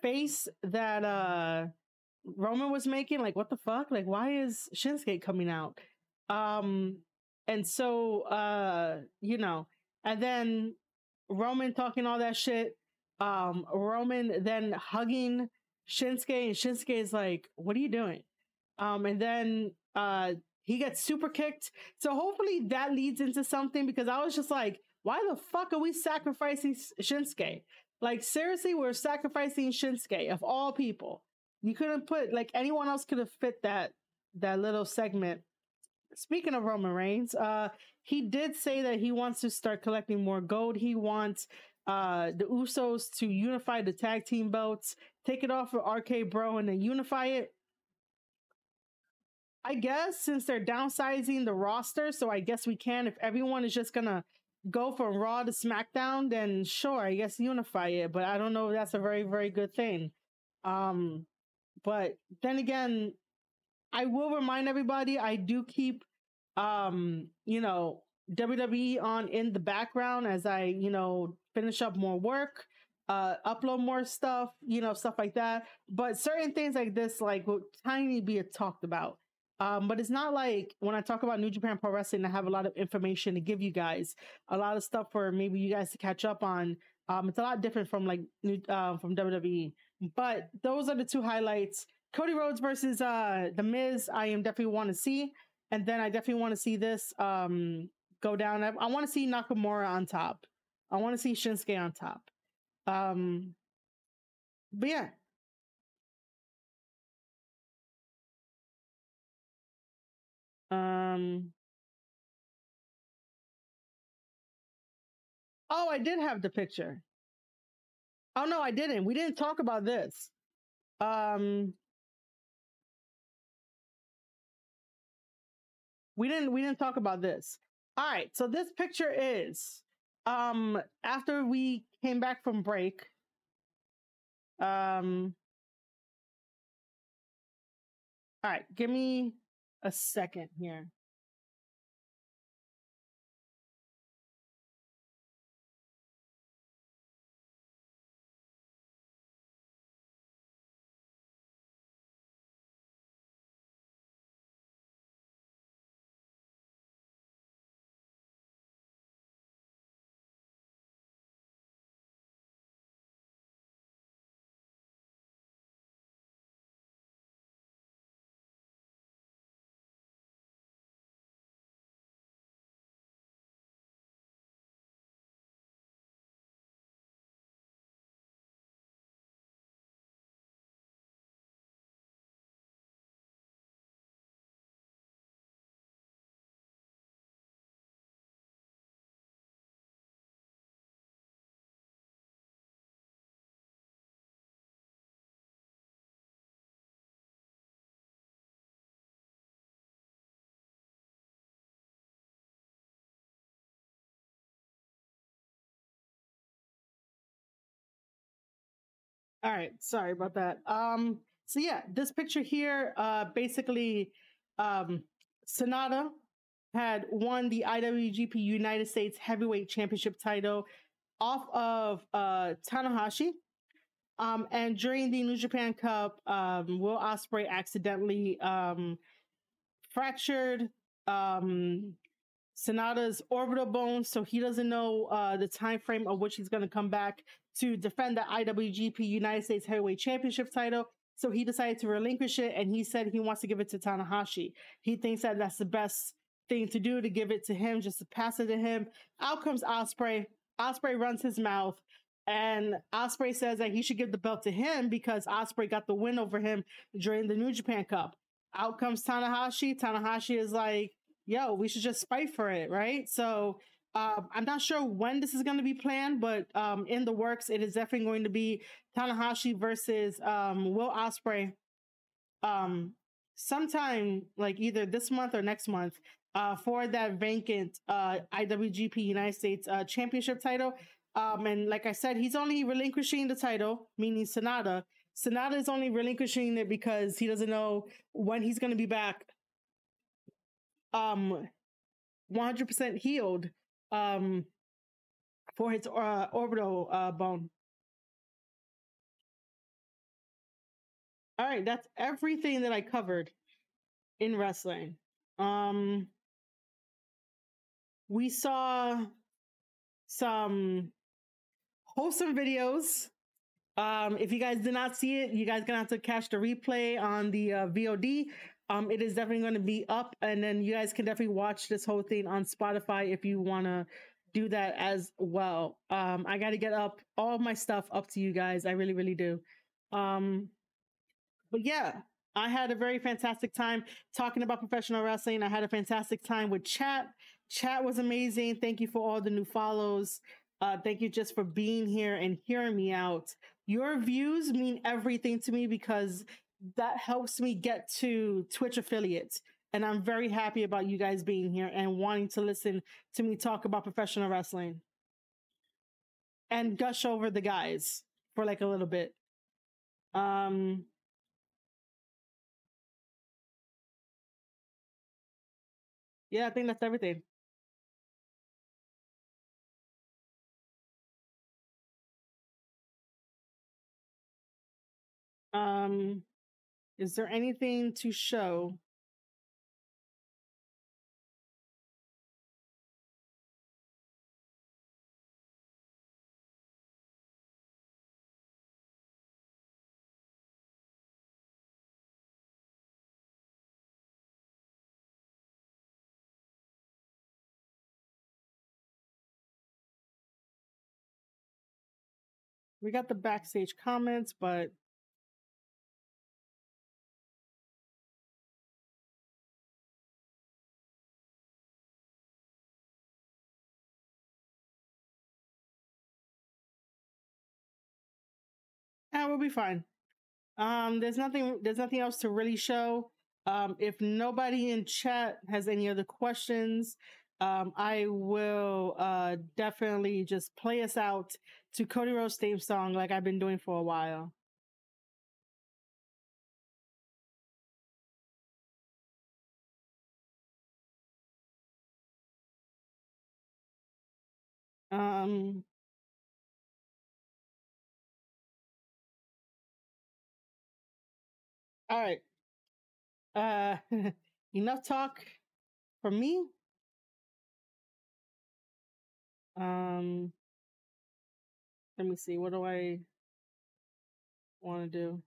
face that uh Roman was making like what the fuck? Like why is Shinsuke coming out? Um and so uh you know and then Roman talking all that shit um Roman then hugging Shinsuke and Shinsuke is like what are you doing um, and then uh, he gets super kicked. So hopefully that leads into something because I was just like, why the fuck are we sacrificing Shinsuke? Like seriously, we're sacrificing Shinsuke of all people. You couldn't put like anyone else could have fit that that little segment. Speaking of Roman Reigns, uh, he did say that he wants to start collecting more gold. He wants uh the Usos to unify the tag team belts, take it off of RK Bro, and then unify it. I guess since they're downsizing the roster, so I guess we can. If everyone is just gonna go from Raw to SmackDown, then sure, I guess unify it. But I don't know if that's a very, very good thing. Um, but then again, I will remind everybody I do keep um, you know, WWE on in the background as I, you know, finish up more work, uh, upload more stuff, you know, stuff like that. But certain things like this, like, will tiny be talked about. Um, but it's not like when I talk about New Japan Pro Wrestling, I have a lot of information to give you guys, a lot of stuff for maybe you guys to catch up on. Um, it's a lot different from like uh, from WWE. But those are the two highlights. Cody Rhodes versus uh The Miz. I am definitely want to see, and then I definitely want to see this um go down. I, I want to see Nakamura on top. I want to see Shinsuke on top. Um, but yeah, Um. Oh, I did have the picture. Oh no, I didn't. We didn't talk about this. Um. We didn't. We didn't talk about this. All right. So this picture is um after we came back from break. Um. All right. Give me a second here. All right, sorry about that. Um, so yeah, this picture here, uh, basically, um, Sanada had won the IWGP United States Heavyweight Championship title off of uh, Tanahashi. Um, and during the New Japan Cup, um, Will Ospreay accidentally um, fractured um, Sanada's orbital bone, so he doesn't know uh, the time frame of which he's going to come back to defend the IWGP United States Heavyweight Championship title. So he decided to relinquish it, and he said he wants to give it to Tanahashi. He thinks that that's the best thing to do to give it to him, just to pass it to him. Out comes Ospreay. Ospreay runs his mouth, and Ospreay says that he should give the belt to him because Ospreay got the win over him during the New Japan Cup. Out comes Tanahashi. Tanahashi is like, "Yo, we should just fight for it, right?" So uh, I'm not sure when this is going to be planned, but um, in the works, it is definitely going to be Tanahashi versus um, Will Ospreay. Um, sometime like either this month or next month uh, for that vacant uh, IWGP United States uh, Championship title. Um, and like I said, he's only relinquishing the title, meaning Sanada. Sanada is only relinquishing it because he doesn't know when he's going to be back. Um, 100% healed um, for his uh, orbital uh, bone. All right, that's everything that I covered in wrestling. Um, we saw some wholesome videos. Um, if you guys did not see it, you guys gonna have to catch the replay on the uh, VOD. Um, it is definitely going to be up, and then you guys can definitely watch this whole thing on Spotify if you want to do that as well. Um, I got to get up all my stuff up to you guys. I really, really do. Um, but yeah, I had a very fantastic time talking about professional wrestling. I had a fantastic time with chat. Chat was amazing. Thank you for all the new follows. Uh, thank you just for being here and hearing me out. Your views mean everything to me because that helps me get to Twitch affiliates. And I'm very happy about you guys being here and wanting to listen to me talk about professional wrestling and gush over the guys for like a little bit. Um, yeah, I think that's everything. Um, is there anything to show? We got the backstage comments, but We'll be fine. Um, there's nothing. There's nothing else to really show. Um, if nobody in chat has any other questions, um, I will uh, definitely just play us out to Cody Rhodes' theme song, like I've been doing for a while. Um, all right. Uh, enough talk from me. Um, let me see. What do I want to do?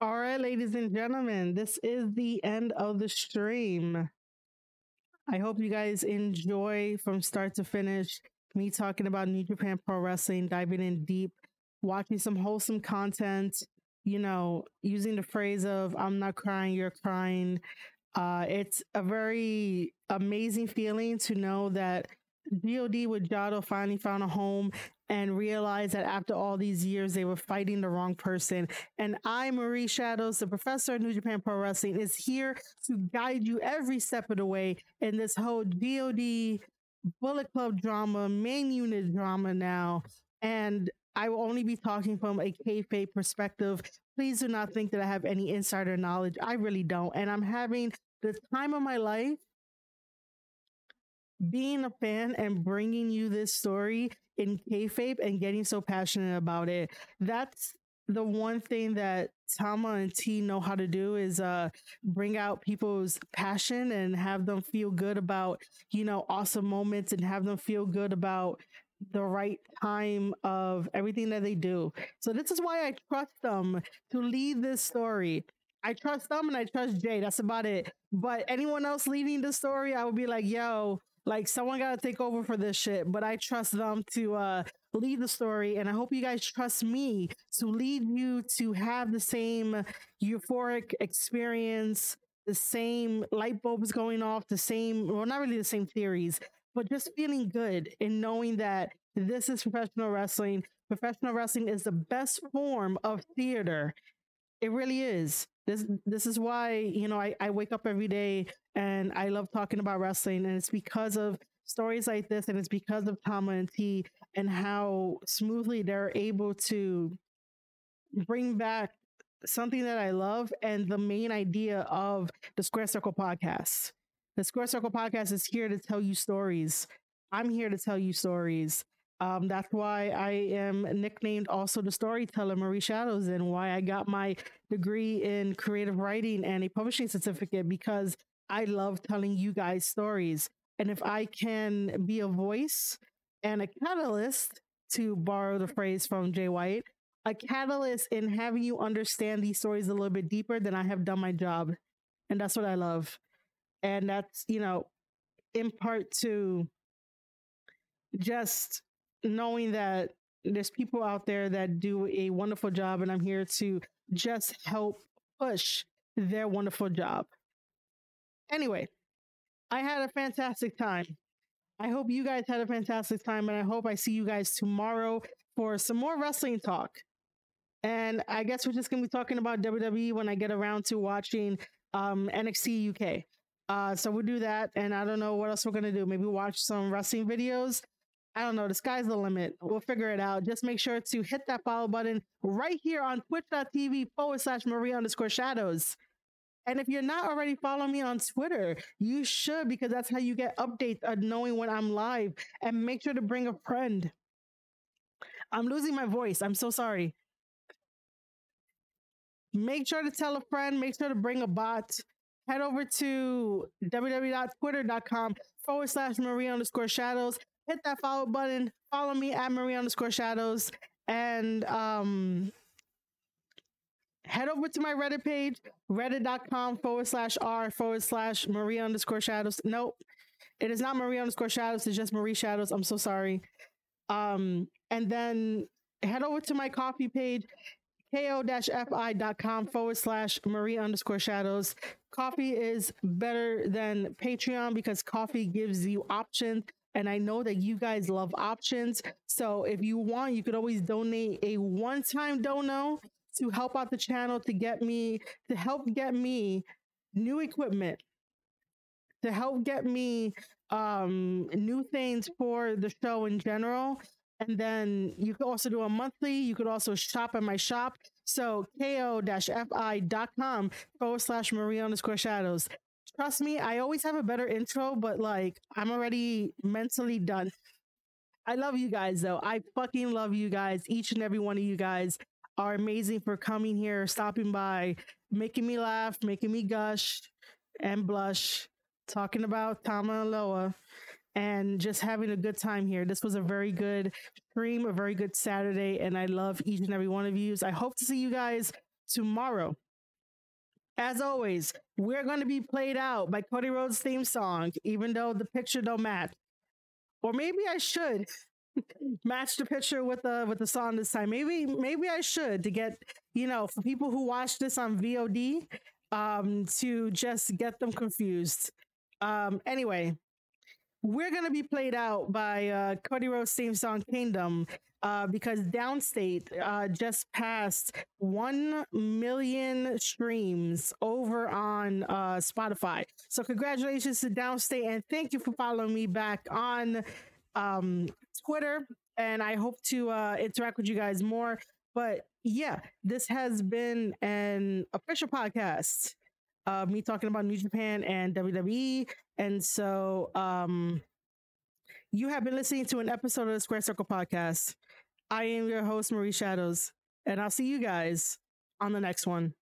All right, ladies and gentlemen, this is the end of the stream. I hope you guys enjoy from start to finish me talking about New Japan Pro Wrestling, diving in deep, watching some wholesome content, you know, using the phrase of I'm not crying, you're crying. Uh, it's a very amazing feeling to know that God with Jado finally found a home and realized that after all these years they were fighting the wrong person. And I, Marie Shadows, the professor of New Japan Pro Wrestling, is here to guide you every step of the way in this whole DOD Bullet Club drama, main unit drama now. And I will only be talking from a kayfabe perspective. Please do not think that I have any insider knowledge. I really don't. And I'm having the time of my life being a fan and bringing you this story in kayfabe and getting so passionate about it. That's the one thing that Tama and T know how to do is uh bring out people's passion and have them feel good about, you know, awesome moments and have them feel good about the right time of everything that they do. So this is why I trust them to lead this story. I trust them and I trust Jay. That's about it. But anyone else leading the story, I would be like, yo, like someone got to take over for this shit, but I trust them to uh lead the story and I hope you guys trust me to lead you to have the same euphoric experience, the same light bulbs going off, the same well not really the same theories, but just feeling good in knowing that this is professional wrestling. Professional wrestling is the best form of theater. It really is. This this is why, you know, I, I wake up every day and I love talking about wrestling. And it's because of stories like this, and it's because of Tama and T and how smoothly they're able to bring back something that I love and the main idea of the Square Circle podcast. The Square Circle podcast is here to tell you stories. I'm here to tell you stories. Um, that's why I am nicknamed also the storyteller Marie Shadows and why I got my degree in creative writing and a publishing certificate because I love telling you guys stories. And if I can be a voice and a catalyst, to borrow the phrase from Jay White, a catalyst in having you understand these stories a little bit deeper, then I have done my job. And that's what I love. And that's, you know, in part to just knowing that there's people out there that do a wonderful job, and I'm here to just help push their wonderful job. Anyway, I had a fantastic time. I hope you guys had a fantastic time, and I hope I see you guys tomorrow for some more wrestling talk. And I guess we're just gonna be talking about WWE when I get around to watching um, NXT UK. Uh, so we'll do that, and I don't know what else we're gonna do. Maybe watch some wrestling videos. I don't know. The sky's the limit. We'll figure it out. Just make sure to hit that follow button right here on twitch.tv forward slash Marie underscore shadows. And if you're not already following me on Twitter, you should because that's how you get updates of knowing when I'm live. And make sure to bring a friend. I'm losing my voice. I'm so sorry. Make sure to tell a friend. Make sure to bring a bot. Head over to www.twitter.com forward slash Marie underscore shadows. Hit that follow button. Follow me at Marie underscore shadows. And um head over to my Reddit page, reddit.com forward slash r forward slash Marie underscore shadows. Nope. It is not Marie underscore shadows. It's just Marie shadows. I'm so sorry. Um, and then head over to my Ko-fi page, ko-fi.com forward slash Marie underscore shadows. Ko-fi is better than Patreon because Ko-fi gives you options. And I know that you guys love options. So if you want, you could always donate a one time dono to help out the channel to get me to help get me new equipment to help get me um new things for the show in general and then you could also do a monthly you could also shop at my shop so ko-fi.com forward slash marie underscore shadows trust me i always have a better intro but like i'm already mentally done i love you guys though i fucking love you guys each and every one of you guys are amazing for coming here, stopping by, making me laugh, making me gush and blush, talking about Tama Loa, and just having a good time here. This was a very good stream, a very good Saturday, and I love each and every one of you. I hope to see you guys tomorrow. As always, we're going to be played out by Cody Rhodes' theme song, even though the picture don't match. Or maybe I should match the picture with the with the song this time. Maybe maybe I should to get you know for people who watch this on VOD um to just get them confused. Um anyway, we're gonna be played out by uh Cody Rhodes theme song Kingdom uh because Downstate uh just passed one million streams over on uh Spotify. So congratulations to Downstate and thank you for following me back on um, Twitter, and I hope to uh, interact with you guys more. But yeah, this has been an official podcast. Uh, me talking about New Japan and WWE. And so um, you have been listening to an episode of the Square Circle podcast. I am your host, Marie Shadows, and I'll see you guys on the next one.